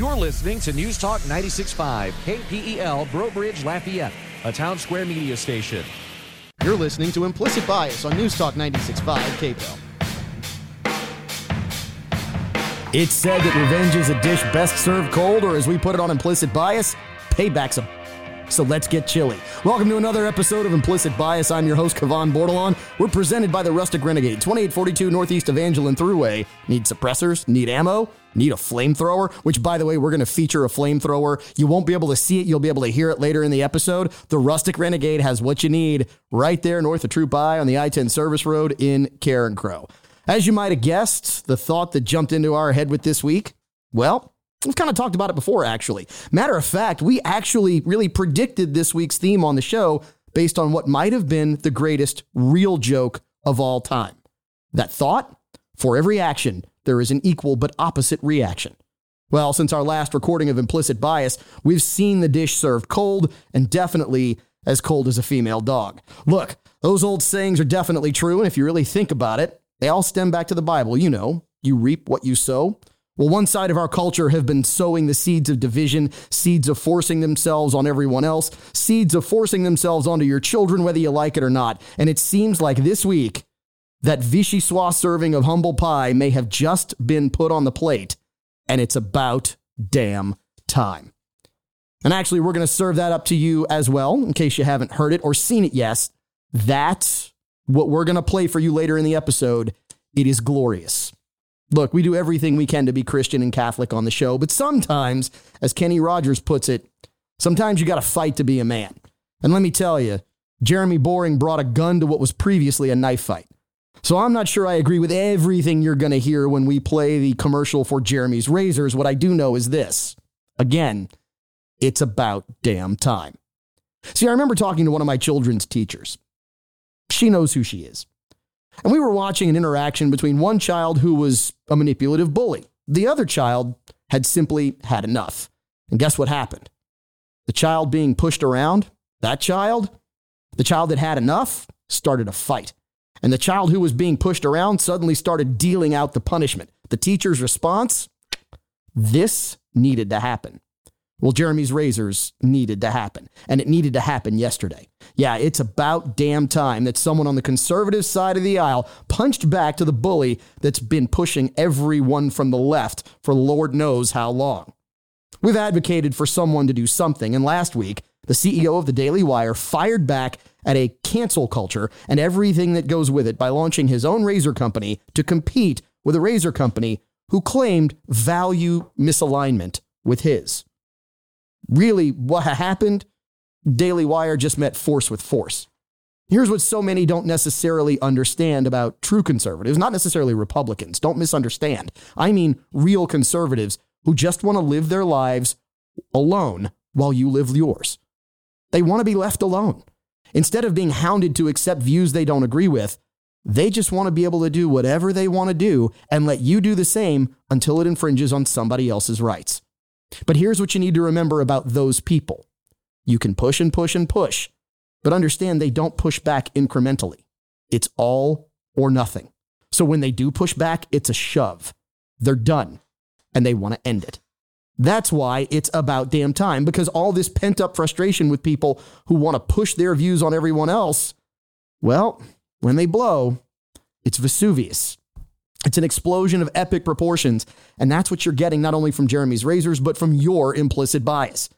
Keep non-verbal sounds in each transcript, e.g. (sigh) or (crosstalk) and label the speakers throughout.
Speaker 1: You're listening to News Talk 96.5, KPEL, Breaux Bridge, Lafayette, a Townsquare Media station.
Speaker 2: You're listening to Implicit Bias on News Talk 96.5, KPEL. It's said that revenge is a dish best served cold, or as we put it on Implicit Bias, payback's a so let's get chilly. Welcome to another episode of Implicit Bias. I'm your host, Kavan Bordelon. We're presented by the Rustic Renegade, 2842 Northeast Evangeline Thruway. Need suppressors? Need ammo? Need a flamethrower? Which, by the way, we're going to feature a flamethrower. You won't be able to see it. You'll be able to hear it later in the episode. The Rustic Renegade has what you need right there north of Troop I on the I 10 service road in Carencro. As you might have guessed, the thought that jumped into our head with this week, well, We've kind of talked about it before, actually. Matter of fact, we actually really predicted this week's theme on the show based on what might have been the greatest real joke of all time. That thought for every action, there is an equal but opposite reaction. Well, since our last recording of Implicit Bias, we've seen the dish served cold and definitely as cold as a female dog. Look, those old sayings are definitely true, and if you really think about it, they all stem back to the Bible. You know, you reap what you sow. Well, one side of our culture have been sowing the seeds of division, seeds of forcing themselves on everyone else, seeds of forcing themselves onto your children, whether you like it or not. And it seems like this week, that vichyssoise serving of humble pie may have just been put on the plate, and it's about damn time. And actually, we're going to serve that up to you as well, in case you haven't heard it or seen it yet. That's what we're going to play for you later in the episode. It is glorious. Look, we do everything we can to be Christian and Catholic on the show, but sometimes, as Kenny Rogers puts it, sometimes you got to fight to be a man. And let me tell you, Jeremy Boring brought a gun to what was previously a knife fight. So I'm not sure I agree with everything you're going to hear when we play the commercial for Jeremy's Razors. What I do know is this. Again, it's about damn time. See, I remember talking to one of my children's teachers. She knows who she is. And we were watching an interaction between one child who was a manipulative bully. The other child had simply had enough. And guess what happened? The child being pushed around, that child, the child that had enough, started a fight. And the child who was being pushed around suddenly started dealing out the punishment. The teacher's response this needed to happen. Well, Jeremy's razors needed to happen, and it needed to happen yesterday. Yeah, it's about damn time that someone on the conservative side of the aisle punched back to the bully that's been pushing everyone from the left for Lord knows how long. We've advocated for someone to do something, and last week, the CEO of the Daily Wire fired back at a cancel culture and everything that goes with it by launching his own razor company to compete with a razor company who claimed value misalignment with his really what happened, Daily Wire just met force with force. Here's what so many don't necessarily understand about true conservatives, not necessarily Republicans. Don't misunderstand. I mean real conservatives who just want to live their lives alone while you live yours. They want to be left alone. Instead of being hounded to accept views they don't agree with, they just want to be able to do whatever they want to do and let you do the same until it infringes on somebody else's rights. But here's what you need to remember about those people you can push and push and push, but understand they don't push back incrementally. It's all or nothing. So when they do push back, it's a shove. They're done and they want to end it. That's why it's about damn time because all this pent up frustration with people who want to push their views on everyone else, well, when they blow, it's Vesuvius. It's an explosion of epic proportions. And that's what you're getting not only from Jeremy's razors, but from your implicit bias.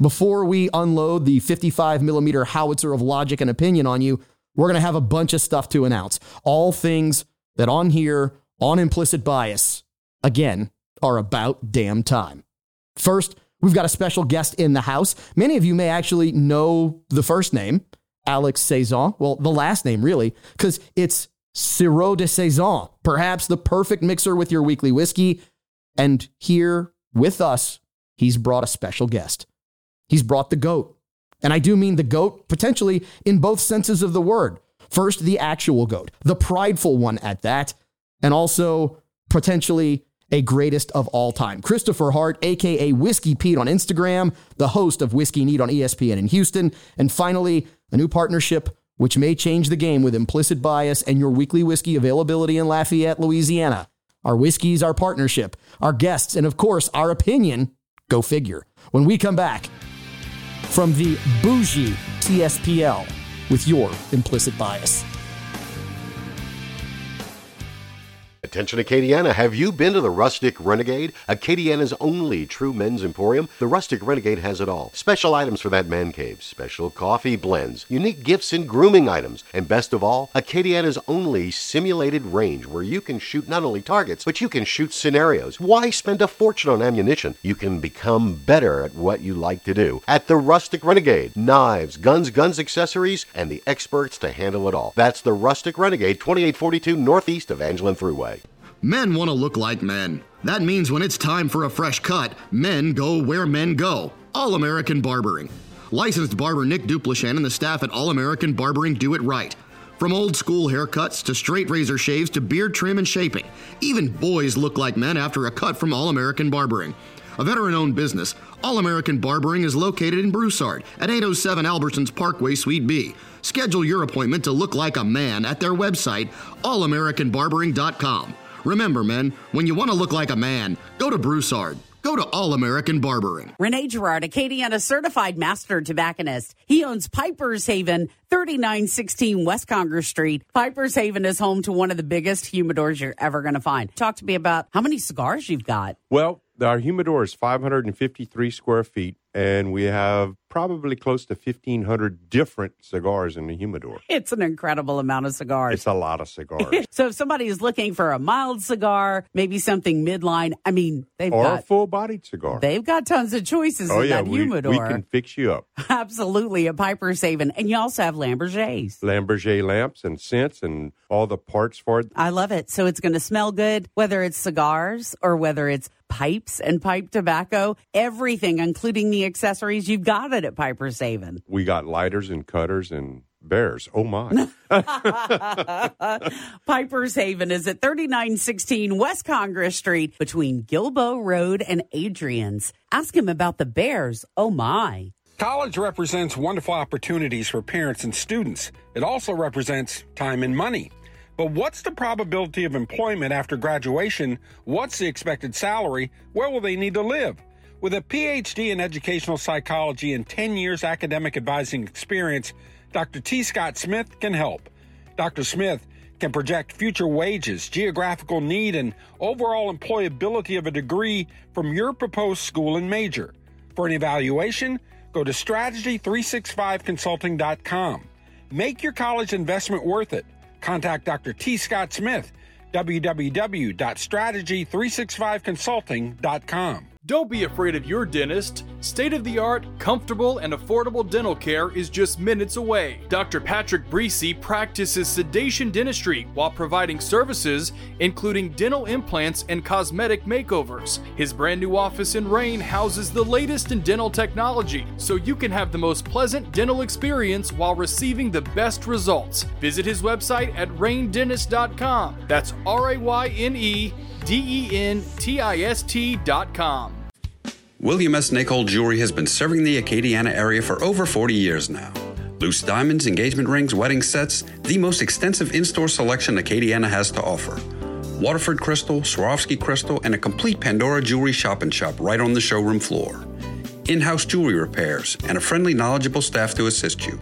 Speaker 2: Before we unload the 55 millimeter howitzer of logic and opinion on you, we're going to have a bunch of stuff to announce. All things that on here, on implicit bias, again, are about damn time. First, we've got a special guest in the house. Many of you may actually know the first name, Alex Saizon. Well, the last name, really, because it's Sirop de Saizon, perhaps the perfect mixer with your weekly whiskey. And here with us, he's brought a special guest. He's brought the goat. And I do mean the goat potentially in both senses of the word. First, the actual goat, the prideful one at that, and also potentially a greatest of all time. Kristopher Hart, aka Whiskey Pete on Instagram, the host of Whiskey Neat on ESPN in Houston, and finally, a new partnership which may change the game with implicit bias and your weekly whiskey availability in Lafayette, Louisiana. Our whiskeys, our partnership, our guests, and of course, our opinion Go figure. When we come back from the bougie TSPL with your implicit bias.
Speaker 3: Attention Acadiana, have you been to the Rustic Renegade? Acadiana's only true men's emporium? The Rustic Renegade has it all. Special items for that man cave, special coffee blends, unique gifts and grooming items, and best of all, Acadiana's only simulated range where you can shoot not only targets, but you can shoot scenarios. Why spend a fortune on ammunition? You can become better at what you like to do. At the Rustic Renegade, knives, guns, guns, accessories, and the experts to handle it all. That's the Rustic Renegade, 2842 northeast Evangeline Thruway.
Speaker 2: Men want to look like men. That means when it's time for a fresh cut, men go where men go. All American Barbering. Licensed barber Nick Duplashan and the staff at All American Barbering do it right. From old school haircuts to straight razor shaves to beard trim and shaping. Even boys look like men after a cut from All American Barbering. A veteran owned business, All American Barbering is located in Broussard at 807 Albertsons Parkway, Suite B. Schedule your appointment to look like a man at their website, allamericanbarbering.com. Remember, men, when you want to look like a man, go to Broussard. Go to All American Barbering.
Speaker 4: Rene Girard, Acadiana certified master tobacconist. He owns Piper's Haven, 3916 West Congress Street. Piper's Haven is home to one of the biggest humidors you're ever going to find. Talk to me about how many cigars you've got.
Speaker 5: Well, our humidor is 553 square feet, and we have probably close to 1,500 different cigars in the humidor. (laughs)
Speaker 4: It's an incredible amount of cigars.
Speaker 5: It's a lot of cigars. (laughs)
Speaker 4: so if somebody is looking for a mild cigar, maybe something midline, I mean, they've
Speaker 5: or
Speaker 4: got
Speaker 5: a full-bodied cigar.
Speaker 4: They've got tons of choices
Speaker 5: oh
Speaker 4: in
Speaker 5: yeah,
Speaker 4: that
Speaker 5: we,
Speaker 4: humidor.
Speaker 5: we can fix you up. (laughs)
Speaker 4: Absolutely, a Piper's Haven, and you also have Lamborghinis.
Speaker 5: Lamborghini lamps and scents and all the parts for it.
Speaker 4: I love it. So it's going to smell good, whether it's cigars or whether it's pipes and pipe tobacco, everything, including the accessories. You've got it at Piper's Haven.
Speaker 5: We got lighters and cutters and bears. Oh my. (laughs) (laughs)
Speaker 4: Piper's Haven is at 3916 West Congress Street between Gilboa Road and Adrian's. Ask him about the bears. Oh my.
Speaker 6: College represents wonderful opportunities for parents and students. It also represents time and money. But what's the probability of employment after graduation? What's the expected salary? Where will they need to live? With a PhD in educational psychology and 10 years academic advising experience, Dr. T. Scott Smith can help. Dr. Smith can project future wages, geographical need, and overall employability of a degree from your proposed school and major. For an evaluation, go to strategy365consulting.com. Make your college investment worth it. Contact Dr. T. Scott Smith, www.strategy365consulting.com.
Speaker 7: Don't be afraid of your dentist. State of the art, comfortable, and affordable dental care is just minutes away. Dr. Patrick Breesy practices sedation dentistry while providing services including dental implants and cosmetic makeovers. His brand new office in Rayne houses the latest in dental technology so you can have the most pleasant dental experience while receiving the best results. Visit his website at raynedentist.com. That's R A Y N E D E N T I S T dot com.
Speaker 8: William S. Nicole Jewelry has been serving the Acadiana area for over 40 years now. Loose diamonds, engagement rings, wedding sets, the most extensive in store selection Acadiana has to offer. Waterford Crystal, Swarovski Crystal, and a complete Pandora jewelry shop and shop right on the showroom floor. In house jewelry repairs, and a friendly, knowledgeable staff to assist you.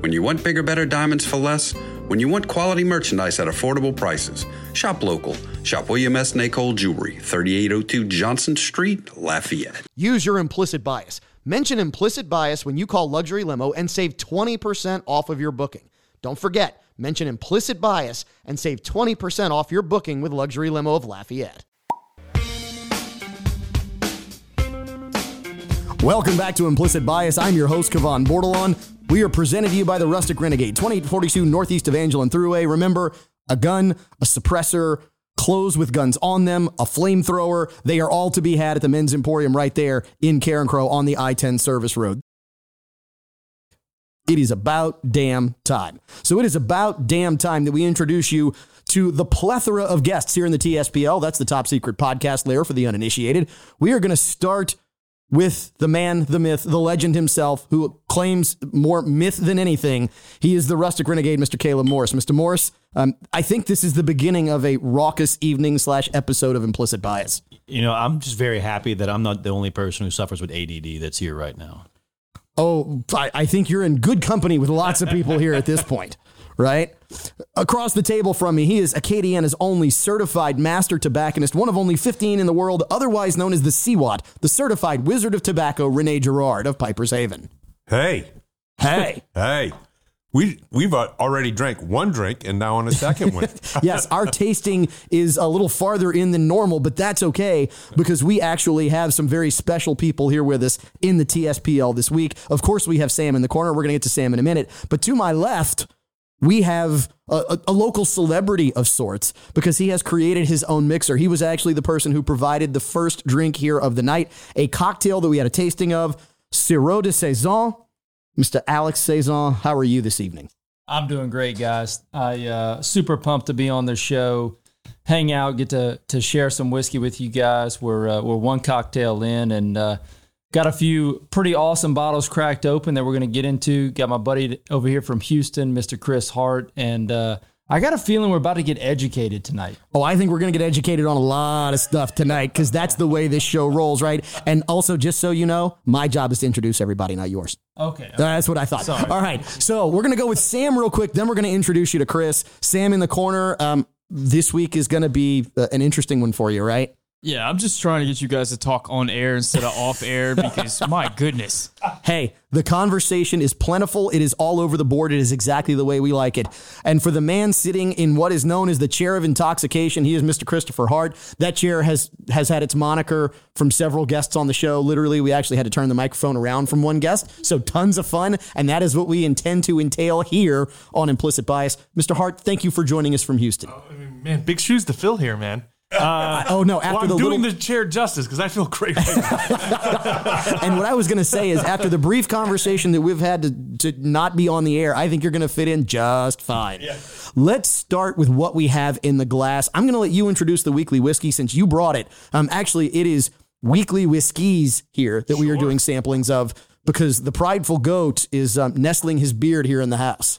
Speaker 8: When you want bigger, better diamonds for less, when you want quality merchandise at affordable prices, shop local. Shop William S. Nicole Jewelry, 3802 Johnson Street, Lafayette.
Speaker 2: Use your implicit bias. Mention implicit bias when you call Luxury Limo and save 20% off of your booking. Don't forget, mention implicit bias and save 20% off your booking with Luxury Limo of Lafayette. Welcome back to Implicit Bias. I'm your host, Kavan Bordelon. We are presented to you by the Rustic Renegade, 2842 northeast Evangeline Thruway. Remember, a gun, a suppressor, clothes with guns on them, a flamethrower. They are all to be had at the Men's Emporium right there in Carencro on the I 10 service road. It is about damn time. So it is about damn time that we introduce you to the plethora of guests here in the TSPL. That's the top secret podcast layer for the uninitiated. We are going to start with the man, the myth, the legend himself, who claims more myth than anything. He is the rustic renegade, Mr. Caleb Morris. Mr. Morris, um, I think this is the beginning of a raucous evening slash episode of implicit bias.
Speaker 9: You know, I'm just very happy that I'm not the only person who suffers with ADD that's here right now.
Speaker 2: Oh, I, I think you're in good company with lots of people here at this point, right? Across the table from me, he is Acadiana's only certified master tobacconist, one of only 15 in the world, otherwise known as the CWAT, the certified wizard of tobacco, Rene Girard of Piper's Haven.
Speaker 5: Hey,
Speaker 2: Hey. (laughs)
Speaker 5: hey, we we've uh, already drank one drink and now on a second one. (laughs)
Speaker 2: yes, our tasting is a little farther in than normal, but that's okay because we actually have some very special people here with us in the TSPL this week. Of course, we have Sam in the corner. We're going to get to Sam in a minute. But to my left, we have a, a, local celebrity of sorts because he has created his own mixer. He was actually the person who provided the first drink here of the night, a cocktail that we had a tasting of, Sirop de Saizon. Mr. Alex Saizon, how are you this evening?
Speaker 10: I'm doing great, guys. I uh, super pumped to be on the show, hang out, get to to share some whiskey with you guys. We're uh, we're one cocktail in, and uh, got a few pretty awesome bottles cracked open that we're going to get into. Got my buddy over here from Houston, Mr. Chris Hart, and uh, I got a feeling we're about to get educated tonight.
Speaker 2: Oh, I think we're going to get educated on a lot of stuff tonight because that's the way this show rolls, right? And also, just so you know, my job is to introduce everybody, not yours.
Speaker 10: Okay.
Speaker 2: That's what I thought. All right. So we're going to go with Sam real quick. Then we're going to introduce you to Chris. Sam in the corner. Um, this week is going to be uh, an interesting one for you, right?
Speaker 11: Yeah, I'm just trying to get you guys to talk on air instead of off air because (laughs) my goodness.
Speaker 2: Hey, the conversation is plentiful. It is all over the board. It is exactly the way we like it. And for the man sitting in what is known as the chair of intoxication, he is Mr. Kristopher Hart. That chair has has had its moniker from several guests on the show. Literally, we actually had to turn the microphone around from one guest. So tons of fun, and that is what we intend to entail here on Implicit Bias. Mr. Hart, thank you for joining us from Houston.
Speaker 12: Oh, man, big shoes to fill here, man. Uh,
Speaker 2: oh no! After
Speaker 12: well, I'm
Speaker 2: the
Speaker 12: doing
Speaker 2: little
Speaker 12: the chair justice because I feel great. Right now. (laughs)
Speaker 2: and what I was going to say is, after the brief conversation that we've had to, to not be on the air, I think you're going to fit in just fine. Let's start with what we have in the glass. I'm going to let you introduce the weekly whiskey since you brought it. Um, actually, it is weekly whiskeys here that we are doing samplings of because the prideful goat is um, nestling his beard here in the house.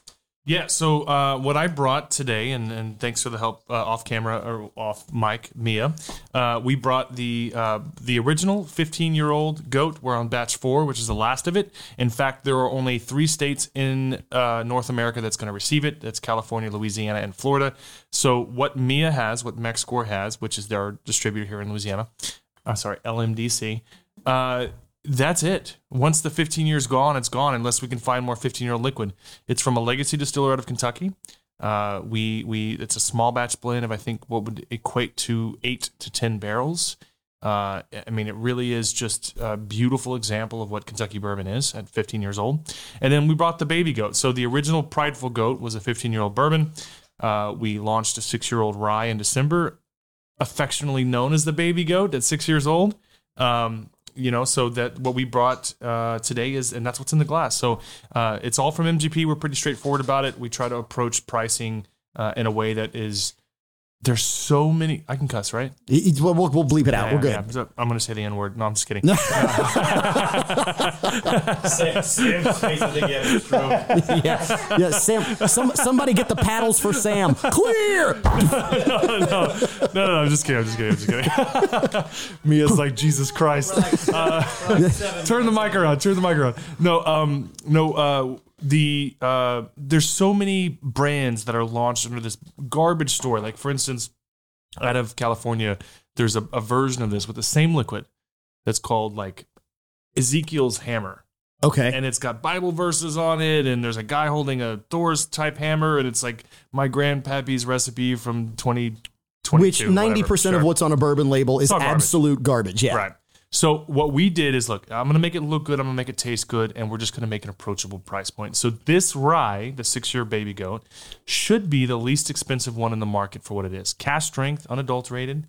Speaker 12: Yeah. So uh, what I brought today, and, and thanks for the help uh, off camera or off mic, Mia. Uh, we brought the uh, the original 15 year old goat. We're on batch four, which is the last of it. In fact, there are only three states in uh, North America that's going to receive it. That's California, Louisiana, and Florida. So what Mia has, what MexCore has, which is their distributor here in Louisiana. Uh, sorry, LMDC. That's it. Once the 15 years gone, it's gone unless we can find more 15 year old liquid. It's from a legacy distiller out of Kentucky. Uh, we we it's a small batch blend of I think what would equate to eight to ten barrels. Uh, I mean, it really is just a beautiful example of what Kentucky bourbon is at 15 years old. And then we brought the baby goat. So the original Prideful Goat was a 15 year old bourbon. Uh, we launched a six year old rye in December, affectionately known as the baby goat at six years old. Um, you know, so that what we brought uh, today is, and that's what's in the glass. So uh, it's all from MGP. We're pretty straightforward about it. We try to approach pricing uh, in a way that is. There's so many. I can cuss, right?
Speaker 2: It- we'll, we'll bleep it out.
Speaker 12: Yeah,
Speaker 2: We're good.
Speaker 12: yeah. So I'm going to say the N word. No, I'm just kidding. (laughs) (laughs)
Speaker 2: yeah, yeah. Sam, some, somebody get the paddles for Sam. Clear. (laughs)
Speaker 12: no, no, no, no, I'm just kidding. I'm just kidding. I'm just kidding. Mia's like Jesus Christ. Uh, turn the mic around. Turn the mic around. No, um, no. Uh, the uh, there's so many brands that are launched under this garbage store. Like for instance, out of California, there's a, a version of this with the same liquid that's called like Ezekiel's hammer.
Speaker 2: Okay.
Speaker 12: And it's got Bible verses on it, and there's a guy holding a Thor's type hammer, and it's like my grandpappy's recipe from 2022.
Speaker 2: Which ninety percent of what's on a bourbon label is absolute garbage. Yeah.
Speaker 12: Right. So what we did is look, I'm gonna make it look good, I'm gonna make it taste good, and we're just gonna make an approachable price point. So this rye, the six-year baby goat, should be the least expensive one in the market for what it is. Cask strength, unadulterated.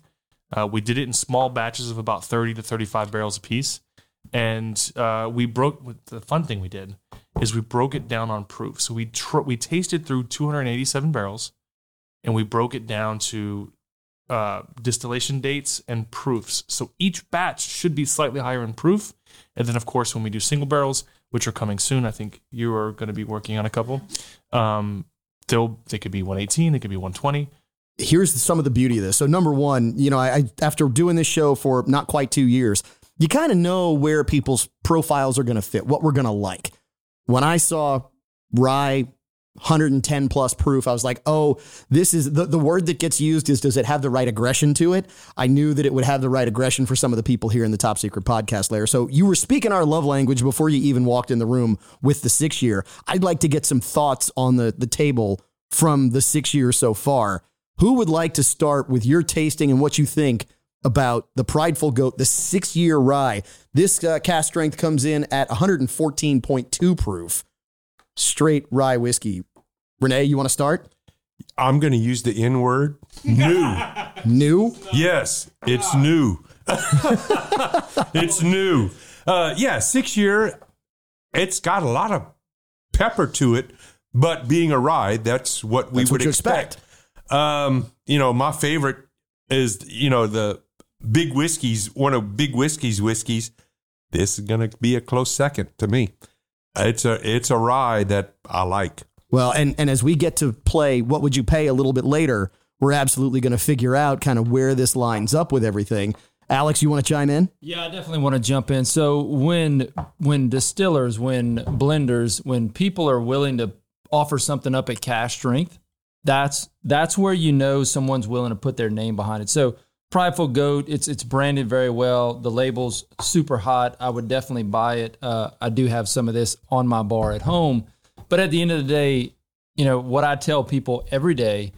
Speaker 12: Uh, we did it in small batches of about 30 to 35 barrels a piece. And uh, we broke the fun thing we did is we broke it down on proof. So we tr- we tasted through 287 barrels, and we broke it down to uh, distillation dates and proofs. So each batch should be slightly higher in proof. And then, of course, when we do single barrels, which are coming soon, I think you are going to be working on a couple. Um, they'll they could be 118, they could be 120.
Speaker 2: here's some of the beauty of this. So number one, you know, I, I after doing this show for not quite two years, you kind of know where people's profiles are going to fit, what we're going to like. When I saw rye 110 plus proof, I was like, oh, this is the, the word that gets used is does it have the right aggression to it? I knew that it would have the right aggression for some of the people here in the top secret podcast layer. So you were speaking our love language before you even walked in the room with the six year. I'd like to get some thoughts on the, the table from the six year so far. Who would like to start with your tasting and what you think about the Prideful Goat, the six year rye? This uh, cask strength comes in at 114.2 proof, straight rye whiskey. Renee, you want to start?
Speaker 5: I'm going to use the N word. New. (laughs)
Speaker 2: new?
Speaker 5: Yes, it's new. (laughs) it's new. Uh, yeah, six year. It's got a lot of pepper to it, but being a rye, that's what we
Speaker 2: That's
Speaker 5: would
Speaker 2: what you
Speaker 5: expect. Um, you know, my favorite is you know the big whiskeys. One of big whiskeys whiskeys. This is going to be a close second to me. It's a it's a ride that I like.
Speaker 2: Well, and, and as we get to play What Would You Pay a little bit later, we're absolutely going to figure out kind of where this lines up with everything. Alex, you want to chime in?
Speaker 10: Yeah, I definitely want to jump in. So when when distillers, when blenders, when people are willing to offer something up at cask strength, that's that's where you know someone's willing to put their name behind it. So Prideful Goat, it's it's branded very well. The label's super hot. I would definitely buy it. Uh, I do have some of this on my bar at home, but at the end of the day, you know what I tell people every day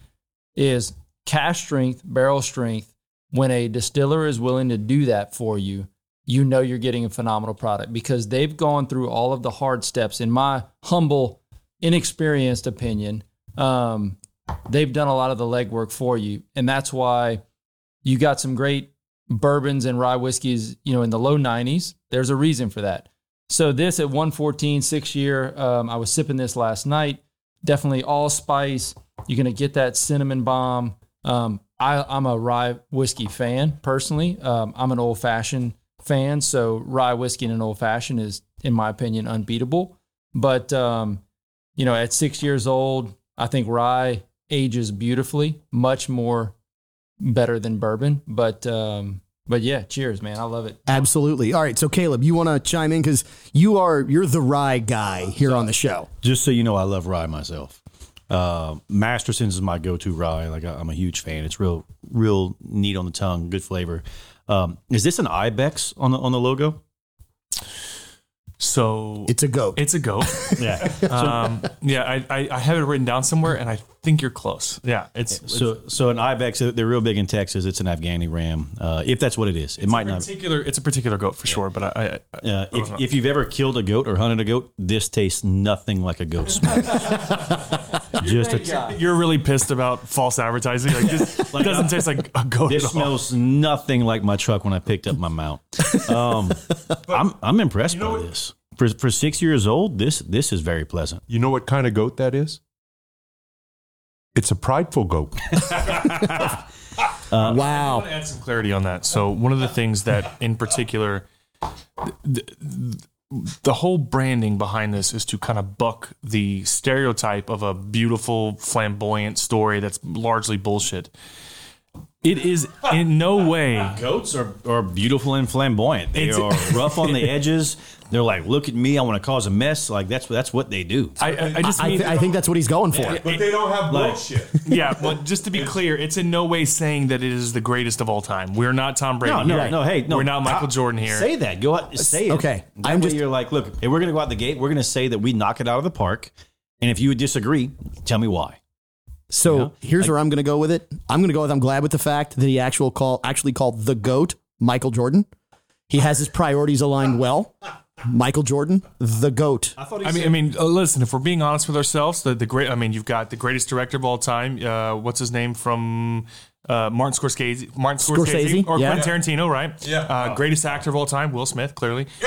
Speaker 10: is cask strength, barrel strength. When a distiller is willing to do that for you, you know you're getting a phenomenal product because they've gone through all of the hard steps. In my humble, inexperienced opinion, um, they've done a lot of the legwork for you, and that's why you got some great bourbons and rye whiskeys. You know, in the low 90s. There's a reason for that. So this at 114, six year. Um, I was sipping this last night. Definitely all spice. You're gonna get that cinnamon bomb. Um, I, I'm a rye whiskey fan personally. Um, I'm an old fashioned fan, so rye whiskey in an old fashioned is, in my opinion, unbeatable. But um, you know, at six years old, I think rye ages beautifully, much more better than bourbon. But um, but yeah, cheers, man. I love it.
Speaker 2: Absolutely. All right, so Caleb, you want to chime in because you are you're the rye guy here on the show.
Speaker 9: Just so you know, I love rye myself. Uh, Masterson's is my go-to rye. Like I- I'm a huge fan. It's real, real neat on the tongue, good flavor. Um, is this an ibex on the on the logo?
Speaker 12: So
Speaker 2: it's a goat.
Speaker 12: It's a goat. (laughs)
Speaker 9: Yeah. (laughs)
Speaker 12: um, yeah. I, I, I have it written down somewhere, and I think you're close. Yeah. It's
Speaker 9: So so an ibex, they're real big in Texas. It's an Afghani ram, uh, if that's what it is. It might not.
Speaker 12: particular. It's a particular goat for sure. But I, I, I
Speaker 9: Uh,
Speaker 12: I
Speaker 9: if, if you've ever killed a goat or hunted a goat, this tastes nothing like a goat smells. (laughs) Just a,
Speaker 12: you're really pissed about false advertising. Like this doesn't taste like a goat
Speaker 9: This
Speaker 12: at all.
Speaker 9: smells nothing like my truck when I picked up my mount. Um, (laughs) I'm I'm impressed by this. For for six years old, this this is very pleasant.
Speaker 5: You know what kind of goat that is? It's a prideful goat. (laughs)
Speaker 9: Uh,
Speaker 12: I want to add some clarity on that. So one of the things that, in particular, the, the whole branding behind this is to kind of buck the stereotype of a beautiful, flamboyant story that's largely bullshit. It is in no way.
Speaker 9: Goats are, are beautiful and flamboyant. They
Speaker 12: It's-
Speaker 9: are rough on the (laughs) edges. They're like, look at me, I want to cause a mess. Like that's that's what they do.
Speaker 12: I, I, I just
Speaker 2: I,
Speaker 12: mean,
Speaker 2: th- I think that's what he's going for.
Speaker 5: But they don't have
Speaker 9: Like-
Speaker 5: bullshit. (laughs)
Speaker 12: yeah. But just to be clear, it's in no way saying that it is the greatest of all time. We're not Tom Brady.
Speaker 9: No, no,
Speaker 12: here.
Speaker 9: no. Hey, no.
Speaker 12: we're not Michael
Speaker 9: I-
Speaker 12: Jordan here.
Speaker 9: Say that. Go out. Say it.
Speaker 2: Okay.
Speaker 9: That
Speaker 2: I'm
Speaker 9: way
Speaker 2: just-
Speaker 9: You're like, look, if we're gonna go out the gate, we're gonna say that we knock it out of the park. And if you would disagree, tell me why.
Speaker 2: So
Speaker 9: Yeah.
Speaker 2: here's where I'm going to go with it. I'm going to go with I'm glad with the fact that he actual call actually called the goat Michael Jordan. He has his priorities aligned well. Michael Jordan, the goat.
Speaker 12: I mean, I mean, uh, listen. If we're being honest with ourselves, the the great. I mean, you've got the greatest director of all time. Uh, what's his name from Uh, Martin Scorsese, Martin
Speaker 2: Scorsese,
Speaker 12: Scorsese, or
Speaker 2: yeah.
Speaker 12: Quentin Tarantino, right?
Speaker 5: Yeah.
Speaker 12: Uh, greatest actor of all time, Will Smith, clearly. (laughs)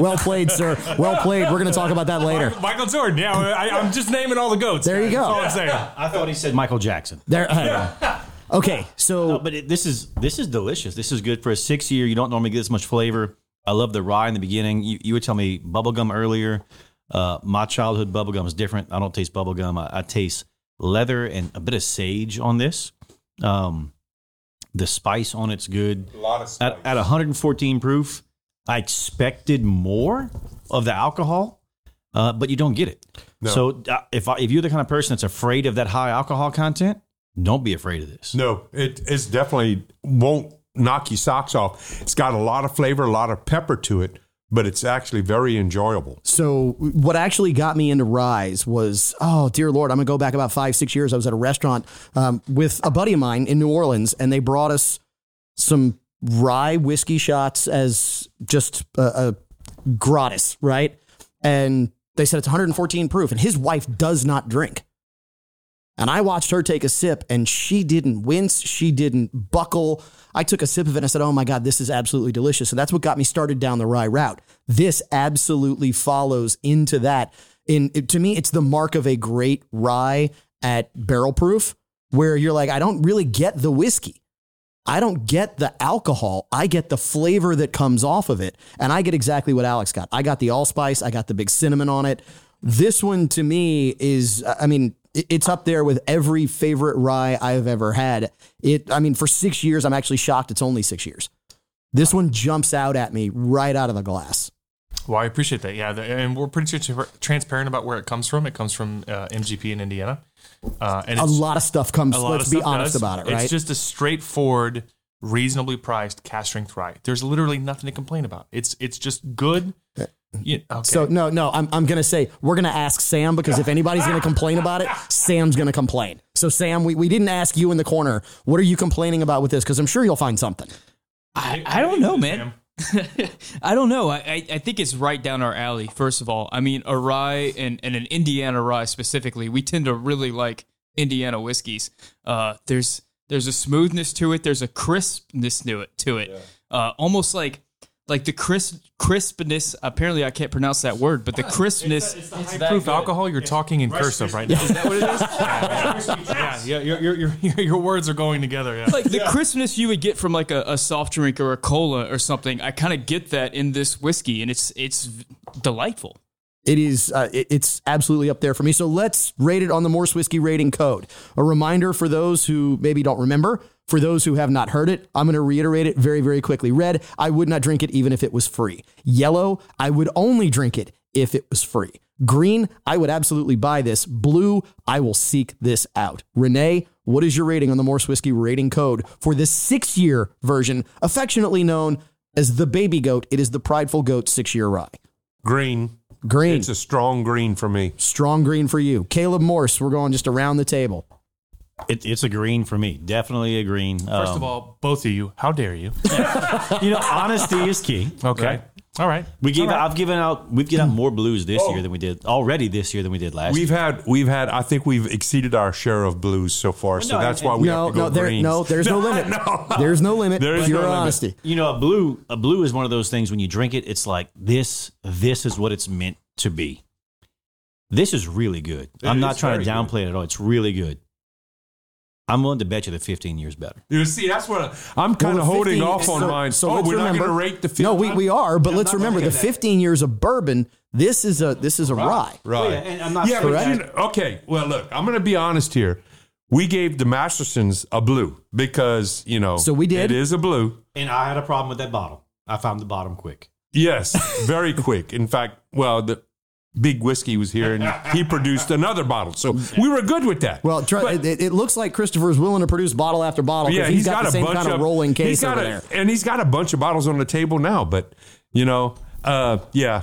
Speaker 2: well played, sir. Well played. We're going to talk about that later.
Speaker 12: Michael Jordan. Yeah, I, I'm just naming all the goats.
Speaker 2: There you go.
Speaker 12: That's all I'm saying.
Speaker 9: I thought he said Michael Jackson.
Speaker 2: There. (laughs) okay, so
Speaker 9: No, but it, this is this is delicious. This is good for a six year. You don't normally get this much flavor. I love the rye in the beginning. You, you would tell me bubblegum earlier. Uh, my childhood bubblegum is different. I don't taste bubblegum. I, I taste leather and a bit of sage on this. Um, the spice on it's good.
Speaker 5: A lot of
Speaker 9: At, at 114 proof, I expected more of the alcohol, uh, but you don't get it.
Speaker 5: No.
Speaker 9: So uh, if I, if you're the kind of person that's afraid of that high alcohol content, don't be afraid of this.
Speaker 5: No, it it's definitely won't knock your socks off. It's got a lot of flavor, a lot of pepper to it, but it's actually very enjoyable.
Speaker 2: So what actually got me into Rise was, oh dear Lord, I'm gonna go back about five, six years. I was at a restaurant um, with a buddy of mine in New Orleans, and they brought us some rye whiskey shots as just a, a gratis, right? And they said it's 114 proof, and his wife does not drink. And I watched her take a sip, and she didn't wince. She didn't buckle. I took a sip of it and I said, Oh my God, this is absolutely delicious. So that's what got me started down the rye route. This absolutely follows into that. In To me, it's the mark of a great rye at barrel proof, where you're like, I don't really get the whiskey. I don't get the alcohol. I get the flavor that comes off of it. And I get exactly what Alex got. I got the allspice, I got the big cinnamon on it. This one to me is, I mean, it's up there with every favorite rye I've ever had. It, I mean, for six years, I'm actually shocked it's only six years. This one jumps out at me right out of the glass.
Speaker 12: Well, I appreciate that. Yeah, and we're pretty tra- transparent about where it comes from. It comes from uh, MGP in Indiana, uh, and
Speaker 2: A lot of stuff comes, let's be honest
Speaker 12: does.
Speaker 2: about it, right?
Speaker 12: It's just a straightforward, reasonably priced cask strength rye. There's literally nothing to complain about. It's it's just good. Yeah, okay.
Speaker 2: So no, no, I'm, I'm gonna say we're gonna ask Sam because if anybody's gonna complain about it, Sam's gonna complain. So Sam, we, we didn't ask you in the corner. What are you complaining about with this? Because I'm sure you'll find something.
Speaker 11: I, I don't know, man. (laughs) I don't know. I, I I think it's right down our alley. First of all, I mean, a rye and, and an Indiana rye specifically, we tend to really like Indiana whiskeys. Uh, there's there's a smoothness to it. There's a crispness to it. To it, uh, almost like like the crisp crispness. Apparently, I can't pronounce that word, but the crispness.
Speaker 12: It's the high proof alcohol. You're talking in cursive right now. Is that what it is? (laughs) yeah, yeah, your, your, your, your, your words are going together. Yeah.
Speaker 11: like the crispness you would get from like a, a soft drink or a cola or something. I kind of get that in this whiskey, and it's it's delightful.
Speaker 2: It is. Uh, it- it's absolutely up there for me. So let's rate it on the Morse Whiskey rating code. A reminder for those who maybe don't remember. For those who have not heard it, I'm going to reiterate it very, very quickly. Red, I would not drink it even if it was free. Yellow, I would only drink it if it was free. Green, I would absolutely buy this. Blue, I will seek this out. Renee, what is your rating on the Morse Whiskey rating code for this six year version, affectionately known as the baby goat? It is the Prideful Goat six year rye.
Speaker 5: Green.
Speaker 2: Green.
Speaker 5: It's a strong green for me.
Speaker 2: Strong green for you. Caleb Morse, we're going just around the table.
Speaker 9: It, it's a green for me. Definitely a green.
Speaker 12: First of um, all, both of you, how dare you? (laughs)
Speaker 9: you know, honesty is key.
Speaker 12: Okay.
Speaker 9: right?
Speaker 12: All right.
Speaker 9: We gave.
Speaker 12: All right.
Speaker 9: I've given out. We've given out more blues this oh. year than we did already this year than we did last.
Speaker 5: We've
Speaker 9: year.
Speaker 5: had we've had I think we've exceeded our share of blues so far, so
Speaker 9: No,
Speaker 5: that's
Speaker 9: and-
Speaker 5: why we
Speaker 2: no,
Speaker 5: have to go
Speaker 2: no, there,
Speaker 5: greens.
Speaker 2: no, there's no, (laughs) limit. There's no limit.
Speaker 5: There is
Speaker 2: Pure
Speaker 5: no limit.
Speaker 2: honesty.
Speaker 9: You know, a blue. A blue is one of those things when you drink it, it's like this. This is what it's meant to be. This is really good.
Speaker 5: It
Speaker 9: I'm not trying to
Speaker 5: very
Speaker 9: downplay it at all. It's really good. I'm willing to bet you the 15 years better.
Speaker 5: You see, that's what I, I'm kind of
Speaker 2: the
Speaker 5: holding
Speaker 2: 15
Speaker 5: off on
Speaker 2: so-
Speaker 5: mine.
Speaker 2: So
Speaker 5: oh,
Speaker 2: let's
Speaker 5: we're
Speaker 2: remember,
Speaker 5: not going to rate the. 15
Speaker 2: No, we, we are, but
Speaker 5: I'm
Speaker 2: let's remember the
Speaker 5: gonna do that.
Speaker 2: 15 years of bourbon. This is a this is a rye.
Speaker 5: Right.
Speaker 9: yeah, and I'm not
Speaker 5: yeah,
Speaker 9: sure
Speaker 5: but
Speaker 9: that-
Speaker 5: you know, okay. Well, look, I'm going to be honest here. We gave the Mastersons a blue because you know.
Speaker 2: So we did.
Speaker 5: It is a blue.
Speaker 9: And I had a problem with that bottle. I found the bottom quick.
Speaker 5: Yes, very (laughs) quick. In fact, well, the big whiskey was here and he produced another bottle, so we were good with that.
Speaker 2: Well, try, it, it looks like Kristopher's willing to produce bottle after bottle.
Speaker 5: yeah,
Speaker 2: he's got, the
Speaker 5: a
Speaker 2: same
Speaker 5: bunch
Speaker 2: kind of
Speaker 5: of
Speaker 2: rolling
Speaker 5: he's
Speaker 2: case
Speaker 5: got
Speaker 2: over
Speaker 5: a-
Speaker 2: there.
Speaker 5: and he's got a bunch of bottles on the table now. But you know, uh, yeah,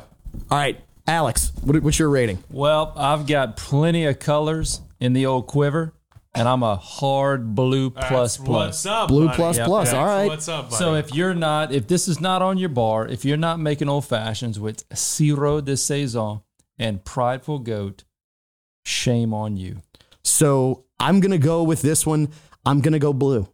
Speaker 2: All right, Alex, what, what's your rating?
Speaker 10: Well, I've got plenty of colors in the old quiver, and I'm a hard blue plus plus.
Speaker 12: What's up,
Speaker 2: Blue
Speaker 12: buddy?
Speaker 2: plus plus. All right.
Speaker 12: What's up, buddy?
Speaker 10: So if you're not, if this is not on your bar, if you're not making old fashions with Sirop de Saizon and Prideful Goat, shame on you.
Speaker 2: So I'm going to go with this one. I'm going to go blue.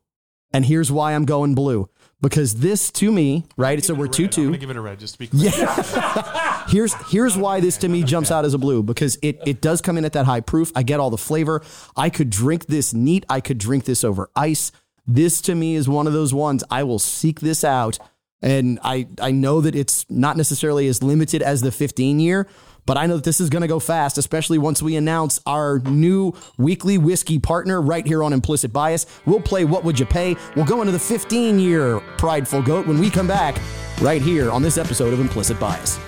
Speaker 2: And here's why I'm going blue. Because this to me, right? So we're 2
Speaker 12: I'm
Speaker 2: 2.
Speaker 12: gonna give it a red just to be clear.
Speaker 2: Yeah. (laughs) here's here's why this to me jumps out as a blue because it it does come in at that high proof. I get all the flavor. I could drink this neat. I could drink this over ice. This to me is one of those ones I will seek this out. And I I know that it's not necessarily as limited as the 15 year, but I know that this is going to go fast, especially once we announce our new weekly whiskey partner right here on Implicit Bias. We'll play What Would You Pay? We'll go into the 15 year Prideful Goat when we come back right here on this episode of Implicit Bias.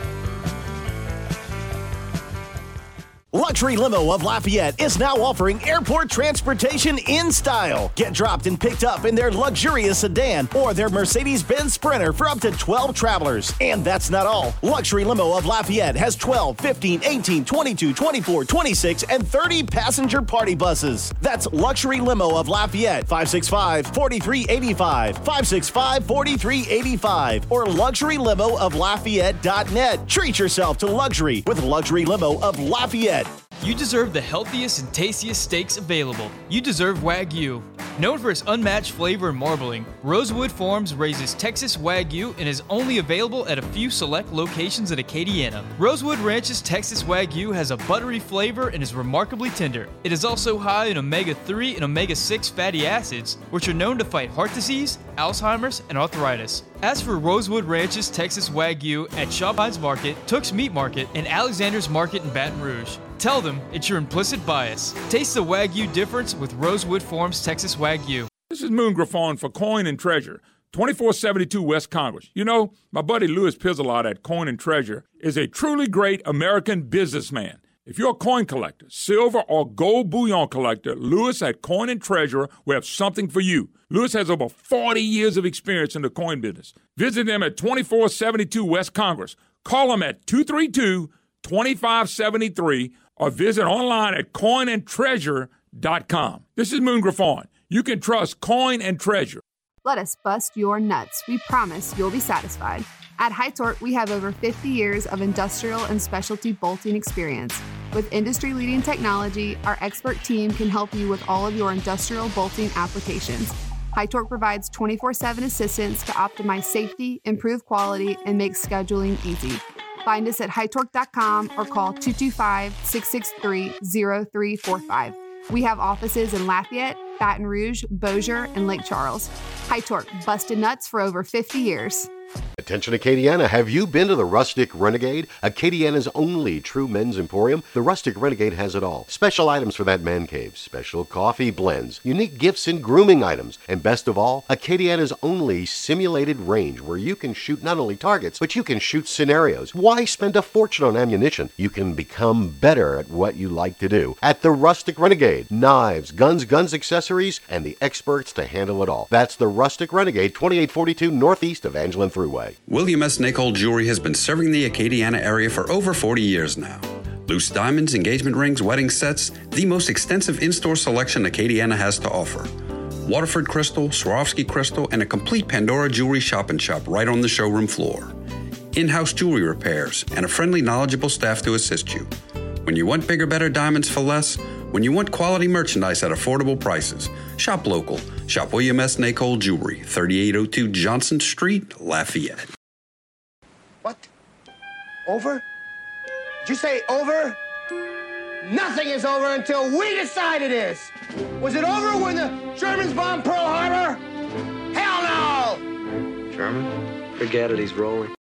Speaker 13: Luxury Limo of Lafayette is now offering airport transportation in style. Get dropped and picked up in their luxurious sedan or their Mercedes Benz Sprinter for up to 12 travelers. And that's not all. Luxury Limo of Lafayette has 12, 15, 18, 22, 24, 26, and 30 passenger party buses. That's Luxury Limo of Lafayette, 565 4385, 565 4385, or luxurylimooflafayette.net. Treat yourself to luxury with Luxury Limo of Lafayette.
Speaker 11: You deserve the healthiest and tastiest steaks available. You deserve Wagyu. Known for its unmatched flavor and marbling, Rosewood Farms raises Texas Wagyu and is only available at a few select locations in Acadiana. Rosewood Ranch's Texas Wagyu has a buttery flavor and is remarkably tender. It is also high in omega 3 and omega 6 fatty acids, which are known to fight heart disease, Alzheimer's, and arthritis. As for Rosewood Ranch's Texas Wagyu at Shopines Market, Tooks Meat Market, and Alexander's Market in Baton Rouge, tell them it's your implicit bias. Taste the Wagyu difference with Rosewood Farms Texas Wagyu.
Speaker 14: This is Moon Griffon for Coin and Treasure, 2472 West Congress. You know, my buddy Louis Pizzolot at Coin and Treasure is a truly great American businessman. If you're a coin collector, silver or gold bullion collector, Lewis at Coin and Treasure will have something for you. Lewis has over 40 years of experience in the coin business. Visit them at 2472 West Congress. Call them at 232 2573 or visit online at coinandtreasure.com. This is Moon Griffon. You can trust Coin and Treasure.
Speaker 15: Let us bust your nuts. We promise you'll be satisfied. At Torque, we have over 50 years of industrial and specialty bolting experience. With industry leading technology, our expert team can help you with all of your industrial bolting applications. High Torque provides 24 7 assistance to optimize safety, improve quality, and make scheduling easy. Find us at hightorque.com or call 225 663 0345. We have offices in Lafayette, Baton Rouge, Bossier, and Lake Charles. High Torque, busted nuts for over 50 years.
Speaker 3: Attention Acadiana, have you been to the Rustic Renegade? Acadiana's only true men's emporium? The Rustic Renegade has it all. Special items for that man cave, special coffee blends, unique gifts and grooming items, and best of all, Acadiana's only simulated range where you can shoot not only targets, but you can shoot scenarios. Why spend a fortune on ammunition? You can become better at what you like to do. At the Rustic Renegade, knives, guns, guns, accessories, and the experts to handle it all. That's the Rustic Renegade, 2842 northeast Evangeline Thruway.
Speaker 8: William S. Nacold Jewelry has been serving the Acadiana area for over 40 years now. Loose diamonds, engagement rings, wedding sets, the most extensive in store selection Acadiana has to offer. Waterford Crystal, Swarovski Crystal, and a complete Pandora jewelry shop and shop right on the showroom floor. In house jewelry repairs, and a friendly, knowledgeable staff to assist you. When you want bigger, better diamonds for less, when you want quality merchandise at affordable prices, shop local. Shop William S. Nacold Jewelry, 3802 Johnson Street, Lafayette.
Speaker 16: What? Over? Did you say over? Nothing is over until we decide it is. Was it over when the Germans bombed Pearl Harbor? Hell no!
Speaker 17: German? Forget it, he's rolling.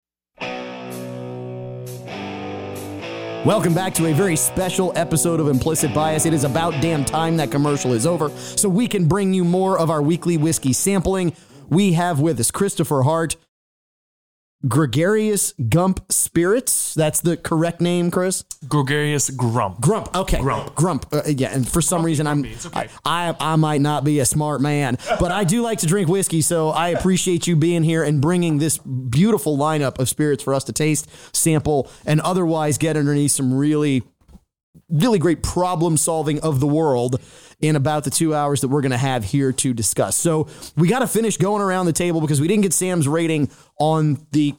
Speaker 2: Welcome back to a very special episode of Implicit Bias. It is about damn time that commercial is over so we can bring you more of our weekly whiskey sampling. We have with us Kristopher Hart, Gregarious Gump Spirits. That's the correct name, Chris?
Speaker 12: Gregarious Grump.
Speaker 2: Grump. Okay.
Speaker 12: Grump.
Speaker 2: Grump. Uh, yeah. And for some reason, I'm I, I I might not be a smart man, but I do like to drink whiskey, so I appreciate you being here and bringing this beautiful lineup of spirits for us to taste, sample, and otherwise get underneath some really really great problem solving of the world in about the two hours that we're going to have here to discuss. So we got to finish going around the table because we didn't get Sam's rating on the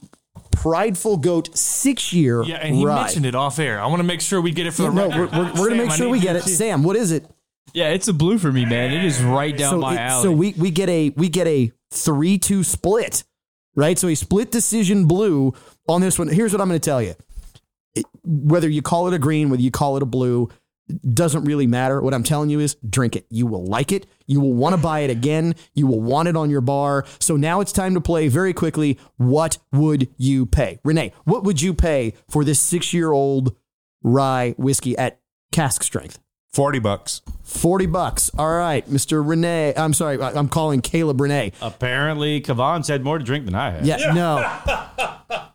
Speaker 2: Prideful Goat six year
Speaker 12: Yeah, and he
Speaker 2: ride.
Speaker 12: mentioned it off air. I want to make sure we get it for the
Speaker 2: no,
Speaker 12: record.
Speaker 2: we're, we're, we're going to make sure we get it.
Speaker 12: see-
Speaker 2: Sam, what is it?
Speaker 11: Yeah, it's a blue for me, man. It is right down
Speaker 2: so
Speaker 11: my
Speaker 2: it-
Speaker 11: alley.
Speaker 2: So we we get a we get a three two split, right? So a split decision blue on this one. Here's what I'm going to tell you: It- whether you call it a green, whether you call it a blue, doesn't really matter. What I'm telling you is, drink it. You will like it. You will want to buy it again. You will want it on your bar. So now it's time to play very quickly. What would you pay, Renee? What would you pay for this six year old rye whiskey at cask strength?
Speaker 5: 40 bucks.
Speaker 2: 40 bucks. All right, Mr. Renee. I'm sorry, I- I'm calling Caleb Renee.
Speaker 9: Apparently, Kavan's had more to drink than I have.
Speaker 2: Yeah, no. (laughs)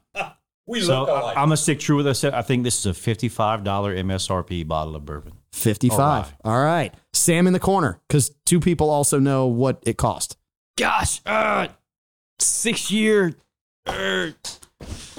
Speaker 9: we so I- I'm gonna stick true with this. I think this is a $55 MSRP bottle of bourbon.
Speaker 2: 55. All right. Sam in the corner, because two people also know what it cost.
Speaker 11: Gosh, uh, six year. Uh,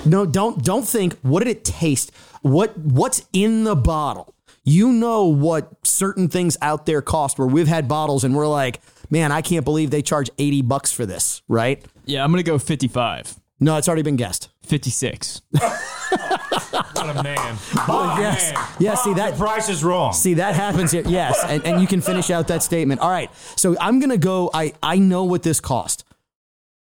Speaker 2: No, don't don't think what did it taste? What what's in the bottle? You know what certain things out there cost where we've had bottles and we're like, man, I can't believe they charge 80 bucks for this, right?
Speaker 11: yeah, I'm gonna go 55.
Speaker 2: No, it's already been guessed.
Speaker 11: 56.
Speaker 12: What a man. (laughs)
Speaker 2: Oh, yes. Yeah, see that
Speaker 9: price is wrong.
Speaker 2: See that happens here. Yes, and, and you can finish out that statement. All right. So I'm gonna go. I I know what this cost,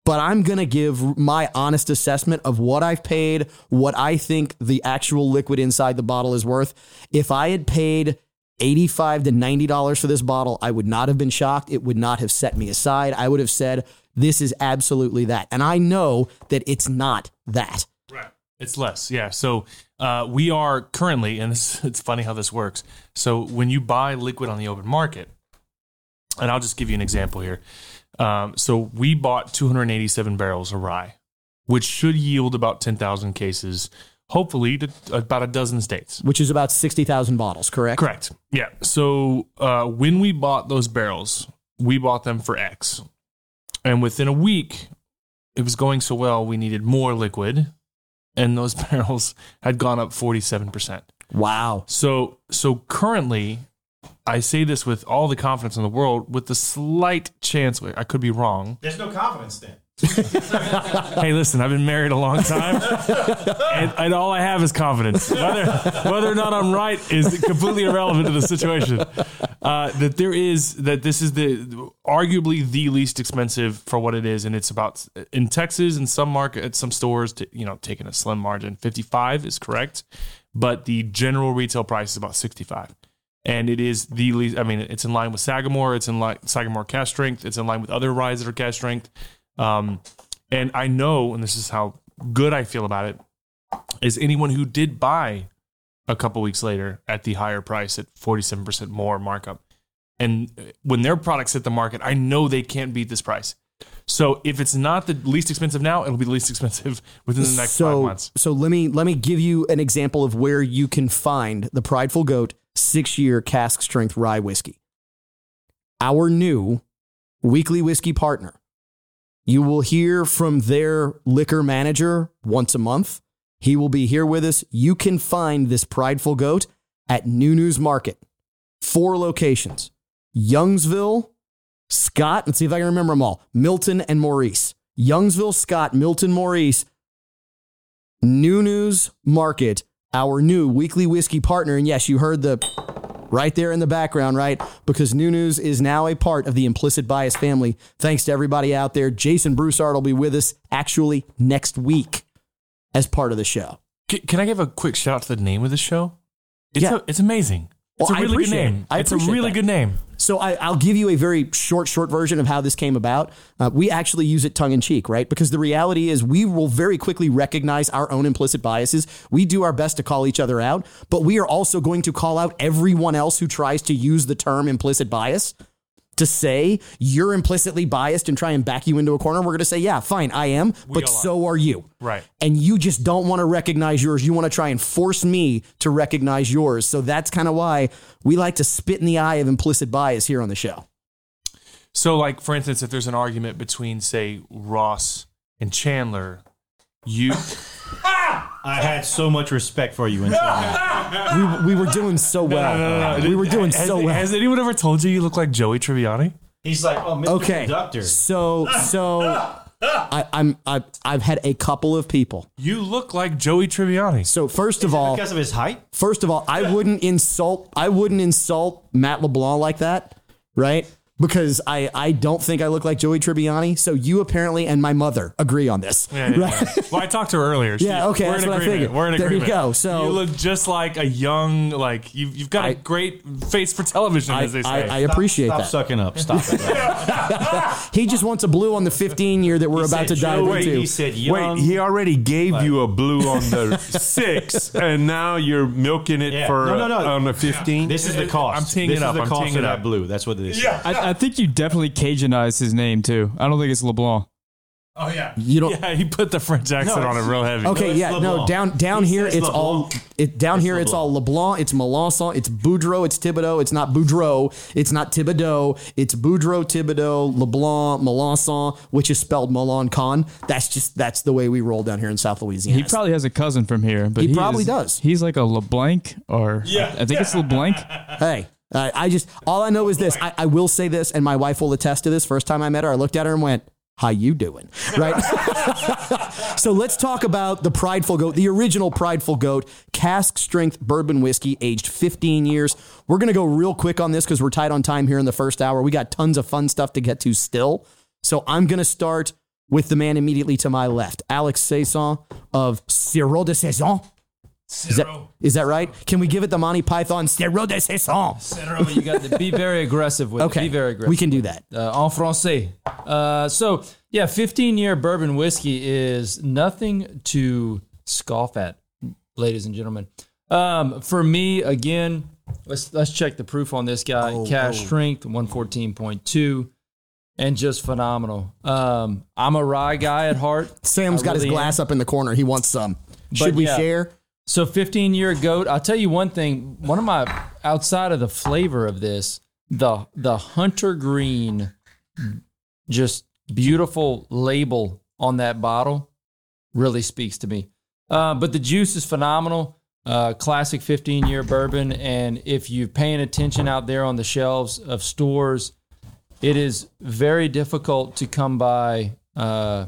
Speaker 2: but I'm gonna give my honest assessment of what I've paid, what I think the actual liquid inside the bottle is worth. If I had paid. 85 to 90 dollars for this bottle i would not have been shocked it would not have set me aside i would have said this is absolutely that and i know that it's not that Right.
Speaker 12: It's less, yeah. So uh, we are currently, and this, (laughs) it's funny how this works. So when you buy liquid on the open market, and I'll just give you an example here. Um, so we bought 287 barrels of rye, which should yield about 10,000 cases, hopefully to about a dozen states.
Speaker 2: which is about 60,000 bottles correct
Speaker 12: Correct. Yeah. So uh, when we bought those barrels, we bought them for X, and within a week, it was going so well, we needed more liquid, and those (laughs) barrels had gone up forty-seven percent.
Speaker 2: Wow.
Speaker 12: So so currently, I say this with all the confidence in the world, with the slight chance I could be wrong.
Speaker 9: There's no confidence then. (laughs)
Speaker 12: hey, listen, I've been married a long time, and, and all I have is confidence. Whether whether or not I'm right is completely irrelevant to the situation. Uh, that there is that this is the arguably the least expensive for what it is, and it's about in Texas in some market some stores, to, you know, taking a slim margin. Fifty five is correct, but the general retail price is about sixty five. And it is the least. I mean, it's in line with Sagamore. It's in line Sagamore cask strength. It's in line with other ryes that are cask strength. Um, and I know, and this is how good I feel about it, is anyone who did buy a couple weeks later at the higher price at 47% more markup. And when their products hit the market, I know they can't beat this price. So if it's not the least expensive now, it'll be the least expensive (laughs) within the next
Speaker 2: so,
Speaker 12: five months.
Speaker 2: So let me let me give you an example of where you can find the Prideful Goat six year cask strength rye whiskey. Our new weekly whiskey partner. You will hear from their liquor manager once a month. He will be here with us. You can find this Prideful Goat at New News Market. Four locations Youngsville, Scott, let's see if I can remember them all Milton and Maurice. Youngsville, Scott, Milton, Maurice, New News Market, our new weekly whiskey partner. And yes, you heard the right there in the background, right? Because New News is now a part of the Implicit Bias family. Thanks to everybody out there. Jason Broussard will be with us actually next week as part of the show.
Speaker 12: Can, can I give a quick shout out to the name of the show? It's,
Speaker 2: Yeah.
Speaker 12: a, it's amazing. It's
Speaker 2: Well, I
Speaker 12: a really good
Speaker 2: appreciate it.
Speaker 12: name.
Speaker 2: I
Speaker 12: it's a really
Speaker 2: that.
Speaker 12: good name.
Speaker 2: So I, I'll give you a very short, short version of how this came about. Uh, we actually use it tongue in cheek, right? Because the reality is we will very quickly recognize our own implicit biases. We do our best to call each other out, but we are also going to call out everyone else who tries to use the term implicit bias to say you're implicitly biased and try and back you into a corner. We're going to say, yeah, fine, I am, but
Speaker 12: all are.
Speaker 2: so are you.
Speaker 12: Right.
Speaker 2: And you just don't want to recognize yours. You want to try and force me to recognize yours. So that's kind of why we like to spit in the eye of implicit bias here on the show.
Speaker 12: So, like for instance, if there's an argument between, say, Ross and Chandler, you (laughs) ah!
Speaker 9: I had so much respect for you in (laughs)
Speaker 2: we, we were doing so well.
Speaker 12: no, no, no.
Speaker 2: We were doing
Speaker 12: has,
Speaker 2: so well.
Speaker 12: Has anyone ever told you you look like Joey Tribbiani?
Speaker 9: He's like, oh, Mr.
Speaker 2: okay.
Speaker 9: Conductor.
Speaker 2: So so (laughs) I, I'm I, I've had a couple of people.
Speaker 12: You look like Joey Tribbiani.
Speaker 2: So first of all,
Speaker 9: because of his height.
Speaker 2: First of all, I wouldn't insult I wouldn't insult Matt LeBlanc like that, right? Because I, I don't think I look like Joey Tribbiani. So you apparently and my mother agree on this.
Speaker 12: Yeah, yeah,
Speaker 2: right?
Speaker 12: yeah. Well, I talked to her earlier. (laughs) She-
Speaker 2: Yeah, okay,
Speaker 12: we're
Speaker 2: that's
Speaker 12: in
Speaker 2: what I
Speaker 12: agreement.
Speaker 2: figured.
Speaker 12: We're in
Speaker 2: There you go. So-
Speaker 12: you look just like a young, like you've, you've got a great face for television, as they say.
Speaker 2: I, I appreciate
Speaker 9: Stop
Speaker 2: that.
Speaker 9: sucking up. Stop (laughs) it. (laughs)
Speaker 2: he just wants a blue on the 15 year that we're about to dive
Speaker 5: Wait,
Speaker 2: into.
Speaker 5: Wait, he already gave you a blue on the six, and now you're milking it
Speaker 9: Yeah.
Speaker 5: for
Speaker 9: No, no, no.
Speaker 5: on the 15.
Speaker 9: This is the cost.
Speaker 12: I'm teeing
Speaker 9: this
Speaker 12: it up.
Speaker 9: Is the
Speaker 12: I'm
Speaker 9: cost
Speaker 12: teeing
Speaker 9: of
Speaker 12: it
Speaker 9: that
Speaker 12: up.
Speaker 9: blue. That's what it is.
Speaker 11: I, I think you definitely Cajunized his name too. I don't think it's LeBlanc.
Speaker 12: Oh yeah.
Speaker 2: You don't.
Speaker 12: Yeah, he put the French accent on it real heavy.
Speaker 2: Okay, yeah, no, down down here it's all it down here it's all LeBlanc, it's Melançon, it's Boudreau, it's Thibodeau, it's not Boudreau, it's not Thibodeau, it's Boudreau, Thibodeau, LeBlanc, Melançon, which is spelled Milan Khan. That's just that's the way we roll down here in South Louisiana.
Speaker 11: He probably has a cousin from here, but
Speaker 2: He probably
Speaker 11: is-
Speaker 2: does.
Speaker 11: He's like a LeBlanc, or
Speaker 2: Yeah.
Speaker 11: I think it's LeBlanc.
Speaker 2: Hey, I, I just all I know is this. I, I will say this, and my wife will attest to this. First time I met her, I looked at her and went, "How you doing?" Right. (laughs) so let's talk about the Prideful Goat, the original Prideful Goat, cask strength bourbon whiskey, aged 15 years. We're gonna go real quick on this because we're tight on time here in the first hour. We got tons of fun stuff to get to still. So I'm gonna start with the man immediately to my left, Alex Saizon of Sirop de Saizon. Is that, is that right? Can we give it the Monty Python Sirop de Saizon?
Speaker 10: But you got to be very aggressive with
Speaker 2: Okay,
Speaker 10: it. Be very aggressive.
Speaker 2: we can do that.
Speaker 10: Uh, en français. Uh, so, yeah, 15 year bourbon whiskey is nothing to scoff at, ladies and gentlemen. Um, for me, again, let's let's check the proof on this guy.
Speaker 2: Oh,
Speaker 10: Cash
Speaker 2: oh.
Speaker 10: strength, 114.2, and just phenomenal. Um, I'm a rye guy at heart.
Speaker 2: Sam's
Speaker 10: I
Speaker 2: got his
Speaker 10: really am.
Speaker 2: glass up in the corner. He wants some. Should
Speaker 10: But
Speaker 2: we
Speaker 10: yeah.
Speaker 2: share?
Speaker 10: So 15 year goat. I'll tell you one thing. One of my outside of the flavor of this, the the hunter green, just beautiful label on that bottle, really speaks to me. Uh, but the juice is phenomenal. Uh, classic 15 year bourbon, and if you're paying attention out there on the shelves of stores, it is very difficult to come by. Uh,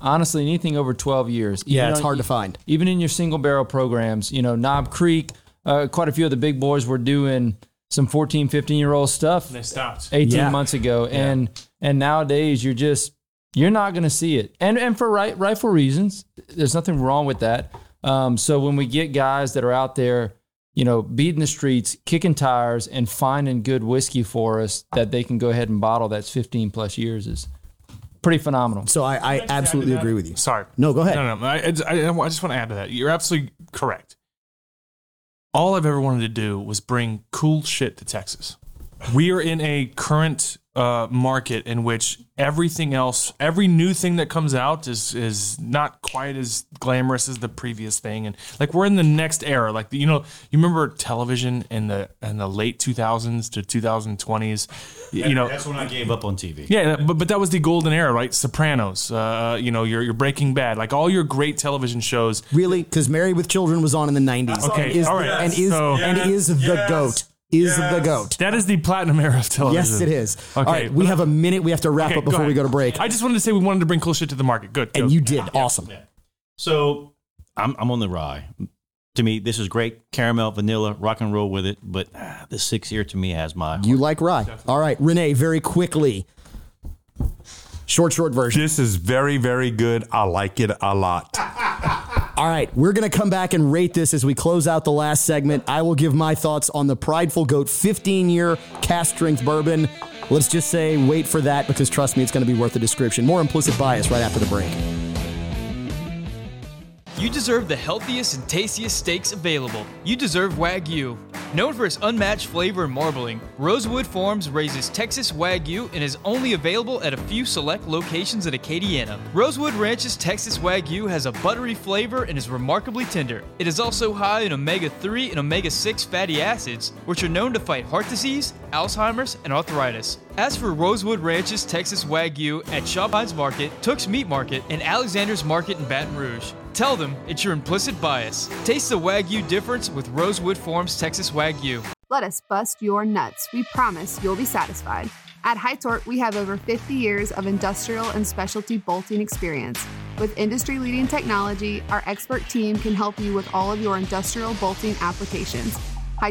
Speaker 10: honestly, anything over 12 years.
Speaker 2: Yeah, it's
Speaker 10: on-
Speaker 2: hard to find.
Speaker 10: even in your single barrel programs, you know, Knob Creek, uh, quite a few of the big boys were doing some 14, 15 year old stuff
Speaker 12: They stopped.
Speaker 10: 18
Speaker 12: Yeah.
Speaker 10: months ago. And, and nowadays you're just, you're not going to see it. And, and for right, rightful reasons, there's nothing wrong with that. Um, so when we get guys that are out there, you know, beating the streets, kicking tires and finding good whiskey for us that they can go ahead and bottle that's 15 plus years is pretty phenomenal.
Speaker 2: So I, I absolutely agree with you.
Speaker 12: Sorry.
Speaker 2: No, go ahead.
Speaker 12: No, no, I, I, I just want to add to that. You're absolutely correct. All I've ever wanted to do was bring cool shit to Texas. We are in a current uh, market in which everything else, every new thing that comes out is is not quite as glamorous as the previous thing, and like we're in the next era. Like you know, you remember television in the in the late 2000s to 2020s. You know,
Speaker 9: that's when I gave up on TV.
Speaker 12: yeah, but but that was the golden era, right? Sopranos, uh, you know, your your Breaking Bad, like all your great television shows.
Speaker 2: Really? Because Married with Children was on in the 90s.
Speaker 12: Okay,
Speaker 2: is,
Speaker 12: all right.
Speaker 2: And is,
Speaker 12: So-
Speaker 2: and is the goat. Is the goat.
Speaker 12: That is the platinum era of television.
Speaker 2: Yes, it is.
Speaker 12: Okay,
Speaker 2: All right, we have a minute. We have to wrap
Speaker 12: Okay,
Speaker 2: up before we go to break.
Speaker 12: I just wanted to say we wanted to bring cool shit to the market. Good,
Speaker 2: and
Speaker 12: go.
Speaker 2: you did. Awesome. Yeah.
Speaker 9: So I'm, I'm on the rye. To me, this is great caramel, vanilla, rock and roll with it. But ah, the six year to me has my.
Speaker 2: You like rye. All right, Renee, very quickly. Short, short version.
Speaker 5: This is very, very good. I like it a lot. (laughs)
Speaker 2: All right, we're going to come back and rate this as we close out the last segment. I will give my thoughts on the Prideful Goat 15 year cask strength bourbon. Let's just say wait for that because trust me, it's going to be worth the description. More implicit bias right after the break.
Speaker 11: You deserve the healthiest and tastiest steaks available. You deserve Wagyu. Known for its unmatched flavor and marbling, Rosewood Farms raises Texas Wagyu and is only available at a few select locations in Acadiana. Rosewood Ranch's Texas Wagyu has a buttery flavor and is remarkably tender. It is also high in omega 3 and omega 6 fatty acids, which are known to fight heart disease, Alzheimer's, and arthritis. As for Rosewood Ranch's Texas Wagyu at Shopines Market, Tooks Meat Market, and Alexander's Market in Baton Rouge, tell them it's your implicit bias. Taste the Wagyu difference with Rosewood Farms Texas Wagyu.
Speaker 15: Let us bust your nuts. We promise you'll be satisfied. At High Torque, we have over 50 years of industrial and specialty bolting experience. With industry leading technology, our expert team can help you with all of your industrial bolting applications.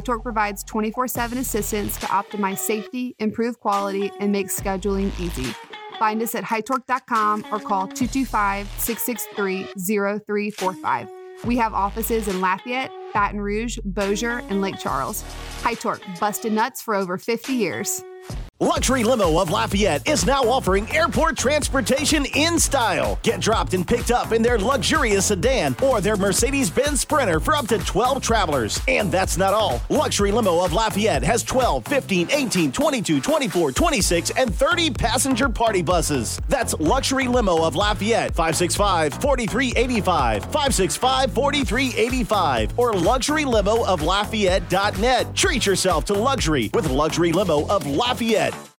Speaker 15: Torque provides 24 7 assistance to optimize safety, improve quality, and make scheduling easy. Find us at hightorque.com or call 225 663 0345. We have offices in Lafayette, Baton Rouge, Bossier, and Lake Charles. High Torque, busted nuts for over 50 years.
Speaker 13: Luxury Limo of Lafayette is now offering airport transportation in style. Get dropped and picked up in their luxurious sedan or their Mercedes Benz Sprinter for up to 12 travelers. And that's not all. Luxury Limo of Lafayette has 12, 15, 18, 22, 24, 26, and 30 passenger party buses. That's Luxury Limo of Lafayette, 565 4385, 565 4385, or luxurylimo.of-lafayette.net. Treat yourself to luxury with Luxury Limo of Lafayette.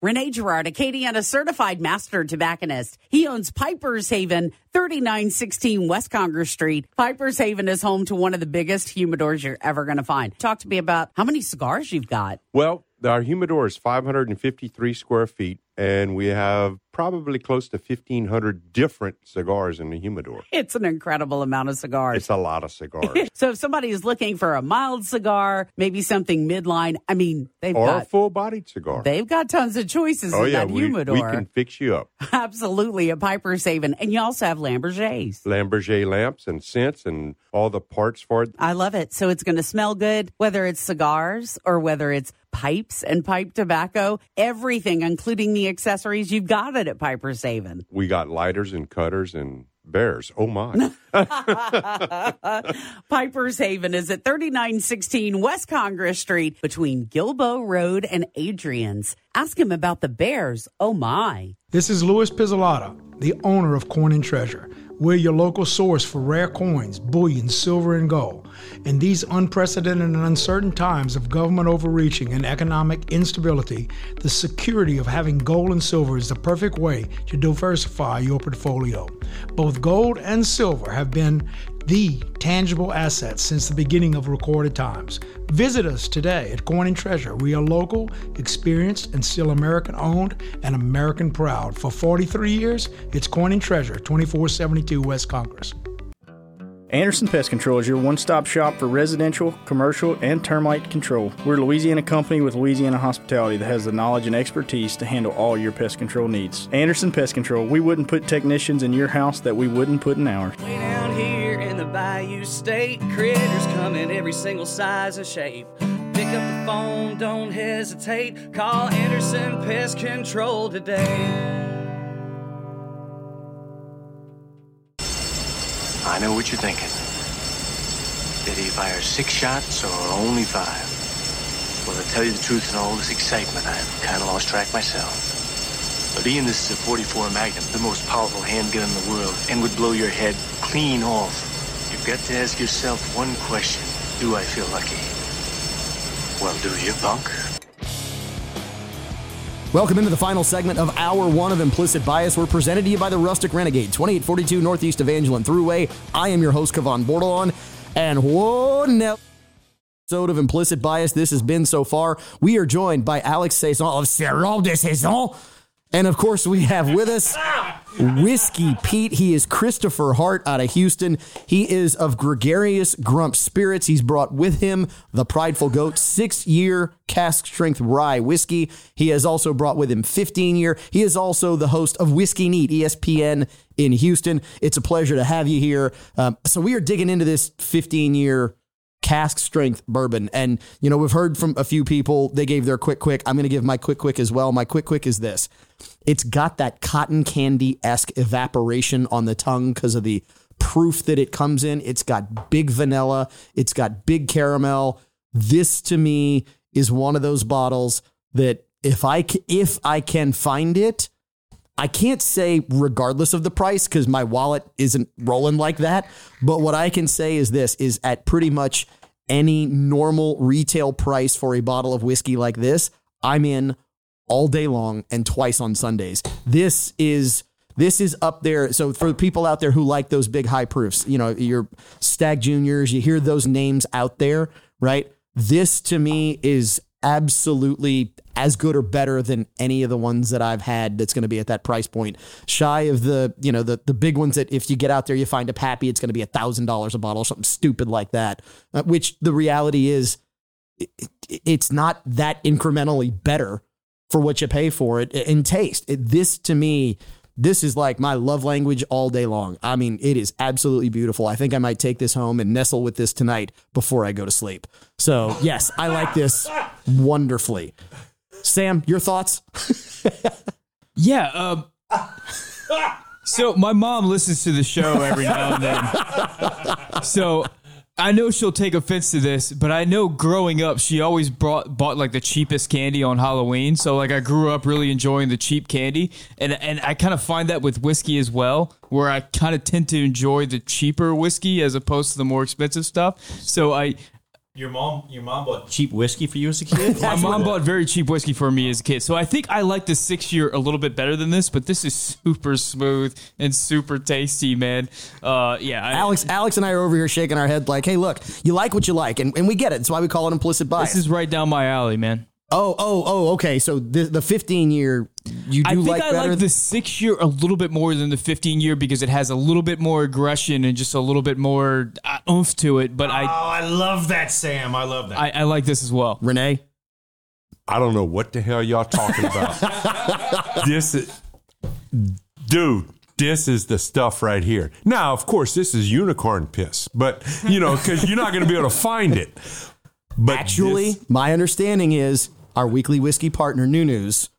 Speaker 4: Rene Girard, Acadiana certified master tobacconist. He owns Piper's Haven, 3916 West Congress Street. Piper's Haven is home to one of the biggest humidors you're ever going to find. Talk to me about how many cigars you've got.
Speaker 5: Well, our humidor is 553 square feet, and we have probably close to 1,500 different cigars in the humidor. (laughs)
Speaker 4: It's an incredible amount of cigars.
Speaker 5: It's a lot of cigars. (laughs)
Speaker 4: so if somebody is looking for a mild cigar, maybe something midline, I mean, they've
Speaker 5: or
Speaker 4: got
Speaker 5: a full bodied cigar.
Speaker 4: They've got tons of choices
Speaker 5: oh,
Speaker 4: in
Speaker 5: yeah,
Speaker 4: that
Speaker 5: we,
Speaker 4: humidor.
Speaker 5: we can fix you up. (laughs)
Speaker 4: Absolutely, a Piper's Haven. And you also have Lamborghinis.
Speaker 5: Lamborghini lamps and scents and all the parts for it.
Speaker 4: I love it. So it's going to smell good, whether it's cigars or whether it's pipes and pipe tobacco, everything, including the accessories. You've got it at Piper's Haven.
Speaker 5: We got lighters and cutters and bears. Oh, my. (laughs) (laughs)
Speaker 4: Piper's Haven is at 3916 West Congress Street between Guilbeau Road and Adrian's. Ask him about the bears. Oh, my.
Speaker 18: This is Louis Pizzolata, the owner of Coin and Treasure. We're your local source for rare coins, bullion, silver, and gold. In these unprecedented and uncertain times of government overreaching and economic instability, the security of having gold and silver is the perfect way to diversify your portfolio. Both gold and silver have been the tangible assets since the beginning of recorded times. Visit us today at Coin and Treasure. We are local, experienced, and still American owned and American proud. For 43 years, it's Coin and Treasure, 2472 West Congress.
Speaker 19: Anderson Pest Control is your one stop shop for residential, commercial, and termite control. We're a Louisiana company with Louisiana hospitality that has the knowledge and expertise to handle all your pest control needs. Anderson Pest Control, we wouldn't put technicians in your house that we wouldn't put in ours.
Speaker 20: Way down here in the Bayou State, critters come in every single size and shape. Pick up the phone, don't hesitate. Call Anderson Pest Control today.
Speaker 21: I know what you're thinking. Did he fire six shots or only five? Well, to tell you the truth, in all this excitement, I've kind of lost track myself. But Ian, this is a 44 Magnum, the most powerful handgun in the world, and would blow your head clean off. You've got to ask yourself one question. Do I feel lucky? Well, do you, punk?
Speaker 2: Welcome into the final segment of Hour 1 of Implicit Bias. We're presented to you by the Rustic Renegade, 2842 Northeast Evangeline Thruway. I am your host, Kavan Bordelon. And whoa, episode of Implicit Bias this has been so far. We are joined by Alex Saizon of Sirop de Saizon. And of course, we have with us Whiskey Pete. He is Kristopher Hart out of Houston. He is of Gregarious Grump Spirits. He's brought with him the Prideful Goat six year cask strength rye whiskey. He has also brought with him 15 year. He is also the host of Whiskey Neat, ESPN in Houston. It's a pleasure to have you here. Um, so we are digging into this 15 year cask strength bourbon. And, you know, we've heard from a few people, they gave their quick, quick. I'm going to give my quick, quick as well. My quick, quick is this it's got that cotton candy esque evaporation on the tongue because of the proof that it comes in. It's got big vanilla, it's got big caramel. This to me is one of those bottles that if I if I can find it, I can't say regardless of the price because my wallet isn't rolling like that. But what I can say is this is at pretty much any normal retail price for a bottle of whiskey like this, I'm in all day long and twice on Sundays. This is this is up there. So for people out there who like those big high proofs, you know, your Stagg Juniors, you hear those names out there, right? This to me is absolutely as good or better than any of the ones that I've had that's going to be at that price point. Shy of the, you know, the the big ones that if you get out there you find a Pappy, it's going to be a thousand dollars a bottle, or something stupid like that. Uh, which the reality is, it- it's not that incrementally better for what you pay for it in taste. It, this to me, this is like my love language all day long. I mean, it is absolutely beautiful. I think I might take this home and nestle with this tonight before I go to sleep. So, yes, I like this wonderfully. Sam, your thoughts? (laughs)
Speaker 11: Yeah. Um, so my mom listens to the show every now and then. (laughs) So I know she'll take offense to this, but I know growing up she always brought bought like the cheapest candy on Halloween. So like I grew up really enjoying the cheap candy, and and I kind of find that with whiskey as well, where I kind of tend to enjoy the cheaper whiskey as opposed to the more expensive stuff. So I.
Speaker 9: Your mom, your mom bought cheap whiskey for you as a kid. (laughs)
Speaker 11: My mom bought very cheap whiskey for me as a kid. So I think I like the six year a little bit better than this, but this is super smooth and super tasty, man. Uh, yeah. I,
Speaker 2: Alex, Alex and I are over here shaking our head like, hey, look, you like what you like, and, and we get it. That's why we call it implicit bias.
Speaker 11: This is right down my alley, man.
Speaker 2: Oh, oh, oh, okay. So the the 15 year you do
Speaker 11: I think
Speaker 2: like
Speaker 11: I
Speaker 2: better
Speaker 11: like the six year a little bit more than the 15 year because it has a little bit more aggression and just a little bit more uh, oomph to it. But I,
Speaker 9: Oh, I love that, Sam. I love that.
Speaker 11: I, I like this as well.
Speaker 2: Renee?
Speaker 5: I don't know what the hell y'all talking about. (laughs) this is, dude, this is the stuff right here. Now, of course, this is unicorn piss, but you know, because you're not going to be able to find it. But
Speaker 2: Actually, my understanding is our weekly whiskey partner, New News,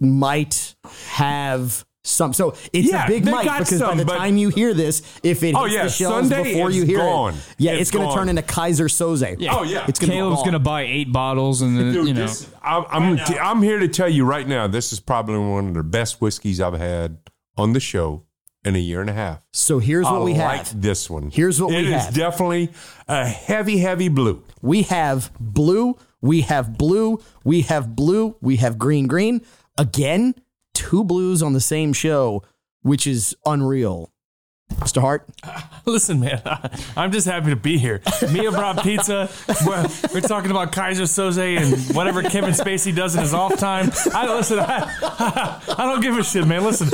Speaker 2: might have some. So it's
Speaker 5: Yeah,
Speaker 2: a big
Speaker 5: they
Speaker 2: might
Speaker 5: got
Speaker 2: because by the time you hear this, if it oh, hits
Speaker 5: Oh, yeah,
Speaker 2: the shelves
Speaker 5: Sunday
Speaker 2: before you hear
Speaker 5: gone.
Speaker 2: it, yeah, it's,
Speaker 5: It's
Speaker 2: going to turn into Keyser Söze. Yeah.
Speaker 5: Oh, yeah.
Speaker 2: it's going to
Speaker 11: Caleb's going to buy eight bottles and then,
Speaker 5: Dude,
Speaker 11: you know.
Speaker 5: this- I'm, I'm, I'm here to tell you right now, this is probably one of the best whiskeys I've had on the show in a year and a half.
Speaker 2: So here's what
Speaker 5: I
Speaker 2: we
Speaker 5: like
Speaker 2: have.
Speaker 5: this one.
Speaker 2: Here's what
Speaker 5: It
Speaker 2: we
Speaker 5: is
Speaker 2: have.
Speaker 5: definitely a heavy, heavy blue.
Speaker 2: We have blue, we have blue, we have blue, we have green, green. Again, two blues on the same show, which is unreal. Mr. Hart? (laughs)
Speaker 12: Listen, man, (laughs) I'm just happy to be here. Mia brought pizza. (laughs) We're, we're talking about Keyser Söze and whatever Kevin Spacey does in his off time. I listen. I, I don't give a shit, man. Listen,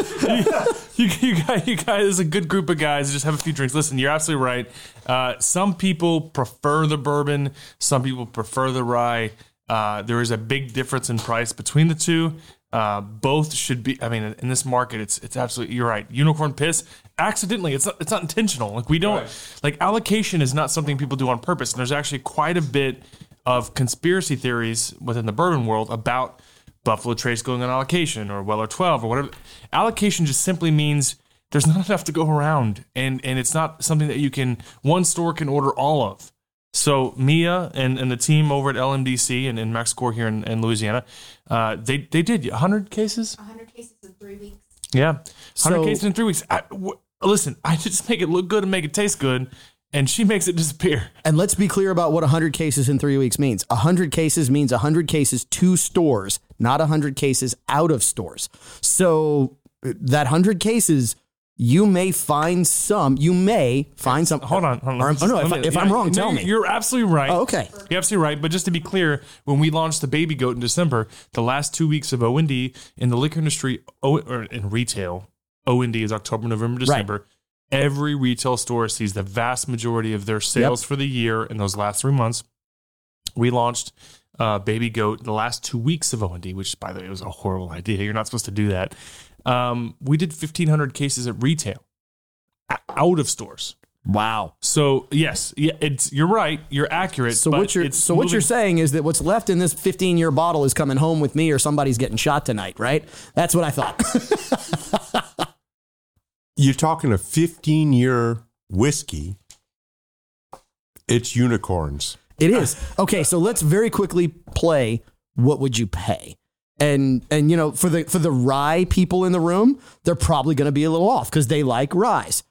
Speaker 12: you, you, you guys, you guys is a good group of guys. Just have a few drinks. Listen, you're absolutely right. Uh, some people prefer the bourbon. Some people prefer the rye. Uh, there is a big difference in price between the two. Uh, both should be. I mean, in this market, it's it's absolutely. You're right. Unicorn piss. Accidentally, it's not. It's not intentional. Like we don't. Like allocation is not something people do on purpose. And there's actually quite a bit of conspiracy theories within the bourbon world about Buffalo Trace going on allocation or Weller 12 or whatever. Allocation just simply means there's not (laughs) enough to go around, and and it's not something that you can one store can order all of. So Mia and, and the team over at LMDC and, and MaxCore here in, in Louisiana, uh, they they did 100 cases.
Speaker 22: 100 cases in three weeks.
Speaker 12: Yeah, 100
Speaker 2: So-
Speaker 12: cases in three weeks. I, w- listen, I just make it look good and make it taste good, and she makes it disappear.
Speaker 2: And let's be clear about what 100 cases in three weeks means. 100 cases means 100 cases to stores, not 100 cases out of stores. So uh, that 100 cases, you may find some, you may find some.
Speaker 12: Hold on. Hold on.
Speaker 2: Or, oh, no, if, I, if I'm wrong, tell me.
Speaker 12: You're absolutely right.
Speaker 2: Oh, okay.
Speaker 12: You're absolutely right. But just to be clear, when we launched the baby goat in December, the last two weeks of OND in the liquor industry, o, or in retail, OND is October, November, December. Every retail store sees the vast majority of their sales for the year in those last three months. We launched uh, Baby Goat the last two weeks of OND, which, by the way, was a horrible idea. You're not supposed to do that. Um, we did 1,500 cases at retail, out of stores.
Speaker 2: Wow.
Speaker 12: So yes, yeah, it's you're right. You're accurate.
Speaker 2: So
Speaker 12: but
Speaker 2: what you're
Speaker 12: it's
Speaker 2: so what you're saying is that what's left in this 15 year bottle is coming home with me, or somebody's getting shot tonight, right? That's what I thought. (laughs)
Speaker 5: You're talking a 15 year whiskey. It's unicorns.
Speaker 2: It is. Okay, so let's very quickly play what would you pay? And and you know, for the for the rye people in the room, they're probably going to be a little off cuz they like ryes.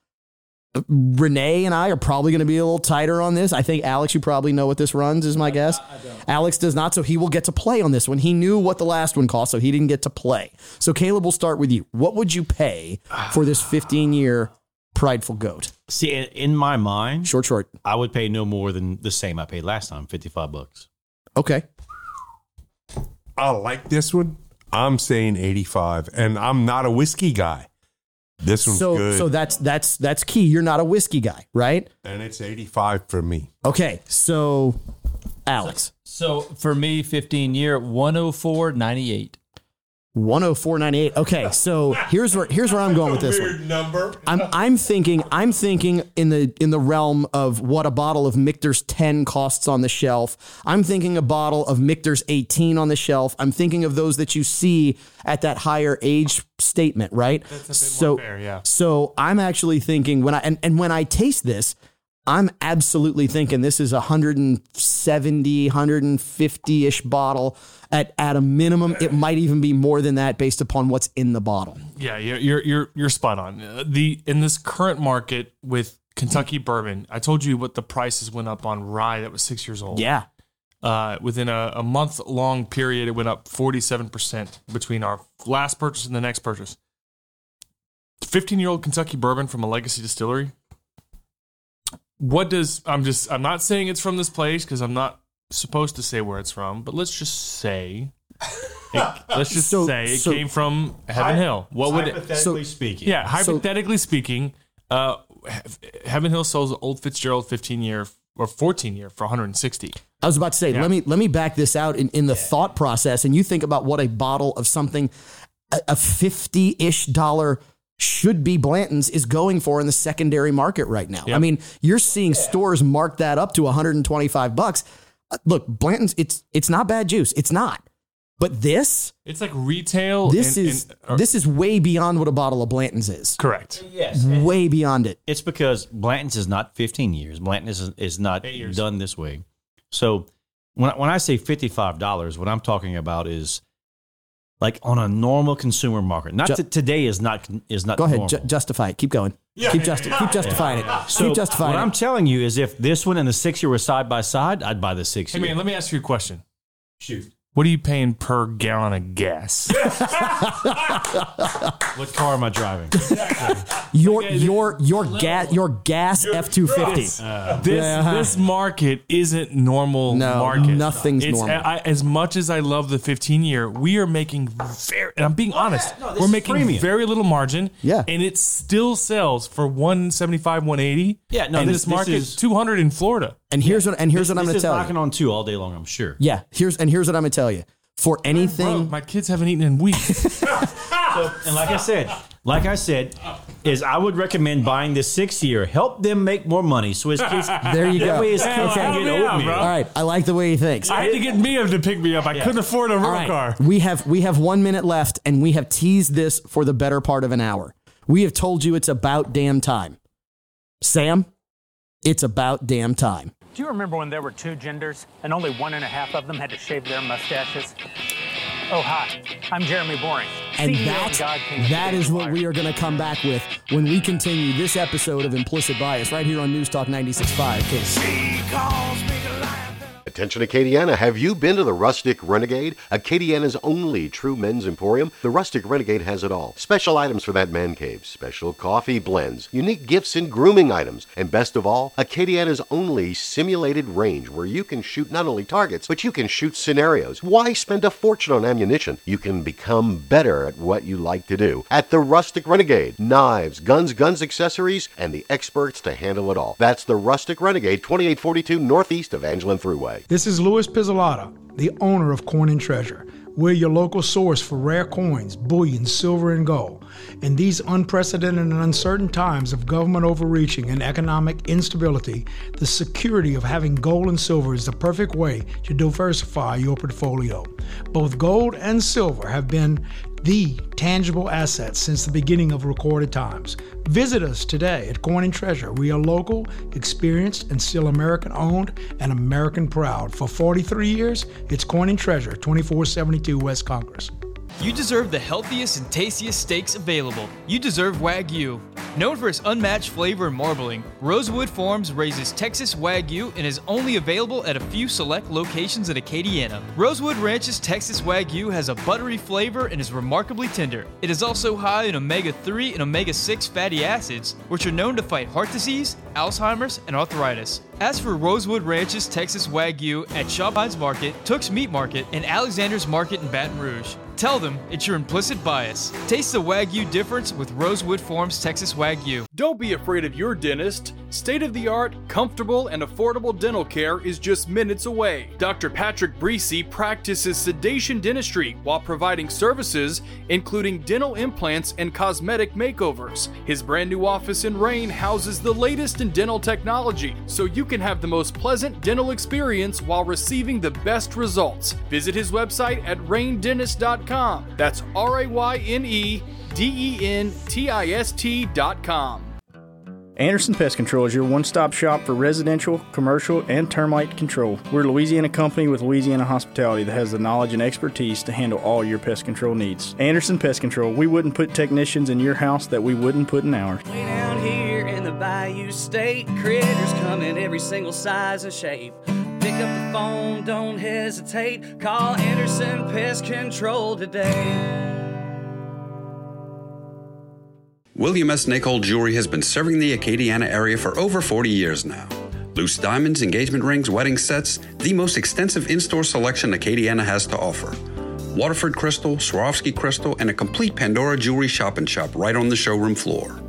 Speaker 2: Renee and I are probably going to be a little tighter on this. I think Alex, you probably know what this runs, is my guess. Alex does not, so he will get to play on this one. He knew what the last one cost, so he didn't get to play. So Caleb, we'll start with you. What would you pay for this 15 year prideful goat?
Speaker 9: See, in, in my mind,
Speaker 2: short, short,
Speaker 9: I would pay no more than the same I paid last time, fifty-five bucks.
Speaker 2: Okay.
Speaker 5: I like this one. I'm saying 85, and I'm not a whiskey guy. This one's
Speaker 2: so
Speaker 5: good.
Speaker 2: so that's that's that's key. You're not a whiskey guy, right?
Speaker 5: and it's 85 for me.
Speaker 2: Okay, so Alex,
Speaker 10: So for me, 15 year, 104.98.
Speaker 2: 104.98. Okay, so here's where here's where I'm going with this one.
Speaker 5: number.
Speaker 2: I'm I'm thinking I'm thinking in the in the realm of what a bottle of Michter's 10 costs on the shelf. I'm thinking a bottle of Michter's 18 on the shelf. I'm thinking of those that you see at that higher age statement, right?
Speaker 12: That's a bit
Speaker 2: so
Speaker 12: fair, yeah.
Speaker 2: so I'm actually thinking when I and, and when I taste this, I'm absolutely thinking this is a 170, 150-ish bottle. At at a minimum, it might even be more than that based upon what's in the bottle.
Speaker 12: Yeah, you're you're you're, you're spot on. Uh, The in this current market with Kentucky bourbon, I told you what the prices went up on rye that was six years old.
Speaker 2: Yeah.
Speaker 12: Uh, within a, a month long period, it went up 47% between our last purchase and the next purchase. 15 year old Kentucky bourbon from a legacy distillery. What does, I'm just, I'm not saying it's from this place because I'm not supposed to say where it's from, but let's just say, it- (laughs) let's just
Speaker 2: So-
Speaker 12: say it
Speaker 2: so-
Speaker 12: came from Heaven
Speaker 9: Hy-
Speaker 12: Hill. What would it,
Speaker 9: hypothetically speaking?
Speaker 12: yeah,
Speaker 2: So-
Speaker 12: hypothetically speaking, uh, Heaven Hill sells Old Fitzgerald 15 year or 14 year for 160.
Speaker 2: I was about to say,
Speaker 12: Yeah.
Speaker 2: let me let me back this out in, in the thought process, and you think about what a bottle of something, a fifty ish dollar should be Blanton's is going for in the secondary market right now. I mean, you're seeing stores mark that up to 125 bucks. Look, Blanton's, it's it's not bad juice, it's not. But this,
Speaker 12: It's like retail.
Speaker 2: this
Speaker 12: and-
Speaker 2: is
Speaker 12: and- or-
Speaker 2: this is way beyond what a bottle of Blanton's is.
Speaker 12: correct.
Speaker 9: Yes.
Speaker 2: Way beyond it.
Speaker 9: It's because Blanton's is not 15 years. Blanton's is, is not done this way. So when I, when I say $55, what I'm talking about is like on a normal consumer market. Not
Speaker 2: Ju-
Speaker 9: that today is not is not
Speaker 2: Go ahead,
Speaker 9: normal.
Speaker 2: ju- justify it. Keep going. Yeah. keep justi- keep justifying it.
Speaker 9: so
Speaker 2: keep justifying
Speaker 9: what
Speaker 2: it.
Speaker 9: I'm telling you is if this one and the six year were side by side, I'd buy the six
Speaker 12: Hey
Speaker 9: year.
Speaker 12: man, let me ask you a question.
Speaker 9: Shoot.
Speaker 12: What are you paying per gallon of gas? (laughs)
Speaker 9: What car am I driving?
Speaker 2: your your your gas your gas F two fifty.
Speaker 12: Uh, this
Speaker 2: Yeah.
Speaker 12: this market isn't normal
Speaker 2: No,
Speaker 12: market.
Speaker 2: nothing's
Speaker 12: It's-
Speaker 2: normal.
Speaker 12: I, as much as I love the 15 year, we are making very. And I'm being oh, honest.
Speaker 9: no, this
Speaker 12: we're
Speaker 9: is
Speaker 12: making
Speaker 9: premium.
Speaker 12: very little margin.
Speaker 2: Yeah.
Speaker 12: and it still sells for 175, 180.
Speaker 9: Yeah, no,
Speaker 12: and
Speaker 9: this-
Speaker 12: this,
Speaker 9: this
Speaker 12: market
Speaker 9: is-
Speaker 12: 200 in Florida.
Speaker 2: And here's what and here's what I'm
Speaker 9: this
Speaker 2: going to
Speaker 9: is
Speaker 2: tell
Speaker 9: knocking
Speaker 2: you.
Speaker 9: on two all day long, I'm sure.
Speaker 2: Yeah, here's and here's what I'm going to tell you. For anything,
Speaker 12: Bro, my kids haven't eaten in weeks. (laughs)
Speaker 9: So, and like I said, like I said, is I would recommend buying the six year. Help them make more money. So his kids, (laughs)
Speaker 2: there you
Speaker 9: that
Speaker 2: go.
Speaker 9: way his kids
Speaker 12: Okay.
Speaker 9: can get
Speaker 12: Yeah,
Speaker 9: oatmeal.
Speaker 2: All right, I like the way he thinks.
Speaker 12: I had to get Mia to pick me up. I couldn't afford a rental
Speaker 2: All right,
Speaker 12: car.
Speaker 2: we have we have one minute left, and we have teased this for the better part of an hour. We have told you it's about damn time. Sam, it's about damn time.
Speaker 22: Do you remember when there were two genders and only one and a half of them had to shave their mustaches? Oh, hi. I'm Jeremy Boring.
Speaker 2: And
Speaker 22: CEO of
Speaker 2: that,
Speaker 22: God King
Speaker 2: that is what we are going to come back with when we continue this episode of Implicit Bias right here on News Talk 96.5. KC.
Speaker 3: Attention Acadiana, have you been to the Rustic Renegade? Acadiana's only true men's emporium? The Rustic Renegade has it all. Special items for that man cave, special coffee blends, unique gifts and grooming items, and best of all, Acadiana's only simulated range where you can shoot not only targets, but you can shoot scenarios. Why spend a fortune on ammunition? You can become better at what you like to do. At the Rustic Renegade, knives, guns, guns, accessories, and the experts to handle it all. That's the Rustic Renegade, 2842 northeast Evangeline Thruway.
Speaker 18: This is Louis Pizzolata, the owner of Coin and Treasure. We're your local source for rare coins, bullion, silver, and gold. In these unprecedented and uncertain times of government overreaching and economic instability, the security of having gold and silver is the perfect way to diversify your portfolio. Both gold and silver have been the tangible assets since the beginning of recorded times. Visit us today at Coin and Treasure. We are local, experienced, and still American owned and American proud. For 43 years, it's Coin and Treasure, 2472 West Congress.
Speaker 11: You deserve the healthiest and tastiest steaks available. You deserve Wagyu. Known for its unmatched flavor and marbling, Rosewood Farms raises Texas Wagyu and is only available at a few select locations in Acadiana. Rosewood Ranch's Texas Wagyu has a buttery flavor and is remarkably tender. It is also high in omega 3 and omega 6 fatty acids, which are known to fight heart disease, Alzheimer's, and arthritis. As for Rosewood Ranch's Texas Wagyu at Pines Market, Tooks Meat Market, and Alexander's Market in Baton Rouge, tell them it's your implicit bias. Taste the Wagyu difference with Rosewood Farms Texas Wagyu.
Speaker 7: Don't be afraid of your dentist. State of the art, comfortable, and affordable dental care is just minutes away. Dr. Patrick Breesy practices sedation dentistry while providing services including dental implants and cosmetic makeovers. His brand new office in Rayne houses the latest in dental technology, so you can have the most pleasant dental experience while receiving the best results. Visit his website at raynedentist.com. That's R A Y N E D E N T I S T.com.
Speaker 23: Anderson Pest Control is your one stop shop for residential, commercial, and termite control. We're a Louisiana company with Louisiana hospitality that has the knowledge and expertise to handle all your pest control needs. Anderson Pest Control, we wouldn't put technicians in your house that we wouldn't put in ours.
Speaker 20: Way down here in the Bayou State, critters come in every single size and shape. Pick up the phone, don't hesitate. Call Anderson Pest Control today.
Speaker 8: William S. Nicole Jewelry has been serving the Acadiana area for over 40 years now. Loose diamonds, engagement rings, wedding sets, the most extensive in store selection Acadiana has to offer. Waterford Crystal, Swarovski Crystal, and a complete Pandora jewelry shop and shop right on the showroom floor.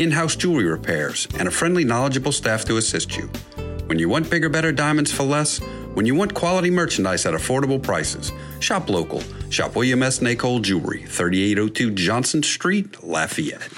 Speaker 8: In house jewelry repairs, and a friendly, knowledgeable staff to assist you. When you want bigger, better diamonds for less, when you want quality merchandise at affordable prices, shop local. Shop William S. Nicole Jewelry, 3802 Johnson Street, Lafayette.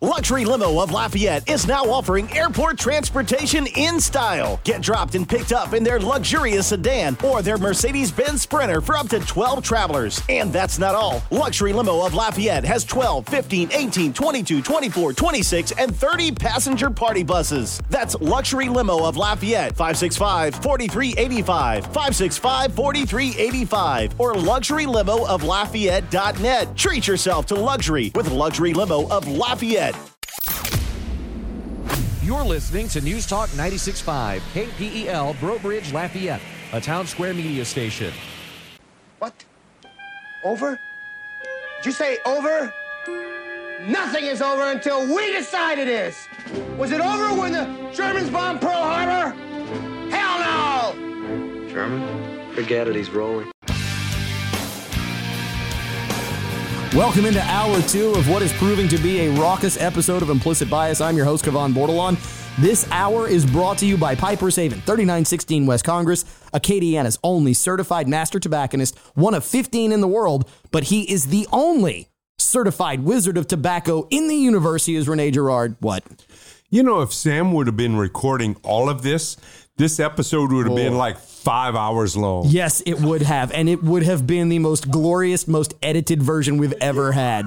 Speaker 13: Luxury Limo of Lafayette is now offering airport transportation in style. Get dropped and picked up in their luxurious sedan or their Mercedes Benz Sprinter for up to 12 travelers. And that's not all. Luxury Limo of Lafayette has 12, 15, 18, 22, 24, 26, and 30 passenger party buses. That's Luxury Limo of Lafayette, 565 4385, 565 4385, or luxurylimooflafayette.net. Treat yourself to luxury with Luxury Limo of Lafayette.
Speaker 24: You're listening to News Talk 96.5, KPEL, Breaux Bridge, Lafayette, a Townsquare Media station.
Speaker 16: What? Over? Did you say over? Nothing is over until we decide it is. Was it over when the Germans bombed Pearl Harbor? Hell no!
Speaker 17: German? Forget it, he's rolling.
Speaker 2: Welcome into hour two of what is proving to be a raucous episode of Implicit Bias. I'm your host, Kavan Bordelon. This hour is brought to you by Piper's Haven, 3916 West Congress, Acadiana's only certified master tobacconist, one of 15 in the world, but he is the only certified wizard of tobacco in the universe. He is Rene Girard. What?
Speaker 25: You know, if Sam would have been recording all of this, this episode would have been
Speaker 2: Oh.
Speaker 25: like five hours long.
Speaker 2: Yes, it would have. And it would have been the most glorious, most edited version we've ever had.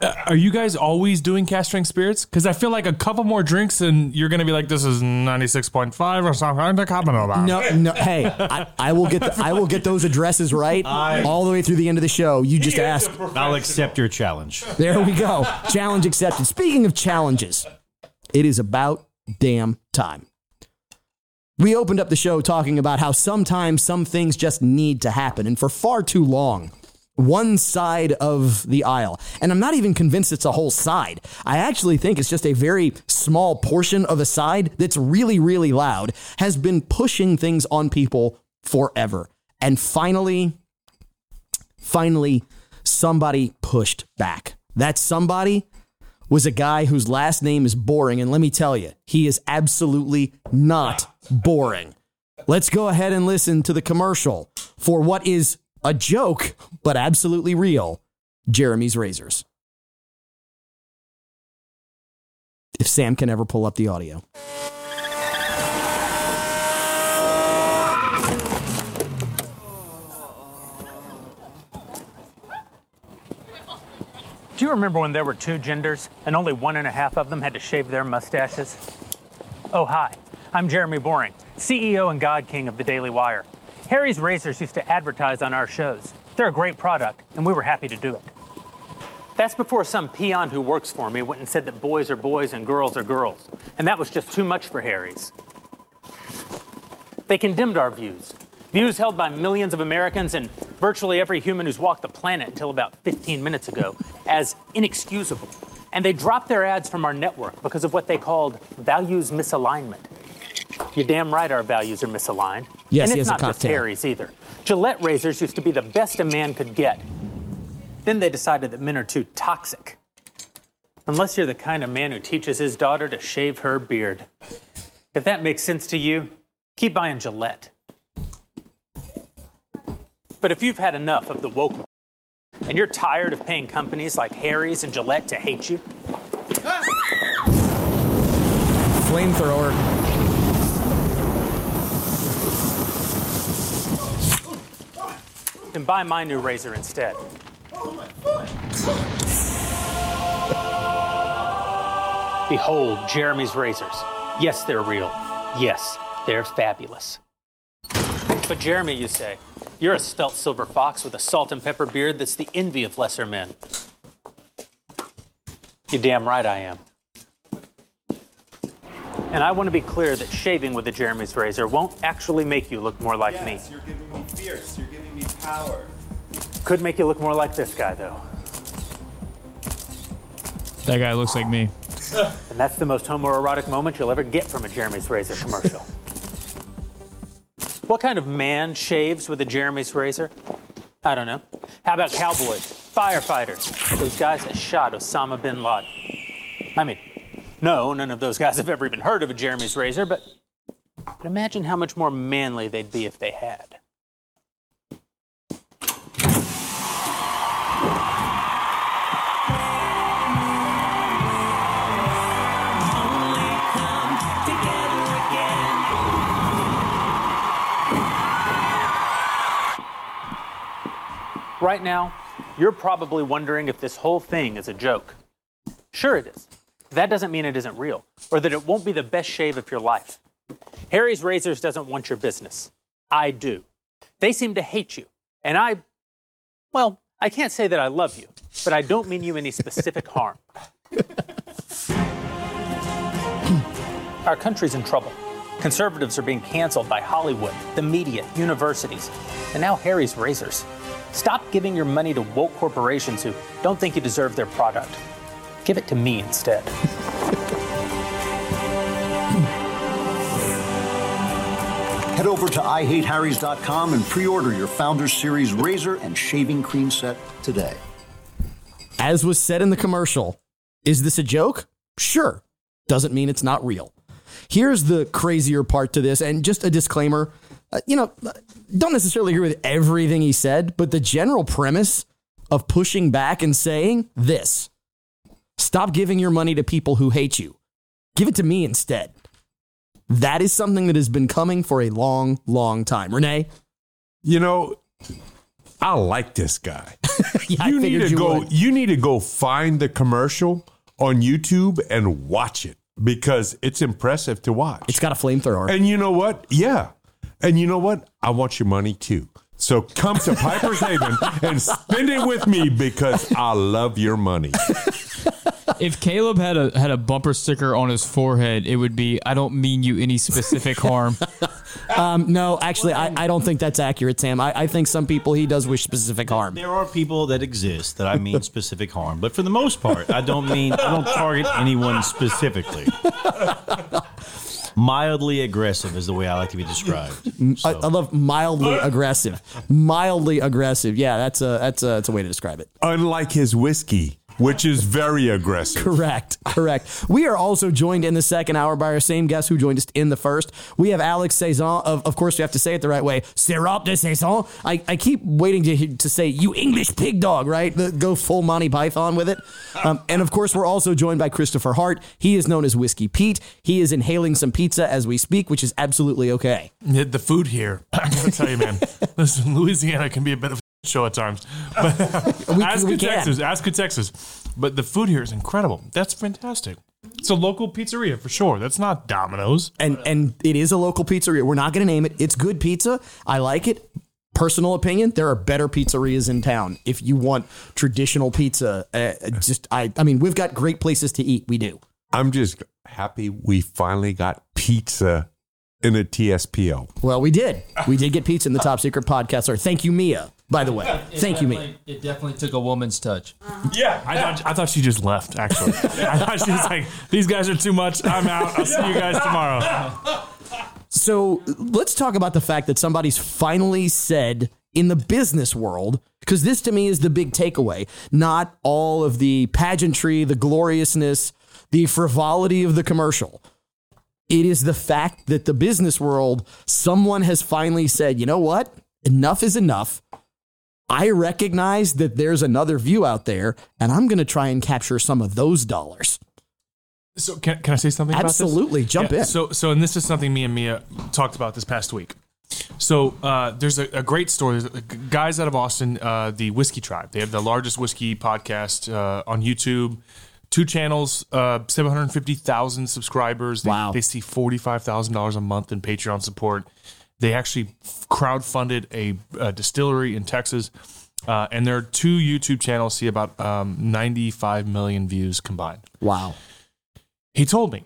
Speaker 12: Uh, Are you guys always doing cask strength spirits? Because I feel like a couple more drinks and you're going to be like, this is 96.5 or something. to comment about.
Speaker 2: No, no. Hey, I, I will get the, I will get those addresses right all the way through the end of the show. You just ask.
Speaker 9: I'll accept your challenge.
Speaker 2: There we go. Challenge accepted. Speaking of challenges, it is about damn time. We opened up the show talking about how sometimes some things just need to happen, and for far too long, one side of the aisle, and I'm not even convinced it's a whole side. I actually think it's just a very small portion of a side that's really, really loud, has been pushing things on people forever. And finally, finally, somebody pushed back. That somebody was a guy whose last name is boring. And let me tell you, he is absolutely not boring. Let's go ahead and listen to the commercial for what is a joke, but absolutely real Jeremy's Razors. If Sam can ever pull up the audio.
Speaker 22: Do you remember when there were two genders and only one and a half of them had to shave their mustaches? Oh, hi. I'm Jeremy Boring, CEO and God King of the Daily Wire. Harry's Razors used to advertise on our shows. They're a great product, and we were happy to do it. That's before some peon who works for me went and said that boys are boys and girls are girls. And that was just too much for Harry's. They condemned our views, views held by millions of Americans and virtually every human who's walked the planet until about 15 minutes ago, as inexcusable. And they dropped their ads from our network because of what they called values misalignment. You're damn right our values are misaligned.
Speaker 2: Yes,
Speaker 22: and it's not just. Harry's either. Gillette razors used to be the best a man could get. Then they decided that men are too toxic. Unless you're the kind of man who teaches his daughter to shave her beard. If that makes sense to you, keep buying Gillette. But if you've had enough of the woke and you're tired of paying companies like Harry's and Gillette to hate you,
Speaker 2: Flamethrower.
Speaker 22: Then buy my new razor instead. Behold Jeremy's razors. Yes, they're real. Yes, they're fabulous. But Jeremy, you say, you're a spelt silver fox with a salt and pepper beard that's the envy of lesser men. You're damn right I am. And I want to be clear that shaving with a Jeremy's razor won't actually make you look more like me.
Speaker 26: You're giving me fierce. You're giving me power.
Speaker 22: Could make you look more like this guy, though.
Speaker 11: That guy looks like me.
Speaker 22: And that's the most homoerotic moment you'll ever get from a Jeremy's razor commercial. what kind of man shaves with a Jeremy's razor? I don't know. How about cowboys, firefighters, those guys that shot Osama bin Laden? I mean, no, none of those guys have ever even heard of a Jeremy's razor, but, but imagine how much more manly they'd be if they had. Right now, you're probably wondering if this whole thing is a joke. Sure, it is. That doesn't mean it isn't real, or that it won't be the best shave of your life. Harry's Razors doesn't want your business. I do. They seem to hate you. And I, well, I can't say that I love you, but I don't mean you any specific (laughs) harm. Our country's in trouble. Conservatives are being canceled by Hollywood, the media, universities, and now Harry's Razors. Stop giving your money to woke corporations who don't think you deserve their product. Give it to me instead.
Speaker 27: Head over to IHateHarrys.com and pre order your Founders Series razor and shaving cream set today.
Speaker 2: As was said in the commercial, is this a joke? Sure. Doesn't mean it's not real. Here's the crazier part to this, and just a disclaimer. Uh, you know, don't necessarily agree with everything he said, but the general premise of pushing back and saying this stop giving your money to people who hate you, give it to me instead. That is something that has been coming for a long, long time. Renee?
Speaker 5: You know, I like this guy. (laughs)
Speaker 2: Yeah,
Speaker 5: you need to
Speaker 2: you
Speaker 5: go.
Speaker 2: would.
Speaker 5: You need to go find the commercial on YouTube and watch it because it's impressive to watch.
Speaker 2: It's got a flamethrower.
Speaker 5: And you know what? Yeah. And you know what? I want your money too. So come to Piper's Haven and spend it with me because I love your money.
Speaker 11: If Caleb had a had a bumper sticker on his forehead, it would be "I don't mean you any specific harm." (laughs)
Speaker 2: Um, no, actually, I, I don't think that's accurate, Sam. I, I think some people he does wish specific harm.
Speaker 9: There are people that exist that I mean specific harm, but for the most part, I don't mean I don't target anyone specifically. (laughs) Mildly aggressive is the way I like to be described.
Speaker 2: I, I love mildly (laughs) aggressive. Mildly aggressive. Yeah, that's a that's a, that's a way to describe it.
Speaker 5: Unlike his whiskey, which is very aggressive.
Speaker 2: Correct. Correct. We are also joined in the second hour by our same guest who joined us in the first. We have Alex Saizon. Of, of course, we have to say it the right way. Sirop de Saizon. I, I keep waiting to, to say, you English pig dog, right? The, go full Monty Python with it. Um, and of course, we're also joined by Kristopher Hart. He is known as Whiskey Pete. He is inhaling some pizza as we speak, which is absolutely okay.
Speaker 12: The food here, (coughs) I gotta tell you, man. (laughs) Listen, Louisiana can be a bit of a show at times. But (laughs)
Speaker 2: We-
Speaker 12: ask
Speaker 2: we
Speaker 12: in. Texas, ask in Texas. But the food here is incredible. That's fantastic. It's a local pizzeria for sure. That's not Domino's.
Speaker 2: And and it is a local pizzeria. We're not going to name it. It's good pizza. I like it. personal opinion, there are better pizzerias in town. If you want traditional pizza, uh, just I, I mean, we've got great places to eat. We do.
Speaker 5: I'm just happy we finally got pizza in a TSPO.
Speaker 2: Well, we did. We did get pizza in the top secret podcast. Or thank you, Mia. By the way,
Speaker 10: It
Speaker 2: thank you, Mia.
Speaker 10: definitely- It definitely took a woman's touch. Uh-huh.
Speaker 12: Yeah, I thought, I thought she just left. Actually, (laughs) I thought she was like, "These guys are too much. I'm out. I'll see you guys tomorrow."
Speaker 2: So let's talk about the fact that somebody's finally said in the business world, because this to me is the big takeaway, not all of the pageantry, the gloriousness, the frivolity of the commercial. It is the fact that the business world, someone has finally said, you know what? Enough is enough. I recognize that there's another view out there, and I'm going to try and capture some of those dollars.
Speaker 12: So can, can I say something?
Speaker 2: Absolutely.
Speaker 12: about this?
Speaker 2: Jump in.
Speaker 12: So so and this is something me and Mia talked about this past week. So uh, there's a, a great story. There's guys out of Austin, uh, the Whiskey Tribe. They have the largest whiskey podcast uh, on YouTube. Two channels, uh, seven hundred fifty thousand subscribers. They, wow! They see forty five thousand dollars a month in Patreon support. They actually crowdfunded a, a distillery in Texas, uh, and their two YouTube channels see about um, ninety five million views combined.
Speaker 2: Wow.
Speaker 12: He told me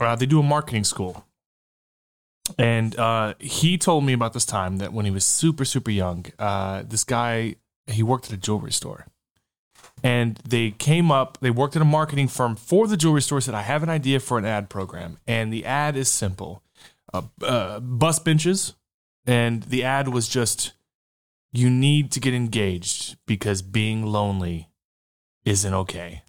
Speaker 12: uh, they do a marketing school. And uh, he told me about this time that when he was super, super young, uh, this guy, he worked at a jewelry store. And they came up, they worked at a marketing firm for the jewelry store, said, I have an idea for an ad program. And the ad is simple uh, uh, bus benches. And the ad was just, you need to get engaged because being lonely isn't okay.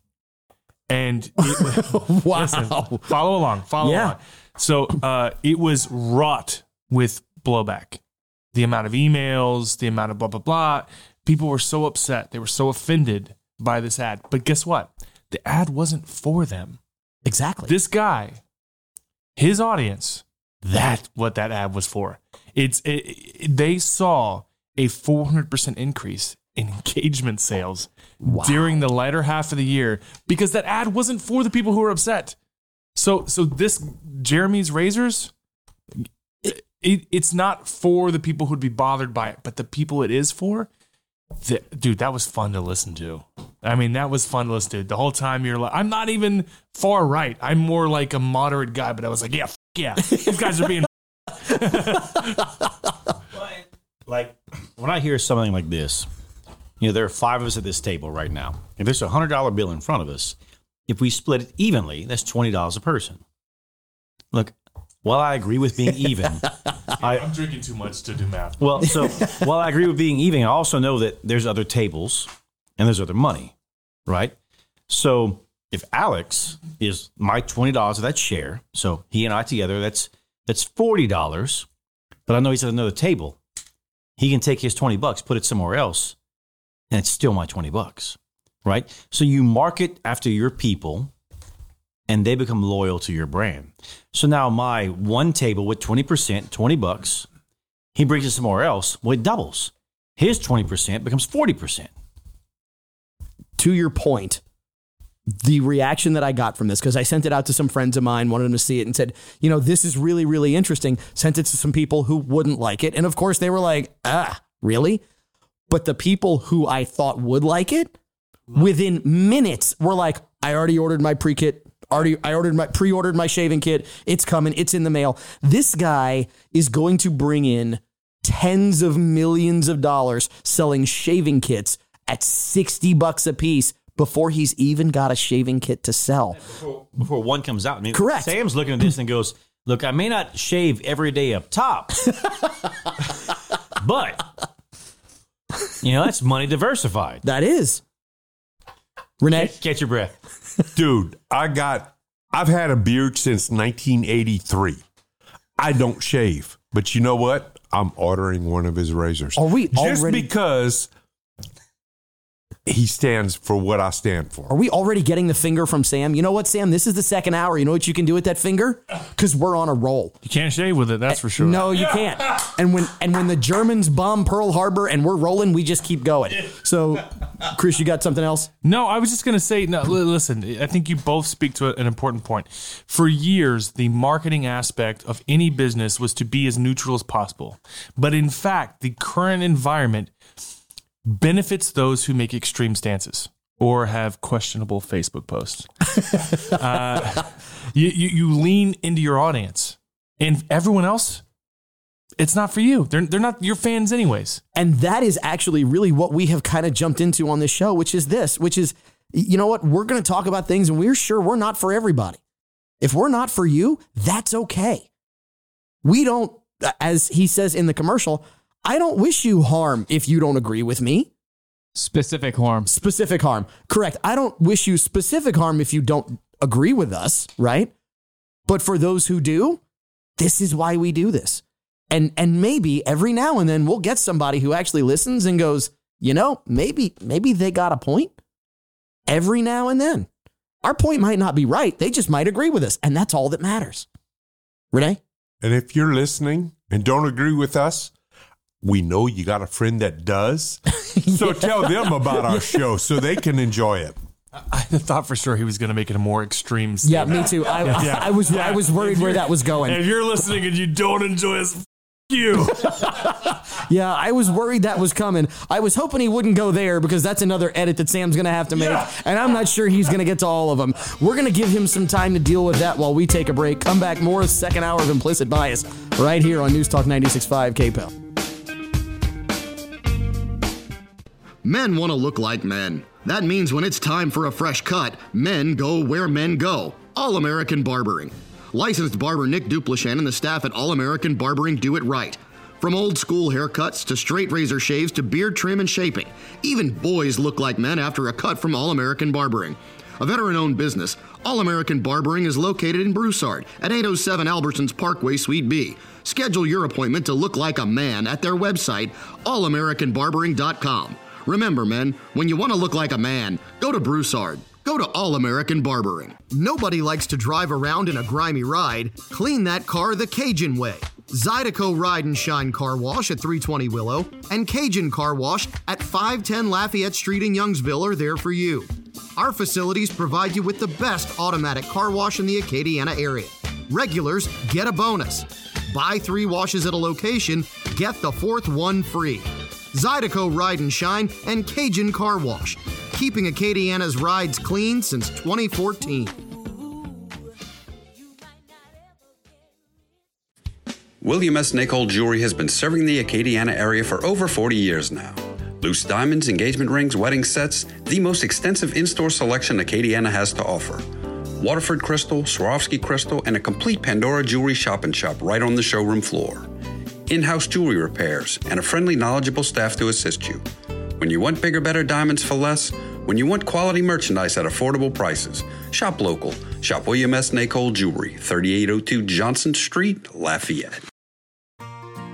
Speaker 12: And it, (laughs)
Speaker 2: wow.
Speaker 12: listen, follow along, follow
Speaker 2: Yeah.
Speaker 12: along. So uh, it was wrought with blowback. The amount of emails, the amount of blah blah blah. People were so upset. They were so offended by this ad. But guess what? The ad wasn't for them.
Speaker 2: Exactly.
Speaker 12: This guy, his audience, that's what that ad was for. It's it, it- they saw a 400% increase in (laughs) engagement sales during the latter half of the year because that ad wasn't for the people who were upset. So so this Jeremy's razors it, it's not for the people who'd be bothered by it, but the people it is for, th- dude, that was fun to listen to. I mean, that was fun to listen to. The whole time you're like, I'm not even far right. I'm more like a moderate guy, but I was like, yeah, yeah, these guys are being. (laughs)
Speaker 9: like when I hear something like this, you know, there are five of us at this table right now. If there's a hundred dollar bill in front of us, if we split it evenly, that's twenty dollars a person. Look, while I agree with being even, (laughs) I,
Speaker 12: I'm drinking too much to do math.
Speaker 9: well, so while I agree with being even, I also know that there's other tables and there's other money, right? So if Alex is my twenty dollars of that share, so he and I together, that's that's forty dollars. But I know he's at another table. He can take his twenty bucks, put it somewhere else, and it's still my twenty bucks, right? So you market after your people, and they become loyal to your brand. So now my one table with twenty percent, twenty bucks, he brings it somewhere else. Well, it doubles. His twenty percent becomes forty percent.
Speaker 2: to your point, the reaction that I got from this, because I sent it out to some friends of mine, wanted them to see it, and said, you know, this is really, really interesting. Sent it to some people who wouldn't like it. And of course, they were like, ah, really? But the people who I thought would like it, within minutes, were like, I already ordered my pre kit. Already, I ordered my pre-ordered my shaving kit. It's coming. It's in the mail. This guy is going to bring in tens of millions of dollars selling shaving kits at 60 bucks a piece before he's even got a shaving kit to sell.
Speaker 9: Before one comes out. I mean,
Speaker 2: Correct.
Speaker 9: Sam's looking at this and goes, Look, I may not shave every day up top, but you know, that's money diversified.
Speaker 2: That is. Renee,
Speaker 9: catch, catch your breath.
Speaker 5: Dude, I got, I've had a beard since 1983. I don't shave, but you know what? I'm ordering one of his razors.
Speaker 2: Are we
Speaker 5: Just
Speaker 2: already-
Speaker 5: because he stands for what I stand for.
Speaker 2: Are we already getting the finger from Sam? You know what, Sam? This is the second hour. You know what you can do with that finger? Because we're on a roll.
Speaker 12: You can't shave with it, that's for sure.
Speaker 2: No, you can't. And when and when the Germans bomb Pearl Harbor and we're rolling, we just keep going. So Chris, you got something else?
Speaker 12: No, I was just going to say, no, listen, I think you both speak to an important point. For years, the marketing aspect of any business was to be as neutral as possible. But in fact, the current environment benefits those who make extreme stances or have questionable Facebook posts. (laughs) uh, you, you, you lean into your audience, and everyone else, it's not for you. They're, they're not your fans, anyways.
Speaker 2: And that is actually really what we have kind of jumped into on this show, which is this, which is, you know what? We're going to talk about things and we're sure we're not for everybody. If we're not for you, that's okay. We don't, as he says in the commercial, I don't wish you harm if you don't agree with me.
Speaker 10: Specific harm.
Speaker 2: Specific harm. Correct. I don't wish you specific harm if you don't agree with us, right? But for those who do, this is why we do this. And and maybe every now and then we'll get somebody who actually listens and goes, "You know, maybe maybe they got a point." Every now and then. Our point might not be right. They just might agree with us, and that's all that matters. Renee?
Speaker 5: And if you're listening and don't agree with us, we know you got a friend that does. (laughs) So tell them about our show so they can enjoy it.
Speaker 12: I thought for sure he was going to make it a more extreme.
Speaker 2: Yeah, me too. I, I was I was worried where that was going.
Speaker 12: If you're listening and you don't enjoy us, f- you. (laughs)
Speaker 2: Yeah, I was worried that was coming. I was hoping he wouldn't go there because that's another edit that Sam's going to have to make. And I'm not sure he's going to get to all of them. We're going to give him some time to deal with that while we take a break. Come back more second hour of implicit bias right here on News Talk 96.5 KPEL.
Speaker 28: Men want to look like men. That means when it's time for a fresh cut, men go where men go. All American Barbering. Licensed barber Nick Duplashan and the staff at All American Barbering do it right. From old school haircuts to straight razor shaves to beard trim and shaping, even boys look like men after a cut from All American Barbering. A veteran owned business, All American Barbering is located in Broussard at 807 Albertsons Parkway, Suite B. Schedule your appointment to look like a man at their website, allamericanbarbering.com. Remember, men, when you want to look like a man, go to Broussard. Go to All American Barbering. Nobody likes to drive around in a grimy ride. Clean that car the Cajun way. Zydeco Ride and Shine Car Wash at 320 Willow and Cajun Car Wash at 510 Lafayette Street in Youngsville are there for you. Our facilities provide you with the best automatic car wash in the Acadiana area. Regulars get a bonus. Buy three washes at a location, get the fourth one free. Zydeco Ride and Shine and Cajun Car Wash, keeping Acadiana's rides clean since 2014.
Speaker 8: William S. Nichol Jewelry has been serving the Acadiana area for over 40 years now. Loose diamonds, engagement rings, wedding sets, the most extensive in store selection Acadiana has to offer. Waterford Crystal, Swarovski Crystal, and a complete Pandora jewelry shop and shop right on the showroom floor. In house jewelry repairs and a friendly, knowledgeable staff to assist you. When you want bigger, better diamonds for less, when you want quality merchandise at affordable prices, shop local. Shop William S. Nicole Jewelry, 3802 Johnson Street, Lafayette.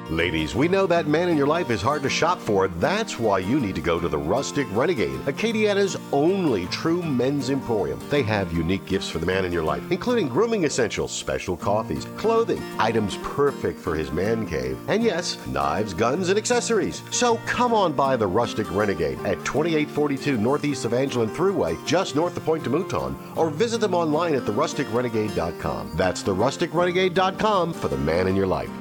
Speaker 3: Ladies, we know that man in your life is hard to shop for. That's why you need to go to the Rustic Renegade, Acadiana's only true men's emporium. They have unique gifts for the man in your life, including grooming essentials, special coffees, clothing, items perfect for his man cave, and yes, knives, guns, and accessories. So come on by the Rustic Renegade at 2842 Northeast of Evangeline Thruway, just north of Pont des Mouton, or visit them online at therusticrenegade.com. That's therusticrenegade.com for the man in your life.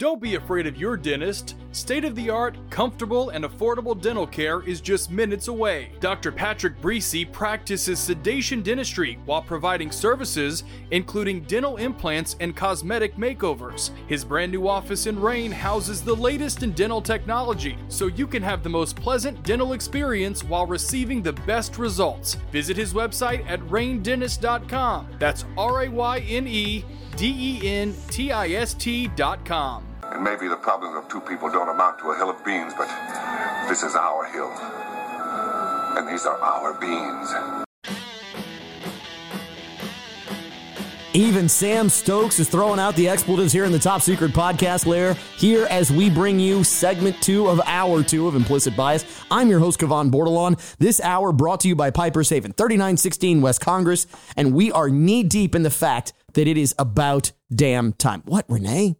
Speaker 7: Don't be afraid of your dentist. State of the art, comfortable, and affordable dental care is just minutes away. Dr. Patrick Breesy practices sedation dentistry while providing services including dental implants and cosmetic makeovers. His brand new office in Rayne houses the latest in dental technology so you can have the most pleasant dental experience while receiving the best results. Visit his website at raynedentist.com. That's R A Y N E D E N T I S T.com.
Speaker 29: And maybe the problems of two people don't amount to a hill of beans, but this is our hill. And these are our beans.
Speaker 2: Even Sam Stokes is throwing out the expletives here in the top secret podcast lair. Here as we bring you segment two of hour two of Implicit Bias. I'm your host, Kavan Bordelon. This hour brought to you by Piper's Haven, 3916 West Congress. And we are knee deep in the fact that it is about damn time. What, Renee?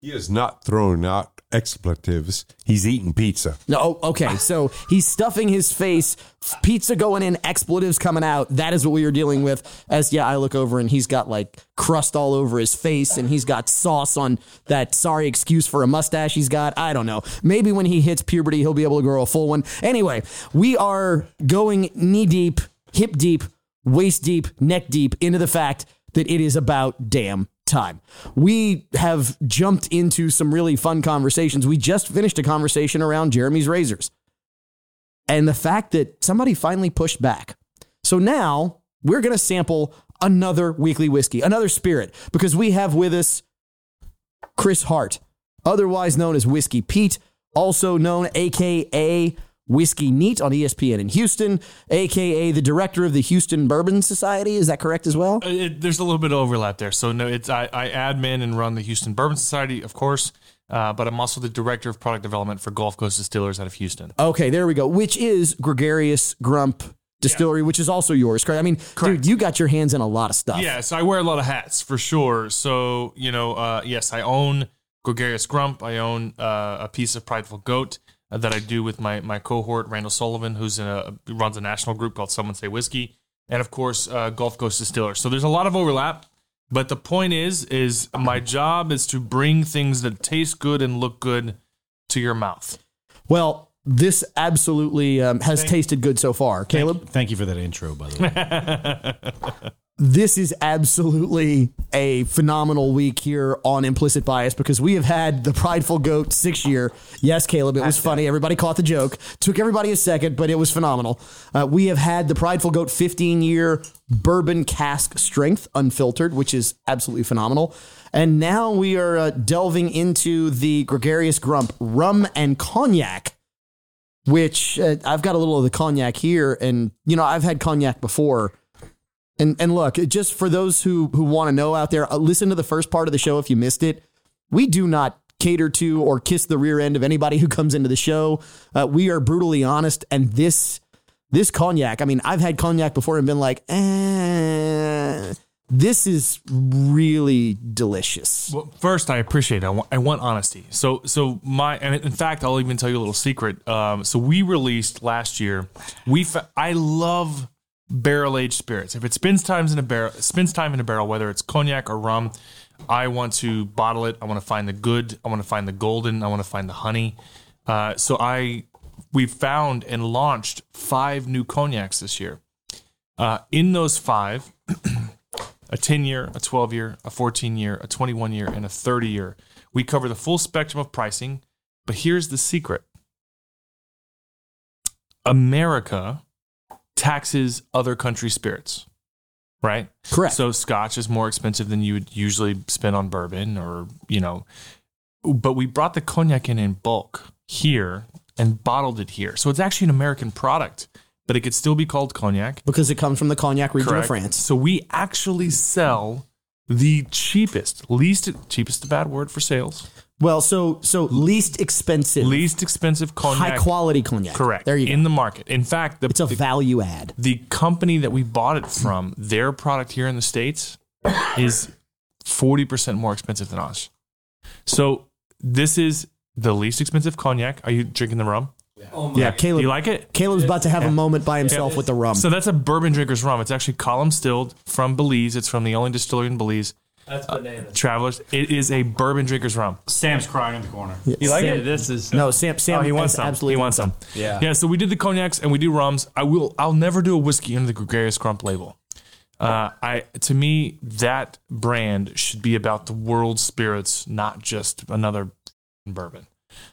Speaker 5: He is not throwing out expletives. He's eating pizza.
Speaker 2: No, oh, okay. So he's stuffing his face, pizza going in, expletives coming out. That is what we are dealing with. As yeah, I look over and he's got like crust all over his face, and he's got sauce on that. Sorry excuse for a mustache he's got. I don't know. Maybe when he hits puberty, he'll be able to grow a full one. Anyway, we are going knee deep, hip deep, waist deep, neck deep into the fact that it is about damn time. We have jumped into some really fun conversations. We just finished a conversation around Jeremy's razors and the fact that somebody finally pushed back. So now we're going to sample another weekly whiskey, another spirit, because we have with us Chris Hart, otherwise known as Whiskey Pete, also known AKA Whiskey Neat on ESPN in Houston, aka the director of the Houston Bourbon Society. Is that correct as well?
Speaker 12: Uh, It, there's a little bit of overlap there. So no, it's I, I admin and run the Houston Bourbon Society, of course, uh, but I'm also the director of product development for Gulf Coast Distillers out of Houston.
Speaker 2: Okay, there we go. Which is Gregarious Grump Distillery, which is also yours, correct? I mean, dude, you got your hands in a lot of stuff.
Speaker 12: Yeah, so I wear a lot of hats for sure. So you know, uh, yes, I own Gregarious Grump. I own uh, a piece of Prideful Goat that I do with my my cohort Randall Sullivan, who's in a runs a national group called Someone Say Whiskey, and of course uh, Gulf Coast Distillers. So there's a lot of overlap. But the point is, is my job is to bring things that taste good and look good to your mouth.
Speaker 2: Well, this absolutely um, has tasted good so far. Caleb?
Speaker 9: Thank you for that intro, by the way. (laughs)
Speaker 2: This is absolutely a phenomenal week here on Implicit Bias because we have had the Prideful Goat six year. Yes, Caleb, it was funny. Everybody caught the joke. Took everybody a second, but it was phenomenal. Uh, we have had the Prideful Goat 15 year bourbon cask strength unfiltered, which is absolutely phenomenal. And now we are uh, delving into the Gregarious Grump rum and cognac which uh, I've got a little of the cognac here, and you know I've had cognac before. And and look, just for those who who want to know out there, uh, listen to the first part of the show if you missed it. We do not cater to or kiss the rear end of anybody who comes into the show. Uh, we are brutally honest, and this this cognac. I mean, I've had cognac before and been like, eh, this is really delicious.
Speaker 12: Well, first, I appreciate it. I want, I want honesty. So, so my, and in fact, I'll even tell you a little secret. Um, so we released last year. We, fa- I love barrel aged spirits. If it spends times in a barrel, spends time in a barrel, whether it's cognac or rum, I want to bottle it. I want to find the good. I want to find the golden. I want to find the honey. Uh, so I, we found and launched five new cognacs this year. Uh, in those five, (clears throat) a 10 year, a 12 year, a 14 year, a 21 year, and a 30 year. We cover the full spectrum of pricing, but here's the secret America taxes other country spirits, right?
Speaker 2: Correct.
Speaker 12: So scotch is more expensive than you would usually spend on bourbon or, you know, but we brought the cognac in in bulk here and bottled it here. So it's actually an American product, but it could still be called cognac.
Speaker 2: Because it comes from the cognac region
Speaker 12: Correct.
Speaker 2: of France.
Speaker 12: So we actually sell the cheapest, least cheapest, a bad word for sales.
Speaker 2: Well, so so least expensive,
Speaker 12: least expensive cognac,
Speaker 2: high quality cognac.
Speaker 12: Correct.
Speaker 2: There you go.
Speaker 12: in the market. In fact, the,
Speaker 2: It's a value add.
Speaker 12: the company that we bought it from, their product here in the states is forty percent more expensive than us. So this is the least expensive cognac. Are you drinking the rum?
Speaker 2: Oh my- Yeah, Caleb-
Speaker 12: You like it?
Speaker 2: Caleb's about to have a moment by himself with the rum.
Speaker 12: So that's a bourbon drinker's rum. It's actually column stilled from Belize. It's from the only distillery in Belize.
Speaker 11: That's bananas.
Speaker 12: Travelers, it is a bourbon drinker's rum.
Speaker 9: Sam's crying in the corner.
Speaker 12: You like
Speaker 11: Sam,
Speaker 12: it?
Speaker 11: This is
Speaker 2: No, Sam. Sam
Speaker 12: oh, he wants some.
Speaker 2: absolutely
Speaker 12: he wants some.
Speaker 11: Yeah.
Speaker 12: Yeah. So we did the cognacs and we do rums. I will. I'll never do a whiskey under the Gregarious Grump label. Uh, I to me that brand should be about the world spirits, not just another bourbon.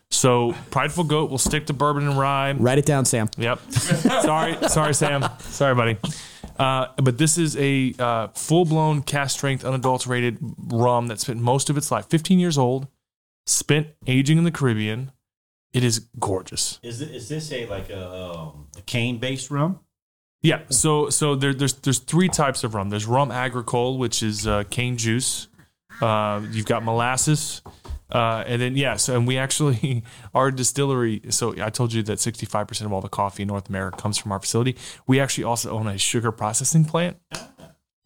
Speaker 12: So Prideful Goat will stick to bourbon and rye.
Speaker 2: Write it down, Sam.
Speaker 12: Yep. (laughs) sorry, sorry, Sam. Sorry, buddy. Uh, but this is a uh, full blown cask strength, unadulterated rum that spent most of its life, 15 years old, spent aging in the Caribbean. It is gorgeous.
Speaker 9: Is this, is this a like a, um, a cane based rum?
Speaker 12: Yeah. So so there, there's there's three types of rum. There's rum agricole, which is uh, cane juice. Uh, you've got molasses. Uh, and then yeah, so and we actually (laughs) our distillery. So I told you that 65 percent of all the coffee in North America comes from our facility. We actually also own a sugar processing plant,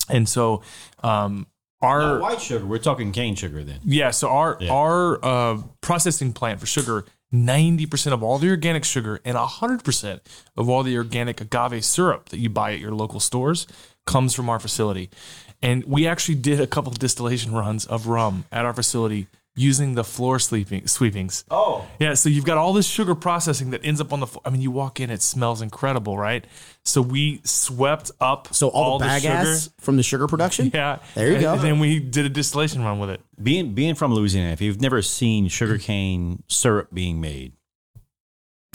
Speaker 12: and so um, our
Speaker 9: Not white sugar. We're talking cane sugar then.
Speaker 12: Yeah, so our our uh, processing plant for sugar, ninety percent of all the organic sugar and hundred percent of all the organic agave syrup that you buy at your local stores comes from our facility. And we actually did a couple of distillation runs of rum at our facility using the floor sleeping sweepings.
Speaker 9: Oh.
Speaker 12: Yeah, so you've got all this sugar processing that ends up on the floor. I mean, you walk in, it smells incredible, right? So we swept up
Speaker 2: So all, the
Speaker 12: the sugar.
Speaker 2: bagasse from the sugar production? (laughs)
Speaker 12: Yeah.
Speaker 2: There you
Speaker 12: And
Speaker 2: go.
Speaker 12: then we did a distillation run with it.
Speaker 9: Being being from Louisiana, if you've never seen sugarcane syrup being made,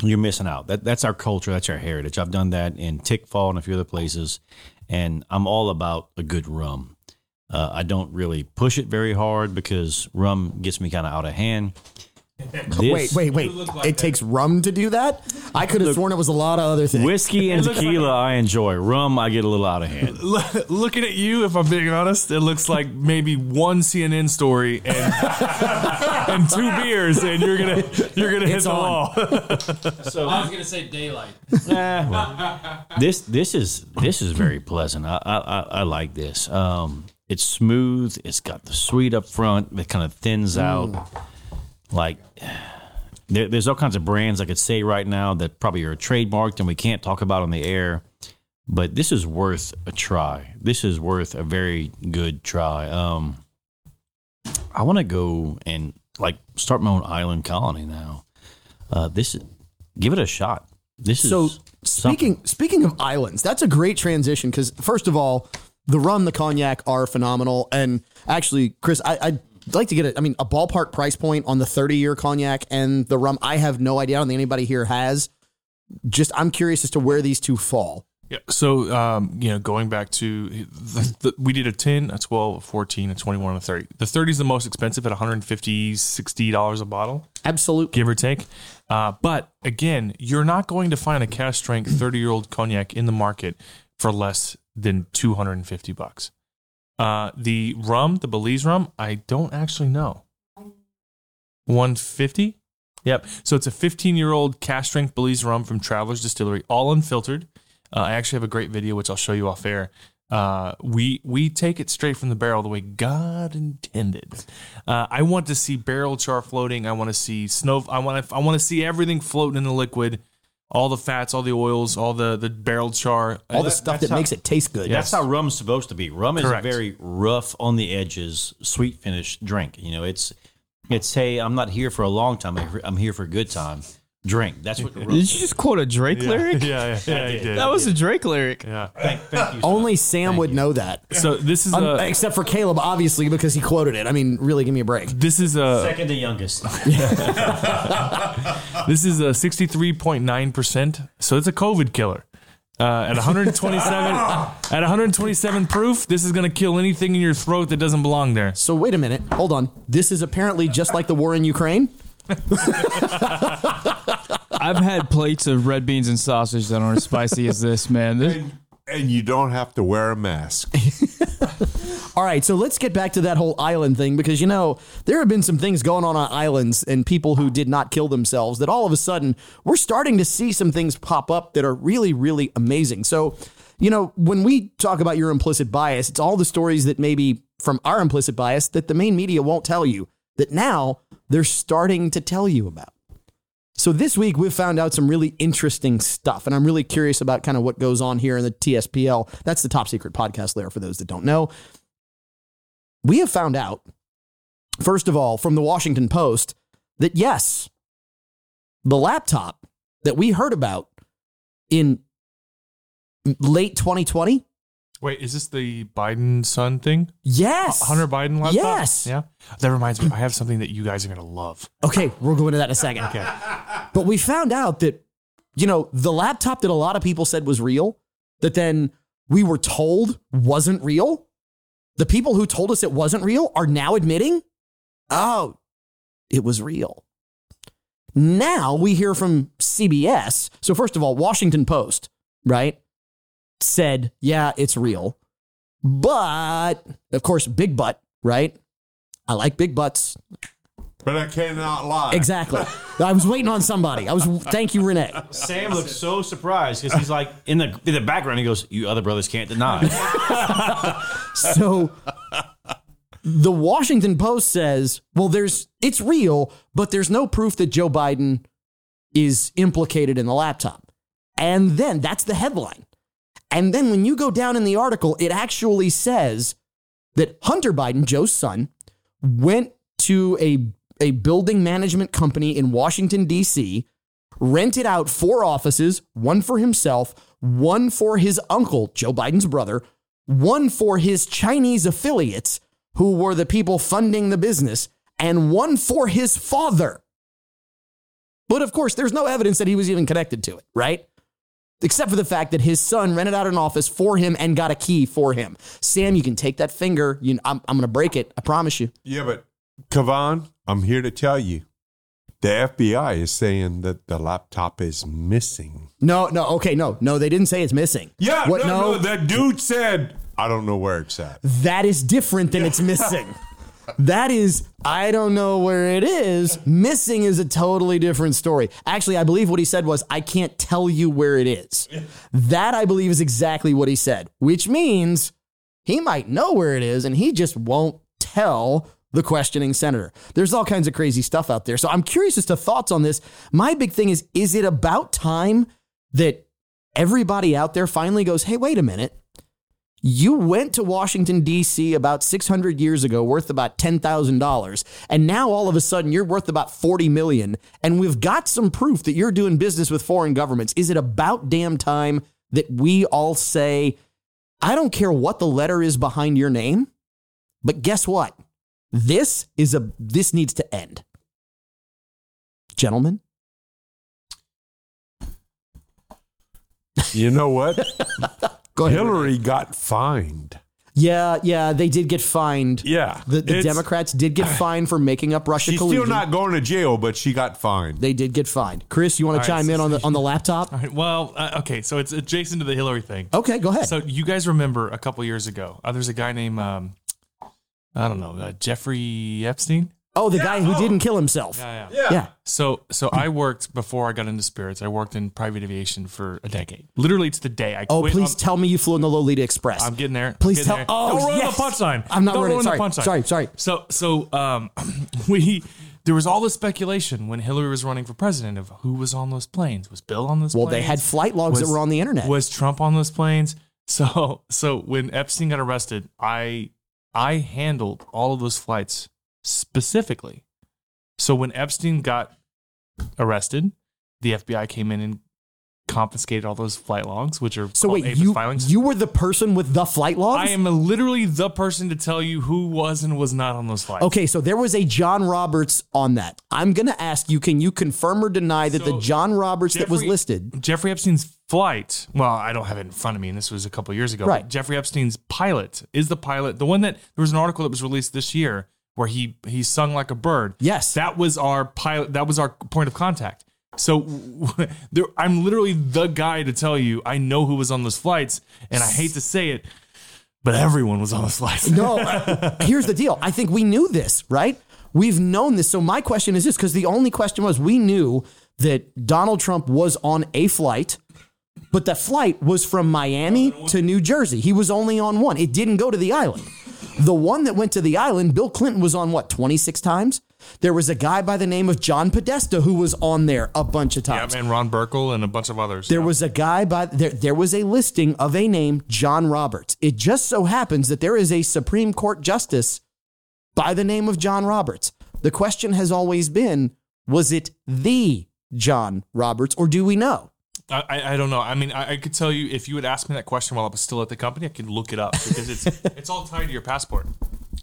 Speaker 9: you're missing out. That that's our culture. That's our heritage. I've done that in Tickfaw and a few other places, and I'm all about a good rum. Uh, I don't really push it very hard because rum gets me kind of out of hand. (laughs)
Speaker 2: wait, wait, wait. it takes rum to do that? I could have sworn it was a lot of other things.
Speaker 9: Whiskey and tequila, I enjoy. Rum, I get a little out of hand. (laughs)
Speaker 12: Looking at you, if I'm being honest, it looks like maybe one CNN story and (laughs) and two beers, and you're gonna you're gonna hit
Speaker 9: It's
Speaker 12: the
Speaker 9: on.
Speaker 12: wall.
Speaker 10: So I was gonna say daylight.
Speaker 9: Eh, well, this this is this is very pleasant. I I, I I like this. Um, it's smooth. It's got the sweet up front. It kind of thins out. Like there, there's all kinds of brands I could say right now that probably are trademarked and we can't talk about on the air. But this is worth a try. This is worth a very good try. Um, I want to go and like start my own island colony now. Uh, this give it a shot. This is
Speaker 2: so
Speaker 9: something.
Speaker 2: speaking speaking of islands, that's a great transition because first of all, the rum, the cognac are phenomenal, and actually, Chris, I, I'd like to get it. I mean, a ballpark price point on the thirty year cognac and the rum. I have no idea. I don't think anybody here has. Just I'm curious as to where these two fall.
Speaker 12: Yeah. So, um, you know, going back to the, the, we did a 10, a 12, a 14, a 21, and a 30. The 30 is the most expensive at 150 $60 a bottle.
Speaker 2: Absolutely.
Speaker 12: Give or take. Uh, but again, you're not going to find a cask strength 30 year old cognac in the market for less than 250 bucks. Uh, the rum, the Belize rum, I don't actually know. 150? Yep. So it's a 15 year old cask strength Belize rum from Travelers Distillery, all unfiltered. Uh, I actually have a great video which I'll show you off air. Uh, we we take it straight from the barrel the way God intended. Uh, I want to see barrel char floating. I want to see snow. I want to I want to see everything floating in the liquid. All the fats, all the oils, all the the barrel char,
Speaker 2: All the stuff that makes it taste good.
Speaker 9: That's how rum's supposed to be. Rum is
Speaker 12: Correct.
Speaker 9: a very rough on the edges, sweet finish drink. You know, it's it's hey, I'm not here for a long time. I'm here for a good time. Drink. That's what. rum
Speaker 11: Did you just quote a Drake
Speaker 12: Yeah.
Speaker 11: lyric?
Speaker 12: Yeah, yeah, yeah,
Speaker 9: I
Speaker 12: he
Speaker 9: did.
Speaker 12: did.
Speaker 11: That was a Drake lyric.
Speaker 12: Yeah.
Speaker 9: Thank, thank you.
Speaker 2: Only Sam would know that.
Speaker 12: So this is
Speaker 2: Um,
Speaker 12: a
Speaker 2: except for Caleb, obviously, because he quoted it. I mean, really, give me a break.
Speaker 12: this is a
Speaker 9: Second to youngest. (laughs)
Speaker 12: This is a 63.9%. So it's a COVID killer. Uh, at 127 at 127 proof, this is going to kill anything in your throat that doesn't belong there.
Speaker 2: So wait a minute, hold on. This is apparently just like the war in Ukraine. (laughs)
Speaker 11: I've had plates of red beans and sausage that aren't as spicy as this, man. This,
Speaker 5: And you don't have to wear a mask. (laughs)
Speaker 2: All right, so let's get back to that whole island thing because you know there have been some things going on on islands and people who did not kill themselves that all of a sudden we're starting to see some things pop up that are really really amazing. So, you know, when we talk about your implicit bias, it's all the stories that maybe from our implicit bias that the main media won't tell you that now they're starting to tell you about. So this week we've found out some really interesting stuff, and I'm really curious about kind of what goes on here in the TSPL. That's the top secret podcast layer for those that don't know. We have found out, first of all, from the Washington Post, that yes, the laptop that we heard about in late 2020,
Speaker 12: Wait, is this the Biden son thing?
Speaker 2: yes,
Speaker 12: Hunter Biden laptop?
Speaker 2: Yes.
Speaker 12: Yeah. That reminds me, I have something that you guys are going to love.
Speaker 2: Okay, we'll go into that in a second. Okay. But we found out that, you know, the laptop that a lot of people said was real, that then we were told wasn't real, the people who told us it wasn't real are now admitting, oh, it was real. Now we hear from CBS. So, first of all, Washington Post, right, said, yeah, it's real. But, of course, big butt, right? I like big butts.
Speaker 5: But I cannot lie.
Speaker 2: Exactly. I was waiting on somebody. I was. Thank you, Renee.
Speaker 9: Sam looks so surprised because he's like in the in the background. He goes, "You other brothers can't deny." (laughs)
Speaker 2: So, The Washington Post says, well, there's it's real, but there's no proof that Joe Biden is implicated in the laptop. And then that's the headline. And then when you go down in the article, it actually says that Hunter Biden, Joe's son, went to a, a building management company in Washington, D.C., rented out four offices one for himself, one for his uncle, Joe Biden's brother, one for his Chinese affiliates, who were the people funding the business, and one for his father. But of course, there's no evidence that he was even connected to it, right? Except for the fact that his son rented out an office for him and got a key for him. Sam, you can take that finger. You, I'm, I'm going to break it. I promise you.
Speaker 5: Yeah, but Kavan, I'm here to tell you, the FBI is saying that the laptop is missing.
Speaker 2: No, no, okay, no, no, they didn't say it's missing.
Speaker 5: Yeah,
Speaker 2: what?
Speaker 5: no, no, that dude said, I don't know where it's at.
Speaker 2: That is different than it's missing. (laughs) That is, I don't know where it is. Missing is a totally different story. Actually, I believe what he said was, I can't tell you where it is. That I believe is exactly what he said, which means he might know where it is and he just won't tell the questioning senator. There's all kinds of crazy stuff out there. So I'm curious as to thoughts on this. My big thing is, is it about time that everybody out there finally goes, hey, wait a minute. You went to Washington, D.C. about 600 years ago, worth about $10,000. And now all of a sudden you're worth about 40 million. And we've got some proof that you're doing business with foreign governments. Is it about damn time that we all say, I don't care what the letter is behind your name, but guess what? This is a this needs to end. Gentlemen,
Speaker 5: You know what? (laughs)
Speaker 2: Go ahead.
Speaker 5: Hillary got fined.
Speaker 2: Yeah, yeah, they did get fined.
Speaker 5: Yeah.
Speaker 2: The, the
Speaker 5: It's-
Speaker 2: Democrats did get (sighs) fined for making up Russia
Speaker 5: She's
Speaker 2: collusion.
Speaker 5: still not going to jail, but she got fined.
Speaker 2: They did get fined. Chris, you want to
Speaker 12: All right,
Speaker 2: chime in
Speaker 12: so-
Speaker 2: on the on the laptop?
Speaker 12: All right, well, uh, okay, so it's adjacent to the Hillary thing.
Speaker 2: Okay, go ahead.
Speaker 12: So you guys remember a couple years ago? Uh, there's a guy named um, I don't know uh, Jeffrey Epstein.
Speaker 2: Oh, the guy who didn't kill himself.
Speaker 12: Yeah,
Speaker 2: yeah. Yeah.
Speaker 12: So, so I worked before I got into spirits. I worked in private aviation for a decade. Literally, it's the day I.
Speaker 2: Oh,
Speaker 12: quit
Speaker 2: please
Speaker 12: on-
Speaker 2: tell me you flew in the Lolita Express.
Speaker 12: I'm getting there.
Speaker 2: Please
Speaker 12: I'm
Speaker 2: tell.
Speaker 12: getting there.
Speaker 2: Oh,
Speaker 12: Don't ruin
Speaker 2: yes.
Speaker 12: the punchline.
Speaker 2: I'm not
Speaker 12: Don't
Speaker 2: running.
Speaker 12: ruin
Speaker 2: Sorry,
Speaker 12: the punchline.
Speaker 2: sorry, sorry.
Speaker 12: So, so um, (laughs) we there was all this speculation when Hillary was running for president of who was on those planes. Was Bill on those? Planes?
Speaker 2: Well,
Speaker 12: planes?
Speaker 2: they had flight logs that were on the internet.
Speaker 12: Was Trump on those planes? So, (laughs) so when Epstein got arrested, I I handled all of those flights specifically. So when Epstein got arrested, the FBI came in and confiscated all those flight logs, which are
Speaker 2: So wait, you
Speaker 12: filings.
Speaker 2: you were the person with the flight logs?
Speaker 12: I am literally the person to tell you who was and was not on those flights.
Speaker 2: Okay, so there was a John Roberts on that. I'm going to ask you can you confirm or deny that the John Roberts that was listed
Speaker 12: Jeffrey Epstein's flight. Well, I don't have it in front of me, and this was a couple years ago. but
Speaker 2: Right.
Speaker 12: Jeffrey Epstein's pilot is the pilot, the one that there was an article that was released this year where he he sung like a bird.
Speaker 2: Yes,
Speaker 12: that was our pilot. That was our point of contact. So (laughs) there, I'm literally the guy to tell you I know who was on those flights, and I hate to say it, but everyone was on those flights.
Speaker 2: No, uh, (laughs) here's the deal. I think we knew this, right? We've known this. So my question is this because the only question was we knew that Donald Trump was on a flight, but the flight was from Miami to New Jersey. He was only on one. It didn't go to the island. The one that went to the island, Bill Clinton was on what, 26 times? There was a guy by the name of John Podesta who was on there a bunch of
Speaker 12: Yeah,
Speaker 2: times.
Speaker 12: and Ron Burkle and a bunch of others.
Speaker 2: There was a guy by there. There was a listing of a name, John Roberts. It just so happens that there is a Supreme Court justice by the name of John Roberts. The question has always been: Was it the John Roberts, or do we know?
Speaker 12: I, I- I don't know. I mean, I, I could tell you if you would ask me that question while I was still at the company, I could look it up because it's (laughs) it's all tied to your passport,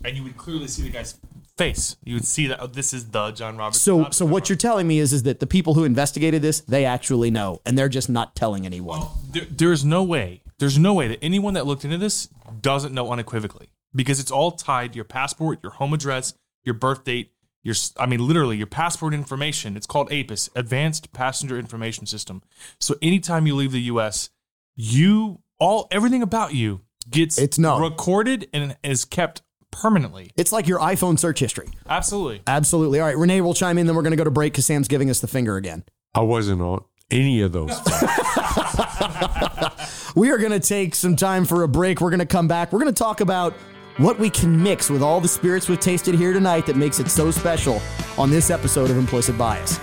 Speaker 12: and you would clearly see the guy's face. You would see that oh, this is the John Roberts.
Speaker 2: So, so what you're telling me is, is that the people who investigated this, they actually know, and they're just not telling anyone.
Speaker 12: there, there's no way. There's no way that anyone that looked into this doesn't know unequivocally because it's all tied to your passport, your home address, your birth date, your s- I mean literally your passport information. It's called APIS, Advanced Passenger Information System. So anytime you leave the US, you all everything about you gets it's recorded and is kept permanently.
Speaker 2: It's like your iPhone search history.
Speaker 12: Absolutely.
Speaker 2: Absolutely. All right, Renee will chime in. Then we're going to go to break because Sam's giving us the finger again.
Speaker 5: I wasn't on any of those. (laughs) (laughs)
Speaker 2: We are going to take some time for a break. We're going to come back. We're going to talk about what we can mix with all the spirits we've tasted here tonight that makes it so special on this episode of Implicit Bias.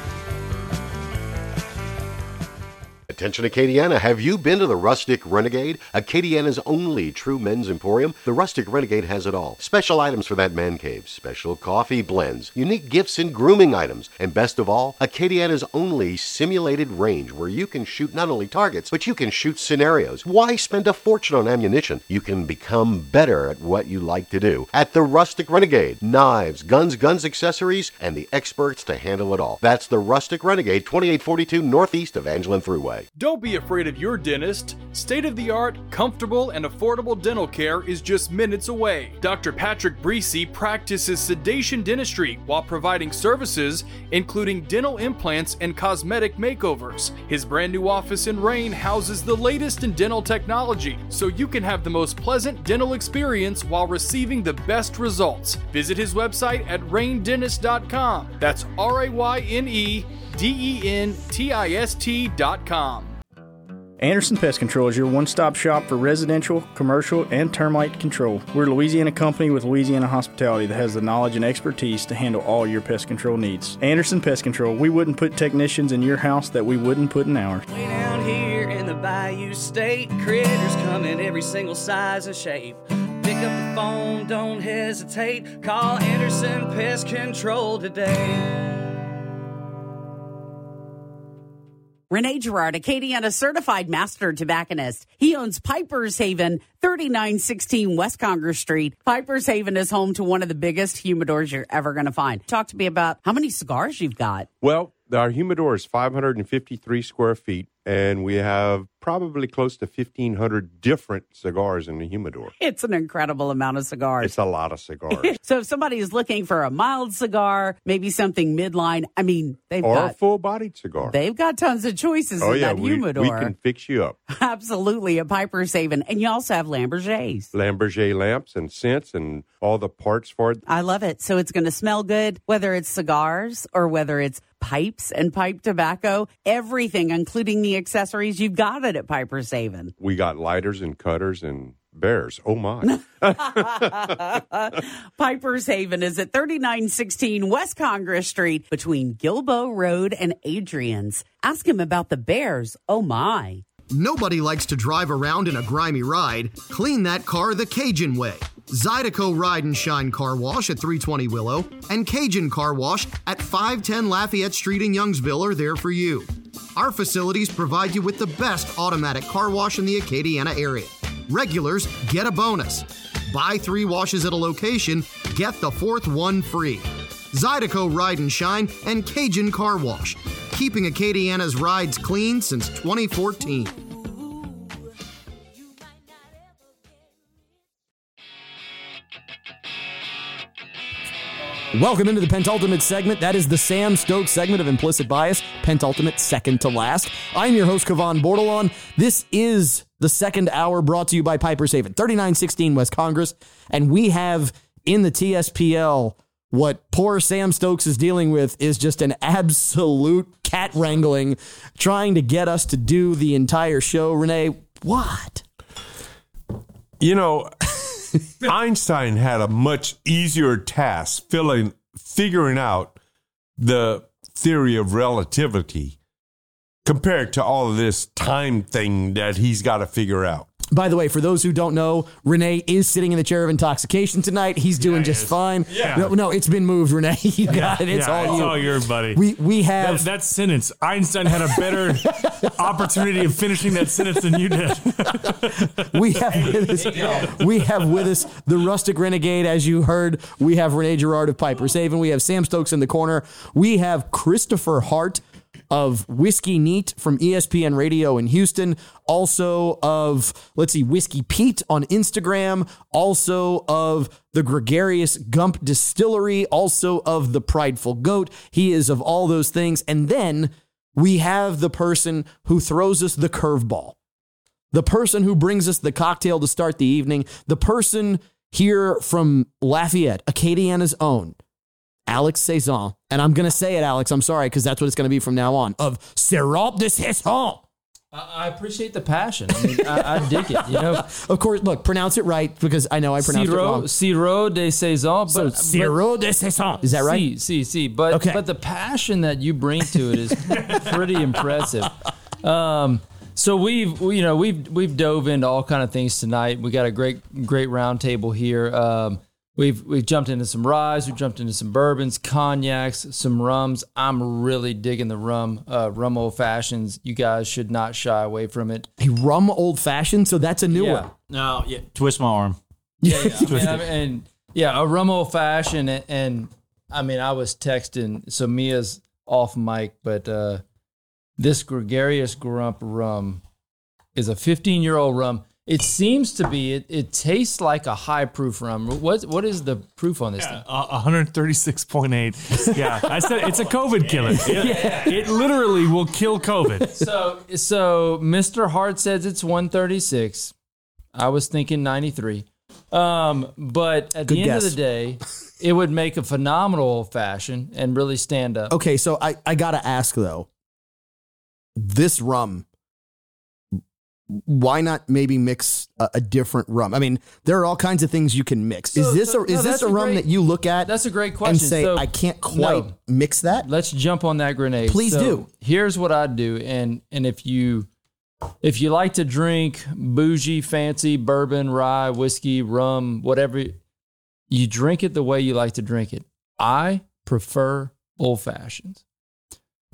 Speaker 3: Attention Acadiana, have you been to the Rustic Renegade? Acadiana's only true men's emporium. The Rustic Renegade has it all. Special items for that man cave, special coffee blends, unique gifts and grooming items, and best of all, Acadiana's only simulated range where you can shoot not only targets, but you can shoot scenarios. Why spend a fortune on ammunition? You can become better at what you like to do. At the Rustic Renegade, knives, guns, guns, accessories, and the experts to handle it all. That's the Rustic Renegade, 2842 northeast Evangeline Thruway.
Speaker 7: Don't be afraid of your dentist. State of the art, comfortable, and affordable dental care is just minutes away. Dr. Patrick Breesy practices sedation dentistry while providing services including dental implants and cosmetic makeovers. His brand new office in Rayne houses the latest in dental technology, so you can have the most pleasant dental experience while receiving the best results. Visit his website at raynedentist.com. That's R A Y N E D E N T I S T dot com.
Speaker 19: Anderson Pest Control is your one stop shop for residential, commercial, and termite control. We're a Louisiana company with Louisiana hospitality that has the knowledge and expertise to handle all your pest control needs. Anderson Pest Control, we wouldn't put technicians in your house that we wouldn't put in ours.
Speaker 20: Way down here in the Bayou State, critters come in every single size and shape. Pick up the phone, don't hesitate. Call Anderson Pest Control today.
Speaker 4: Renee Gerard, Acadiana certified master tobacconist. He owns Piper's Haven, 3916 West Congress Street. Piper's Haven is home to one of the biggest humidors you're ever going to find. Talk to me about how many cigars you've got.
Speaker 25: Well, our humidor is 553 square feet, and we have probably close to 1,500 different cigars in the humidor.
Speaker 4: It's an incredible amount of cigars.
Speaker 25: It's a lot of cigars. (laughs)
Speaker 4: so if somebody is looking for a mild cigar, maybe something midline, I mean, they've
Speaker 25: or
Speaker 4: got
Speaker 25: a full bodied cigar.
Speaker 4: They've got tons of choices
Speaker 25: oh,
Speaker 4: in
Speaker 25: yeah,
Speaker 4: that
Speaker 25: we,
Speaker 4: humidor.
Speaker 25: we can fix you up. (laughs)
Speaker 4: Absolutely, a Piper's Haven. And you also have Lamborghinis.
Speaker 25: Lampe Berger lamps and scents and all the parts for it.
Speaker 4: I love it. So it's going to smell good, whether it's cigars or whether it's pipes and pipe tobacco, everything, including the accessories. You've got it at Piper's Haven.
Speaker 25: We got lighters and cutters and bears. Oh, my. (laughs) (laughs)
Speaker 4: Piper's Haven is at 3916 West Congress Street between Guilbeau Road and Adrian's. Ask him about the bears. Oh, my.
Speaker 28: Nobody likes to drive around in a grimy ride. Clean that car the Cajun way. Zydeco Ride and Shine Car Wash at 320 Willow and Cajun Car Wash at 510 Lafayette Street in Youngsville are there for you. Our facilities provide you with the best automatic car wash in the Acadiana area. Regulars get a bonus. Buy three washes at a location, get the fourth one free. Zydeco Ride and Shine and Cajun Car Wash, keeping Acadiana's rides clean since 2014.
Speaker 2: Welcome into the Pentultimate segment. That is the Sam Stokes segment of Implicit Bias, Pentultimate second to last. I'm your host, Kavan Bordelon. This is the second hour brought to you by Piper's Haven, 3916 West Congress. And we have in the TSPL what poor Sam Stokes is dealing with is just an absolute cat wrangling, trying to get us to do the entire show. Renee, what?
Speaker 5: You know, (laughs) Einstein had a much easier task filling, figuring out the theory of relativity compared to all of this time thing that he's got to figure out.
Speaker 2: By the way, for those who don't know, Renee is sitting in the chair of intoxication tonight. He's doing just fine.
Speaker 12: Yeah.
Speaker 2: No, no, it's been moved, Renee. (laughs) You got it. It's
Speaker 12: yeah,
Speaker 2: all
Speaker 12: it's
Speaker 2: you.
Speaker 12: all yours, buddy.
Speaker 2: We we have
Speaker 12: that, that sentence. Einstein had a better (laughs) opportunity of finishing that sentence than you did. (laughs)
Speaker 2: we have with us, we have with us the rustic renegade, as you heard. We have Renee Gerard of Piper's Haven. We have Sam Stokes in the corner. We have Kristopher Hart of Whiskey Neat from ESPN Radio in Houston. Also of let's see, Whiskey Pete on Instagram. Also of the Gregarious Grump Distillery. Also of the Prideful Goat. He is of all those things. And then we have the person who throws us the curveball the person who brings us the cocktail to start the evening, the person here from Lafayette, Acadiana's own, Alex Saizon. And I'm going to say it, Alex. I'm sorry, because that's what it's going to be from now on of Sirop de Saizon.
Speaker 10: I appreciate the passion. I mean, I, I dig it. You know, (laughs)
Speaker 2: of course. Look, pronounce it right because I know I pronounced it wrong.
Speaker 10: Sirop de Saizon. But,
Speaker 2: So, Sirop de Saizon. Is that right?
Speaker 10: See, see, see. But
Speaker 2: Okay.
Speaker 10: but the passion that you bring to it is pretty impressive. Um, so we've we- you know we've we've dove into all kind of things tonight. We got a great great roundtable here. Um, we've we've jumped into some ryes, we've jumped into some bourbons, cognacs, some rums. I'm really digging the rum uh, rum old fashions. You guys should not shy away from it.
Speaker 2: A rum old fashioned. So that's a new
Speaker 10: Yeah.
Speaker 2: one.
Speaker 9: No, yeah, twist my arm.
Speaker 10: Yeah, (laughs) yeah. I mean, I mean, and yeah, a rum old fashioned, and, and I mean, I was texting. So Mia's off mic, but uh, this gregarious grump rum is a 15 year old rum. It seems to be. It, it tastes like a high proof rum. What what is the proof on this thing?
Speaker 12: Uh, 136.8. Yeah, I said it's a COVID killer. It, it literally will kill COVID.
Speaker 10: so so Mr. Hart says it's 136. I was thinking 93. Um, but at
Speaker 2: Good
Speaker 10: the end
Speaker 2: guess.
Speaker 10: of the day, it would make a phenomenal old fashioned and really stand up.
Speaker 2: Okay, so I, I gotta ask though, this rum, why not maybe mix a, a different rum? I mean, there are all kinds of things you can mix.
Speaker 10: So-
Speaker 2: is this
Speaker 10: so-
Speaker 2: a, is
Speaker 10: no,
Speaker 2: this a
Speaker 10: a
Speaker 2: rum
Speaker 10: great-
Speaker 2: that you look at?
Speaker 10: That's a great question.
Speaker 2: And say
Speaker 10: So-
Speaker 2: I can't quite
Speaker 10: No.
Speaker 2: mix that.
Speaker 10: Let's jump on that grenade.
Speaker 2: Please do.
Speaker 10: Here's what I do, and and if you if you like to drink bougie, fancy bourbon, rye, whiskey, rum, whatever, you drink it the way you like to drink it. I prefer old fashions.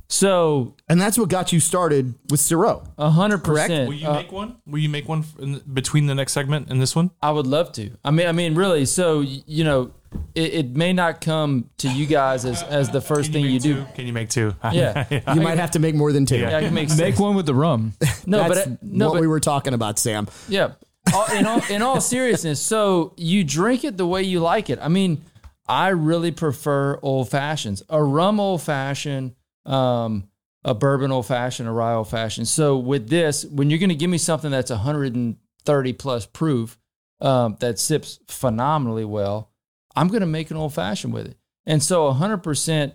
Speaker 10: So,
Speaker 2: and that's what got you started with Sirop.
Speaker 10: A hundred
Speaker 2: Correct?
Speaker 10: percent.
Speaker 12: Will you uh, make one? Will you make one in, between the next segment and this one?
Speaker 10: I would love to. I mean, I mean, really. So, y- you know, it, it may not come to you guys as as the first thing you, do.
Speaker 12: Can you make two? (laughs) (laughs)
Speaker 10: Yeah.
Speaker 2: You might have to make more than two.
Speaker 10: Yeah, I can make
Speaker 11: Make
Speaker 10: six.
Speaker 11: one with the rum. (laughs)
Speaker 10: No,
Speaker 2: That's
Speaker 10: but no,
Speaker 2: what
Speaker 10: but
Speaker 2: we were talking about, Sam.
Speaker 10: Yeah. All- in all in all seriousness, so you drink it the way you like it. I mean, I really prefer old fashions. A rum old fashioned, um, a bourbon old fashioned, a rye old fashioned. So with this, when you're going to give me something that's 130 plus proof, um, that sips phenomenally well, I'm going to make an old fashioned with it. And so 100%,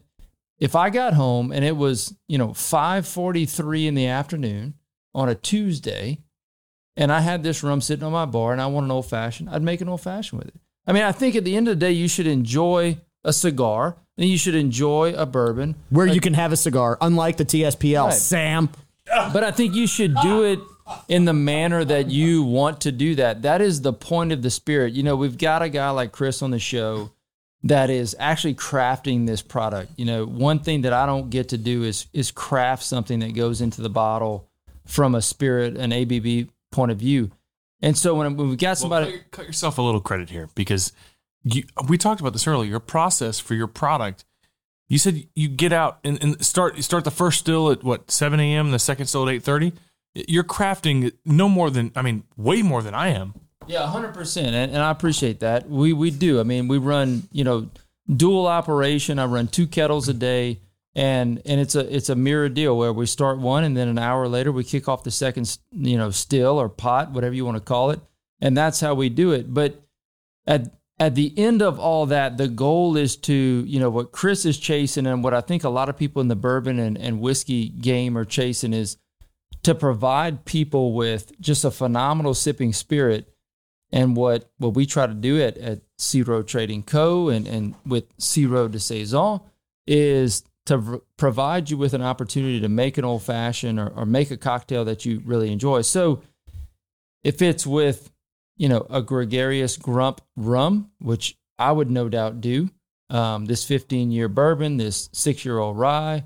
Speaker 10: if I got home and it was, you know, 5:43 in the afternoon on a Tuesday, and I had this rum sitting on my bar and I want an old fashioned, I'd make an old fashioned with it. I mean, I think at the end of the day, you should enjoy a cigar and you should enjoy a bourbon.
Speaker 2: Where you can have a cigar, unlike the TSPL.
Speaker 10: Right.
Speaker 2: Sam.
Speaker 10: But I think you should do it in the manner that you want to do that. That is the point of the spirit. You know, we've got a guy like Chris on the show that is actually crafting this product. You know, one thing that I don't get to do is is craft something that goes into the bottle from a spirit, an ABV point of view. And so when, when we've got somebody,
Speaker 12: Well, cut, cut yourself a little credit here because you, we talked about this earlier. Your process for your product. You said you get out and, and start start the first still at what seven a.m. The second still at eight thirty. You're crafting no more than I mean, way more than I am.
Speaker 10: Yeah, hundred percent, and and I appreciate that. We we do. I mean, we run you know dual operation. I run two kettles a day, and and it's a it's a mirror deal where we start one, and then an hour later we kick off the second you know still or pot, whatever you want to call it, and that's how we do it. But at at the end of all that, the goal is to you know what Chris is chasing, and what I think a lot of people in the bourbon and, and whiskey game are chasing is to provide people with just a phenomenal sipping spirit and what what we try to do at, at Sirop Trading Co. and, and with Sirop de Saizon is to provide you with an opportunity to make an old fashioned or, or make a cocktail that you really enjoy. So if it's with, you know, a gregarious grump rum, which I would no doubt do, um, this 15 year bourbon, this six year old rye,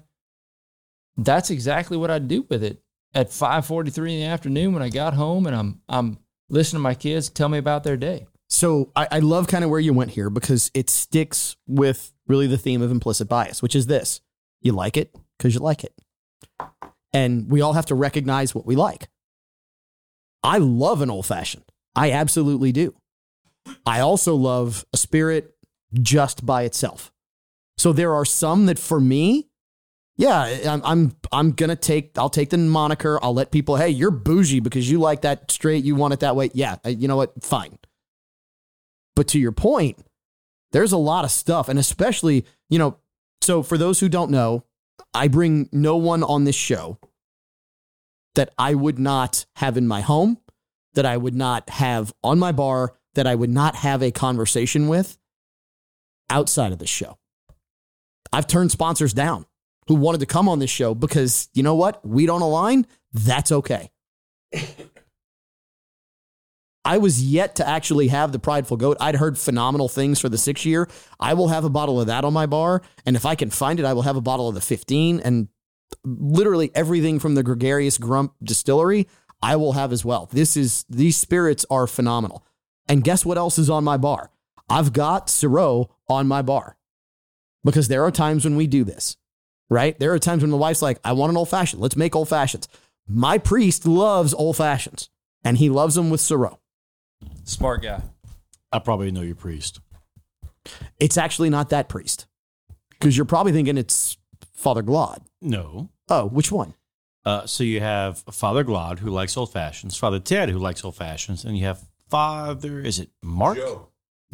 Speaker 10: that's exactly what I'd do with it at 5:43 in the afternoon when I got home and I'm I'm listening to my kids tell me about their day.
Speaker 2: So I, I love kind of where you went here because it sticks with really the theme of implicit bias, which is this: you like it because you like it, and we all have to recognize what we like. I love an old fashioned. I absolutely do. I also love a spirit just by itself. So there are some that for me, yeah, I'm I'm I'm gonna take I'll take the moniker. I'll let people, hey, you're bougie because you like that straight, you want it that way. Yeah, uh, you know what? Fine. But to your point, there's a lot of stuff, and especially, you know, so for those who don't know, I bring no one on this show that I would not have in my home, that I would not have on my bar, that I would not have a conversation with outside of the show. I've turned sponsors down who wanted to come on this show because you know what? We don't align. That's okay. (coughs) I was yet to actually have the prideful goat. I'd heard phenomenal things for the six year. I will have a bottle of that on my bar. And if I can find it, I will have a bottle of the 15 and literally everything from the Gregarious Grump distillery, I will have as well. This is, these spirits are phenomenal. And guess what else is on my bar? I've got Sirop on my bar because there are times when we do this, right? There are times when the wife's like, I want an old fashioned. Let's make old fashions. My priest loves old fashions and he loves them with Sirop.
Speaker 10: Smart guy.
Speaker 9: I probably know your priest.
Speaker 2: It's actually not that priest because you're probably thinking it's Father Glad.
Speaker 9: No.
Speaker 2: Oh, which one?
Speaker 9: Uh, so you have Father Glad who likes old fashions, Father Ted who likes old fashions, and you have Father. Is it Mark?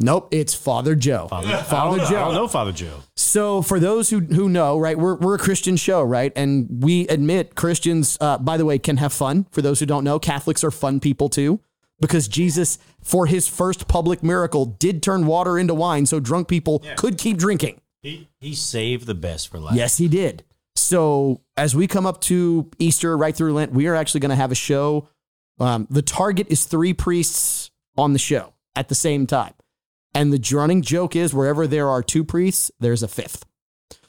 Speaker 2: Nope, it's Father Joe.
Speaker 9: Father, (laughs)
Speaker 2: Father
Speaker 9: I
Speaker 2: Joe.
Speaker 9: I don't know Father Joe.
Speaker 2: So, for those who who know, right, we're we're a Christian show, right, and we admit Christians, uh, by the way, can have fun. For those who don't know, Catholics are fun people too, because Jesus, for his first public miracle, did turn water into wine, so drunk people could keep drinking.
Speaker 9: He he saved the best for last.
Speaker 2: Yes, he did. So as we come up to Easter, right through Lent, we are actually going to have a show. Um, the target is three priests on the show at the same time. And the running joke is wherever there are two priests, there's a fifth.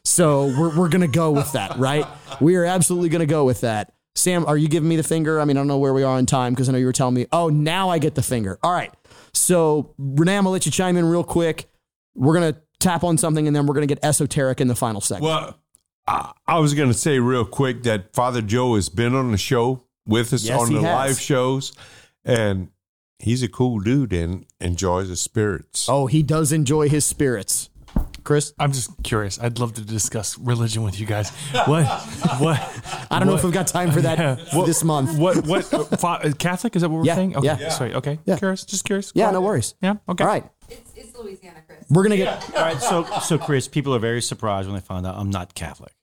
Speaker 2: So we're, we're going to go with that, right? We are absolutely going to go with that. Sam, are you giving me the finger? I mean, I don't know where we are in time because I know you were telling me, oh, now I get the finger. All right. So, Renee, I'm going to let you chime in real quick. We're going to tap on something and then we're going to get esoteric in the final segment.
Speaker 5: Well, I, I was going to say real quick that Father Joe has been on the show with us
Speaker 2: Yes,
Speaker 5: on the
Speaker 2: has.
Speaker 5: live shows, and he's a cool dude and enjoys the spirits.
Speaker 2: Oh, he does enjoy his spirits. Chris?
Speaker 12: I'm just curious. I'd love to discuss religion with you guys. What? What?
Speaker 2: I don't know if we've got time for that
Speaker 12: What-
Speaker 2: this month.
Speaker 12: What? What? uh, fa- Catholic? Is that what we're
Speaker 2: Yeah,
Speaker 12: saying? Okay.
Speaker 2: yeah.
Speaker 12: Sorry. Okay.
Speaker 2: Yeah.
Speaker 12: Curious. Just curious.
Speaker 2: Yeah,
Speaker 12: Cool.
Speaker 2: no worries.
Speaker 12: Yeah. Okay.
Speaker 2: All right.
Speaker 30: It's, it's Louisiana, Chris.
Speaker 2: We're going to get.
Speaker 9: All right, so so Chris, people are very surprised when they find out I'm not Catholic.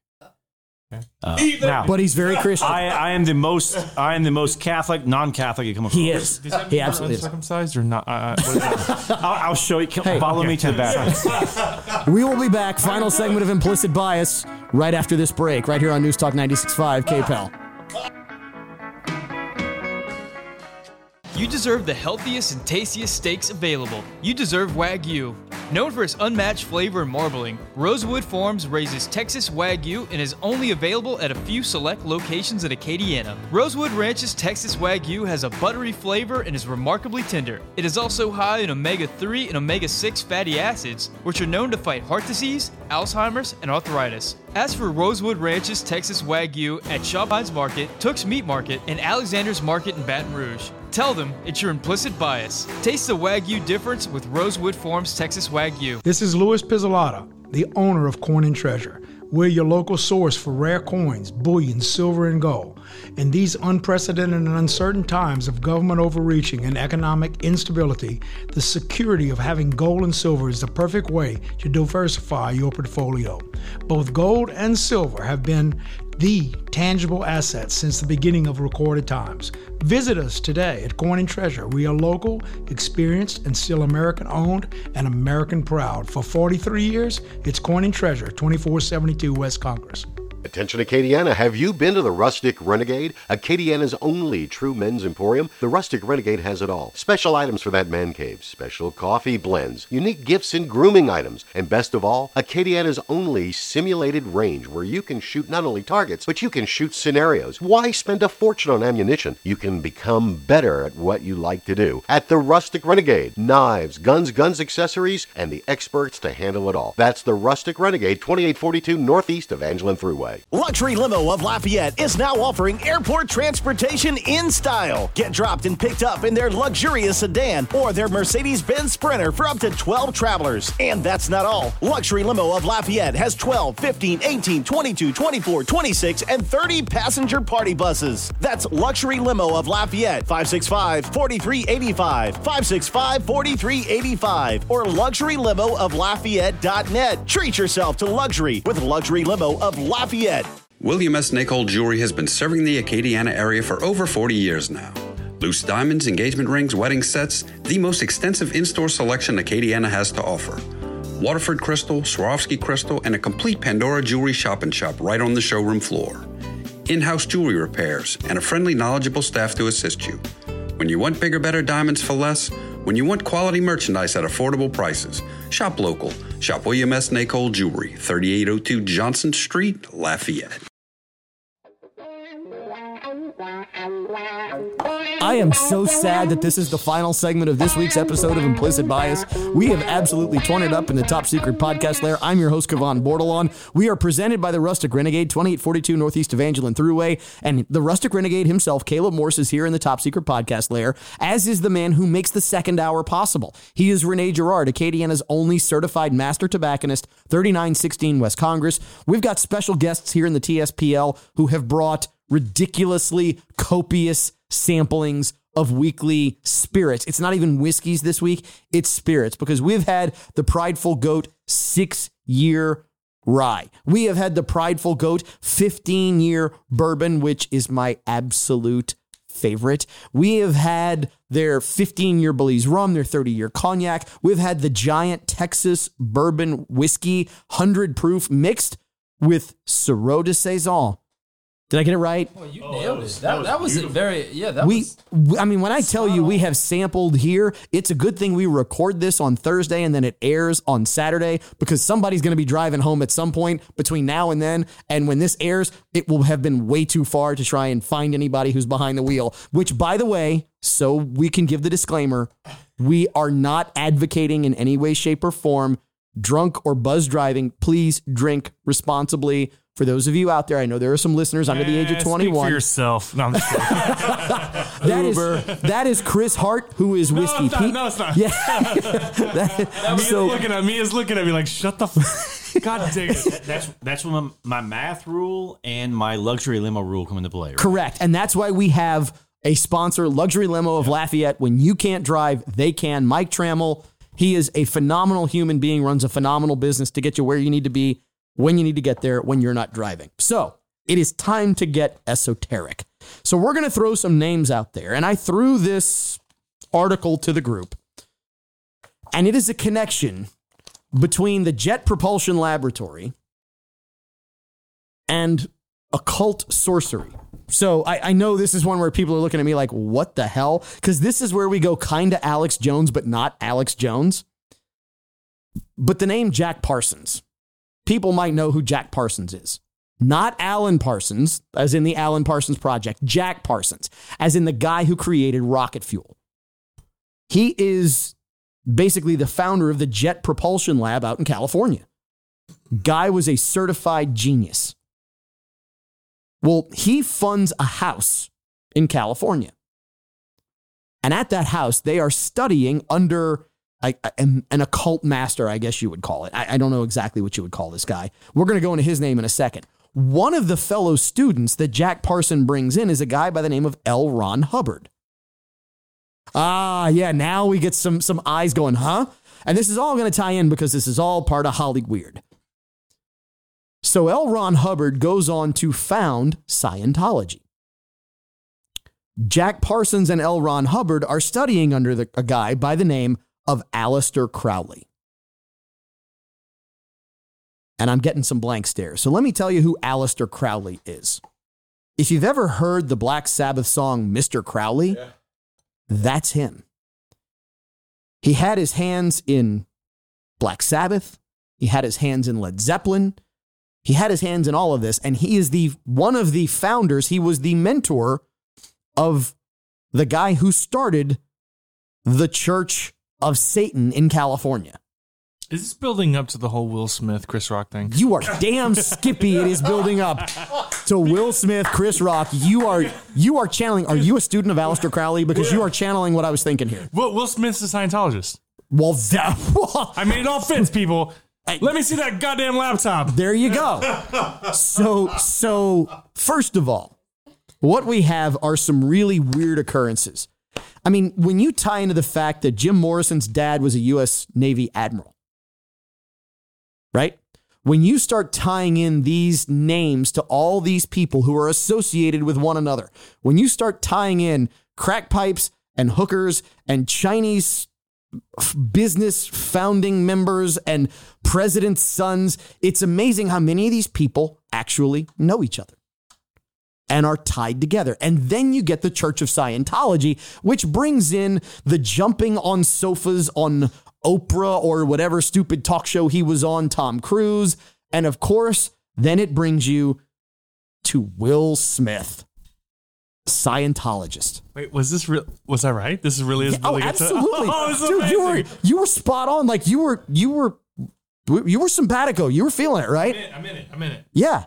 Speaker 9: Uh, now,
Speaker 2: But he's very Christian.
Speaker 9: I, I am the most I am the most Catholic non-Catholic you come across.
Speaker 2: He is.
Speaker 12: Does that
Speaker 2: He
Speaker 12: mean
Speaker 2: absolutely is.
Speaker 12: uncircumcised or not? Uh, what is that? (laughs)
Speaker 9: I'll, I'll show you. Come,
Speaker 2: Hey,
Speaker 9: follow
Speaker 12: okay.
Speaker 9: me to the bathroom. (laughs)
Speaker 2: We will be back. Final segment of Implicit Bias right after this break, right here on News Talk 96.5 KPEL.
Speaker 11: You deserve the healthiest and tastiest steaks available. You deserve Wagyu. Known for its unmatched flavor and marbling, Rosewood Farms raises Texas Wagyu and is only available at a few select locations in Acadiana. Rosewood Ranch's Texas Wagyu has a buttery flavor and is remarkably tender. It is also high in omega 3 and omega 6 fatty acids, which are known to fight heart disease, Alzheimer's, and arthritis. As for Rosewood Ranch's Texas Wagyu at Shopines Market, Tooks Meat Market, and Alexander's Market in Baton Rouge. Tell them it's your implicit bias. Taste the Wagyu difference with Rosewood Farms Texas Wagyu.
Speaker 18: This is Louis Pizzolato, the owner of Coin and Treasure. We're your local source for rare coins, bullion, silver, and gold. In these unprecedented and uncertain times of government overreaching and economic instability, the security of having gold and silver is the perfect way to diversify your portfolio. Both gold and silver have been the tangible assets since the beginning of recorded times. Visit us today at Coin and Treasure. We are local, experienced, and still American owned and American proud. For 43 years, it's Coin and Treasure, 2472 West Congress.
Speaker 3: Attention Acadiana, have you been to the Rustic Renegade? Acadiana's only true men's emporium? The Rustic Renegade has it all. Special items for that man cave, special coffee blends, unique gifts and grooming items, and best of all, Acadiana's only simulated range where you can shoot not only targets, but you can shoot scenarios. Why spend a fortune on ammunition? You can become better at what you like to do. At the Rustic Renegade, knives, guns, guns, accessories, and the experts to handle it all. That's the Rustic Renegade, 2842 northeast Evangeline Thruway.
Speaker 13: Luxury Limo of Lafayette is now offering airport transportation in style. Get dropped and picked up in their luxurious sedan or their Mercedes Benz Sprinter for up to 12 travelers. And that's not all. Luxury Limo of Lafayette has 12, 15, 18, 22, 24, 26, and 30 passenger party buses. That's Luxury Limo of Lafayette, 565 4385, 565 4385, or luxurylimo of Lafayette.net. Treat yourself to luxury with Luxury Limo of Lafayette.
Speaker 8: William S. Nicole Jewelry has been serving the Acadiana area for over 40 years now. Loose diamonds, engagement rings, wedding sets, the most extensive in store selection Acadiana has to offer. Waterford Crystal, Swarovski Crystal, and a complete Pandora jewelry shop and shop right on the showroom floor. In house jewelry repairs and a friendly, knowledgeable staff to assist you. When you want bigger, better diamonds for less, when you want quality merchandise at affordable prices, shop local. Shop William S. Nicole Jewelry, 3802 Johnson Street, Lafayette.
Speaker 2: I am so sad that this is the final segment of this week's episode of Implicit Bias. We have absolutely torn it up in the top secret podcast lair. I'm your host, Kavan Bordelon. We are presented by the Rustic Renegade, 2842 Northeast Evangeline Thruway. And the Rustic Renegade himself, Caleb Morse, is here in the top secret podcast lair, as is the man who makes the second hour possible. He is Rene Girard, Acadiana's only certified master tobacconist, 3916 West Congress. We've got special guests here in the TSPL who have brought ridiculously copious samplings of weekly spirits. It's not even whiskeys this week, it's spirits because we've had the Prideful Goat six year rye. We have had the Prideful Goat 15 year bourbon, which is my absolute favorite. We have had their 15 year Belize rum, their 30 year cognac. We've had the giant Texas bourbon whiskey, 100 proof, mixed with Sirop de Saizon. Did I get it right?
Speaker 10: Oh, you oh, nailed it. That, that was, very yeah. That
Speaker 2: we,
Speaker 10: was
Speaker 2: we- I mean, when I tell you we have sampled here, it's a good thing we record this on Thursday and then it airs on Saturday because somebody's going to be driving home at some point between now and then. And when this airs, it will have been way too far to try and find anybody who's behind the wheel, which, by the way, so we can give the disclaimer, we are not advocating in any way, shape, or form drunk or buzz driving. Please drink responsibly. For those of you out there, I know there are some listeners under the age of
Speaker 12: Eh, speak
Speaker 2: 21.
Speaker 12: for yourself. No, I'm just kidding. (laughs)
Speaker 2: That is that is Chris Hart, who is
Speaker 12: No,
Speaker 2: whiskey
Speaker 12: it's not.
Speaker 2: Pete.
Speaker 12: No, it's not.
Speaker 2: Yeah. (laughs) That-
Speaker 12: Mia's
Speaker 2: so
Speaker 12: looking at me is looking at me like, shut the. F- (laughs) God dang it.
Speaker 9: That's that's when my, my math rule and my luxury limo rule come into play. Right?
Speaker 2: correct, and that's why we have a sponsor, Luxury Limo of Lafayette. When you can't drive, they can. Mike Trammell, he is a phenomenal human being, runs a phenomenal business to get you where you need to be when you need to get there when you're not driving. So it is time to get esoteric. So we're going to throw some names out there, and I threw this article to the group, and it is a connection between the Jet Propulsion Laboratory and occult sorcery. So I, I know this is one where people are looking at me like, what the hell? Because this is where we go kind of Alex Jones, but not Alex Jones. But the name Jack Parsons, people might know who Jack Parsons is. Not Alan Parsons, as in the Alan Parsons Project, Jack Parsons, as in the guy who created rocket fuel. He is basically the founder of the Jet Propulsion Lab out in California. Guy was a certified genius. Well, he funds a house in California. And at that house, they are studying under a- a- an, an occult master, I guess you would call it. I, I don't know exactly what you would call this guy. We're going to go into his name in a second. One of the fellow students that Jack Parson brings in is a guy by the name of L. Ron Hubbard. Ah, yeah, now we get some, some eyes going, huh? And this is all going to tie in because this is all part of Holly Weird. So L. Ron Hubbard goes on to found Scientology. Jack Parsons and L. Ron Hubbard are studying under the, a guy by the name of Aleister Crowley. And I'm getting some blank stares. So let me tell you who Aleister Crowley is. If you've ever heard the Black Sabbath song Mr. Crowley, that's him. He had his hands in Black Sabbath, he had his hands in Led Zeppelin, he had his hands in all of this, and he is the one of the founders. He was the mentor of the guy who started the Church of Satan in California.
Speaker 12: Is this building up to the whole Will Smith, Chris Rock thing?
Speaker 2: You are damn skippy. It is building up to Will Smith, Chris Rock. You are you are channeling. Are you a student of Aleister Crowley? Because you are channeling what I was thinking here.
Speaker 12: Will, Will Smith's a Scientologist.
Speaker 2: Well, that, (laughs)
Speaker 12: I mean, it all fits, people. Let me see that goddamn laptop.
Speaker 2: There you go. So so first of all, what we have are some really weird occurrences. I mean, when you tie into the fact that Jim Morrison's dad was a U.S. Navy admiral, right? when you start tying in these names to all these people who are associated with one another, when you start tying in crack pipes and hookers and Chinese business founding members and presidents' sons, it's amazing how many of these people actually know each other and are tied together. And then you get the Church of Scientology, which brings in the jumping on sofas on Oprah or whatever stupid talk show he was on, Tom Cruise. And of course, then it brings you to Will Smith, Scientologist.
Speaker 12: Wait, was this real? Was I right? This is really is
Speaker 2: Yeah, oh,
Speaker 12: Billy Gunn?
Speaker 2: absolutely, (laughs)
Speaker 12: Oh,
Speaker 2: dude. You were you were spot on. Like you were you were you were simpatico. You were feeling it, right?
Speaker 12: I'm in it. I'm in it.
Speaker 2: Yeah.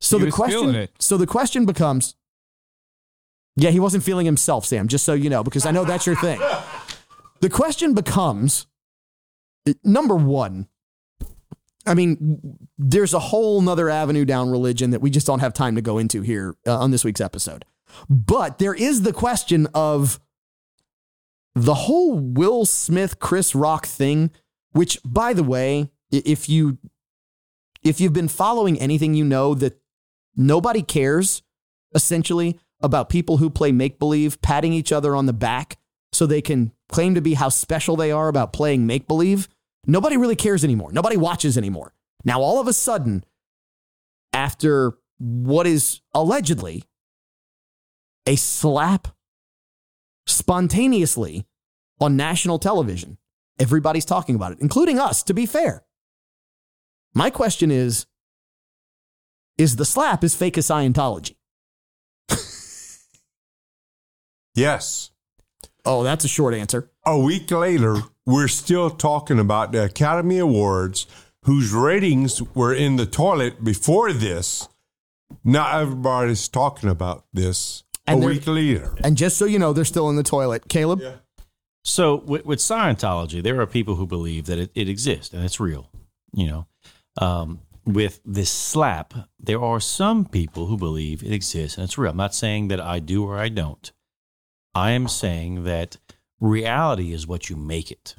Speaker 2: So
Speaker 12: He
Speaker 2: the question so the question becomes Yeah, he wasn't feeling himself, Sam, just so you know, because I know that's your thing. The question becomes number 1. I mean, there's a whole nother avenue down religion that we just don't have time to go into here uh, on this week's episode. But there is the question of the whole Will Smith Chris Rock thing, which by the way, if you if you've been following anything, you know that nobody cares essentially about people who play make believe patting each other on the back so they can claim to be how special they are about playing make believe. Nobody really cares anymore. Nobody watches anymore. Now, all of a sudden, after what is allegedly a slap spontaneously on national television, everybody's talking about it, including us, to be fair. My question is Is the slap is fake as Scientology?
Speaker 5: Yes.
Speaker 2: Oh, that's a short answer.
Speaker 5: A week later, we're still talking about the Academy Awards, whose ratings were in the toilet before this. Now everybody's talking about this a
Speaker 2: And they're-
Speaker 5: week later.
Speaker 2: And just so you know, they're still in the toilet. Caleb?
Speaker 9: So with, with Scientology, there are people who believe that it, it exists and it's real. You know, um, with this slap, there are some people who believe it exists and it's real. I'm not saying that I do or I don't. I am saying that reality is what you make it.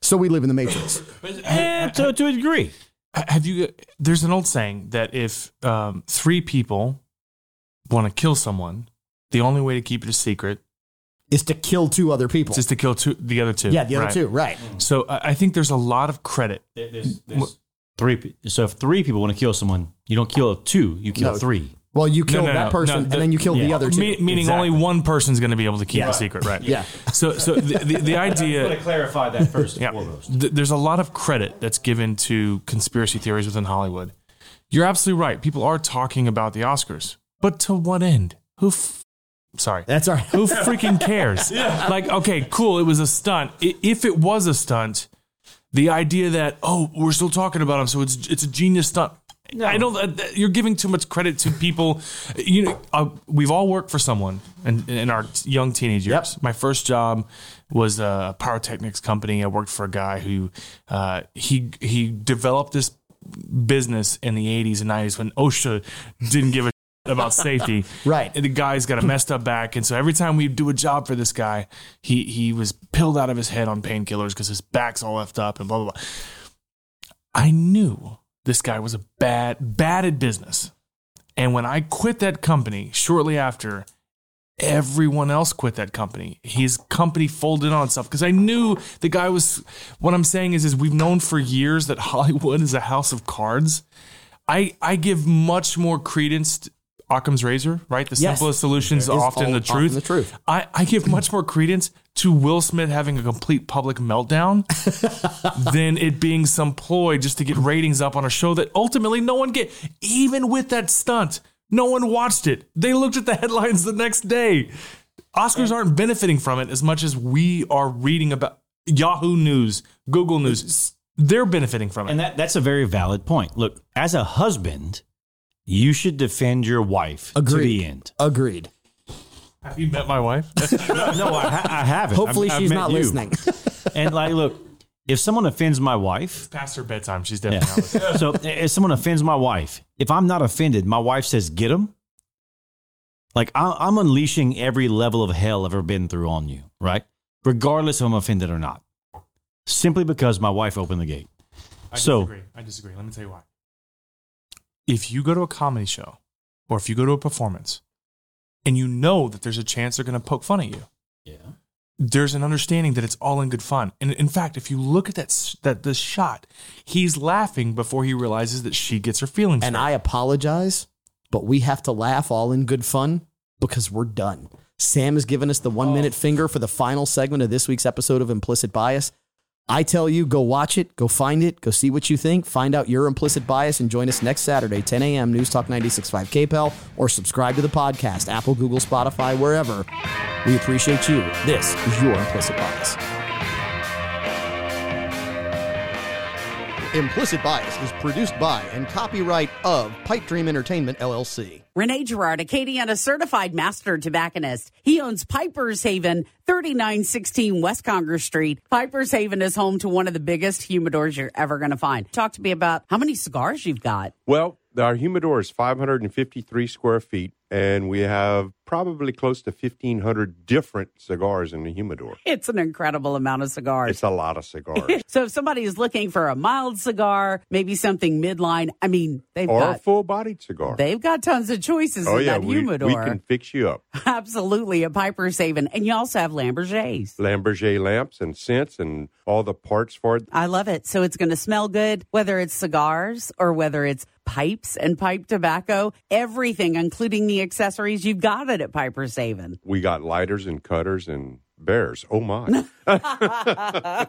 Speaker 2: So we live in the Matrix.
Speaker 9: Eh, to, to a degree.
Speaker 12: Have you? There's an old saying that if um, three people want to kill someone, the only way to keep it a secret
Speaker 2: is to kill two other people.
Speaker 12: Just to kill two, the other two.
Speaker 2: Yeah, the other two, right.
Speaker 12: So I I think there's a lot of credit.
Speaker 9: There's, three. So if three people want to kill someone, you don't kill two, you kill
Speaker 2: No.
Speaker 9: three.
Speaker 2: Well, you kill
Speaker 12: no,
Speaker 2: that
Speaker 12: no,
Speaker 2: person
Speaker 12: no,
Speaker 2: and then you kill the
Speaker 12: yeah.
Speaker 2: other two.
Speaker 12: Me- meaning
Speaker 9: Exactly.
Speaker 12: only one person's going to be able to keep
Speaker 2: Yeah.
Speaker 12: a secret, right?
Speaker 2: Yeah.
Speaker 12: So, so the, the, the (laughs) idea.
Speaker 9: I want to clarify that first and
Speaker 12: Yeah.
Speaker 9: foremost.
Speaker 12: Th- There's a lot of credit that's given to conspiracy theories within Hollywood. You're absolutely right. People are talking about the Oscars, but to what end? Who? F- Sorry,
Speaker 2: that's all right.
Speaker 12: Who freaking cares? (laughs) Like, okay, cool. It was a stunt. I- If it was a stunt, the idea that oh, we're still talking about him, so it's it's a genius stunt. I don't. You're giving too much credit to people. You know, uh, we've all worked for someone in, in our young teenage years. My first job was a pyrotechnics company. I worked for a guy who uh, he he developed this business in the 80s and 90s when OSHA didn't give a about safety. (laughs)
Speaker 2: Right.
Speaker 12: And the guy's got a messed up back. And so every time we do a job for this guy, he he was pilled out of his head on painkillers because his back's all left up and blah blah blah. I knew this guy was a bad bad at business. And when I quit that company shortly after, everyone else quit that company. His company folded on itself because I knew the guy was. What I'm saying is, is we've known for years that (laughs) Hollywood is a house of cards. I I give much more credence. Occam's razor, right? The
Speaker 2: Yes.
Speaker 12: simplest solutions
Speaker 2: Is
Speaker 12: often the
Speaker 2: often
Speaker 12: truth.
Speaker 2: the truth.
Speaker 12: I, I give much more credence to Will Smith having a complete public meltdown (laughs) than it being some ploy just to get ratings up on a show that ultimately no one get. Even with that stunt, no one watched it. They looked at the headlines the next day. Oscars aren't benefiting from it as much as we are reading about Yahoo News, Google News. They're benefiting from it.
Speaker 9: And that, that's a very valid point. Look, as a husband, you should defend your wife to
Speaker 2: Agreed.
Speaker 9: the end.
Speaker 2: Agreed.
Speaker 12: Have you met my wife? (laughs)
Speaker 9: no, I, ha- I haven't.
Speaker 2: Hopefully
Speaker 9: I've- I've
Speaker 2: she's not
Speaker 9: you.
Speaker 2: listening. (laughs)
Speaker 9: and like, look, if someone offends my wife,
Speaker 12: Past her bedtime. She's
Speaker 9: yeah.
Speaker 12: definitely not listening. (laughs)
Speaker 9: so if someone offends my wife, if I'm not offended, my wife says, "Get him." Like I, I'm unleashing every level of hell I've ever been through on you, right? Regardless if I'm offended or not, simply because my wife opened the gate.
Speaker 12: I
Speaker 9: So-
Speaker 12: disagree. I disagree. Let me tell you why. If you go to a comedy show or if you go to a performance and you know that there's a chance they're going to poke fun at you,
Speaker 9: Yeah.
Speaker 12: there's an understanding that it's all in good fun. And in fact, if you look at that that this shot, he's laughing before he realizes that she gets her feelings.
Speaker 2: And
Speaker 12: hurt.
Speaker 2: I apologize, but we have to laugh all in good fun because we're done. Sam has given us the one oh. minute finger for the final segment of this week's episode of Implicit Bias. I tell you, go watch it, go find it, go see what you think, find out your implicit bias, and join us next Saturday, 10 a.m. News Talk 96.5 KPEL, or subscribe to the podcast, Apple, Google, Spotify, wherever. We appreciate you. This is your implicit bias. Implicit Bias is produced by and copyright of Pipe Dream Entertainment, LLC.
Speaker 4: Renee Gerard, Acadiana certified master tobacconist. He owns Piper's Haven, 3916 West Congress Street. Piper's Haven is home to one of the biggest humidors you're ever going to find. Talk to me about how many cigars you've got.
Speaker 25: Well, our humidor is 553 square feet, and we have probably close to 1,500 different cigars in the humidor.
Speaker 4: It's an incredible amount of cigars.
Speaker 25: It's a lot of cigars. (laughs)
Speaker 4: so if somebody is looking for a mild cigar, maybe something midline, I mean, they've
Speaker 25: or a
Speaker 4: got
Speaker 25: full bodied cigar.
Speaker 4: they've got tons of choices
Speaker 25: oh,
Speaker 4: in
Speaker 25: yeah,
Speaker 4: that humidor.
Speaker 25: we can fix you up. (laughs)
Speaker 4: Absolutely, a Piper's Haven, and you also have Lamborghinis.
Speaker 25: Lampe Berger lamps and scents and all the parts for it.
Speaker 4: I love it. So it's going to smell good, whether it's cigars or whether it's pipes and pipe tobacco, everything, including the accessories. You've got it at Piper's Haven.
Speaker 25: We got lighters and cutters and bears. Oh, my. (laughs)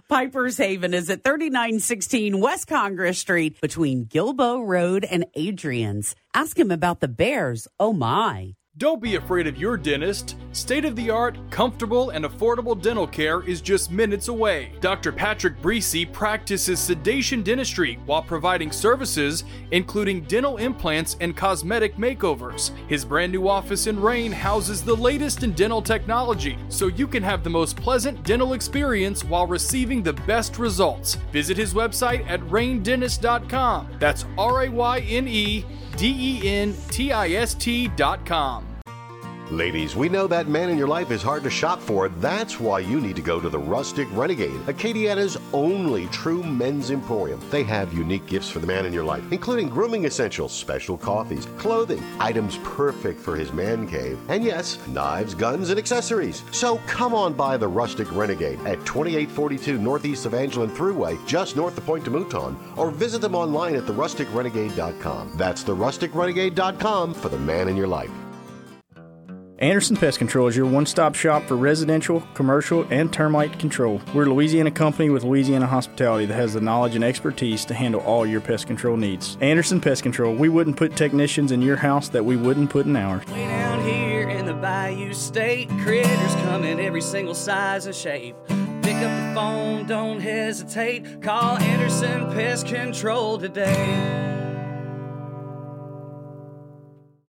Speaker 25: (laughs)
Speaker 4: Piper's Haven is at 3916 West Congress Street between Guilbeau Road and Adrian's. Ask him about the Bears. Oh, my.
Speaker 7: Don't be afraid of your dentist. State of the art, comfortable, and affordable dental care is just minutes away. Dr. Patrick Breesy practices sedation dentistry while providing services including dental implants and cosmetic makeovers. His brand new office in Rayne houses the latest in dental technology so you can have the most pleasant dental experience while receiving the best results. Visit his website at raynedentist.com. That's R A Y N E D E N T I S T dot com.
Speaker 3: Ladies, we know that man in your life is hard to shop for. That's why you need to go to the Rustic Renegade, Acadiana's only true men's emporium. They have unique gifts for the man in your life, including grooming essentials, special coffees, clothing, items perfect for his man cave, and yes, knives, guns, and accessories. So come on by the Rustic Renegade at 2842 Northeast Evangeline Thruway, just north of Pont des Mouton, or visit them online at therusticrenegade.com. That's therusticrenegade.com for the man in your life.
Speaker 19: Anderson Pest Control is your one stop shop for residential, commercial, and termite control. We're a Louisiana company with Louisiana hospitality that has the knowledge and expertise to handle all your pest control needs. Anderson Pest Control, we wouldn't put technicians in your house that we wouldn't put in ours.
Speaker 20: Way down here in the Bayou State, critters come in every single size and shape. Pick up the phone, don't hesitate. Call Anderson Pest Control today.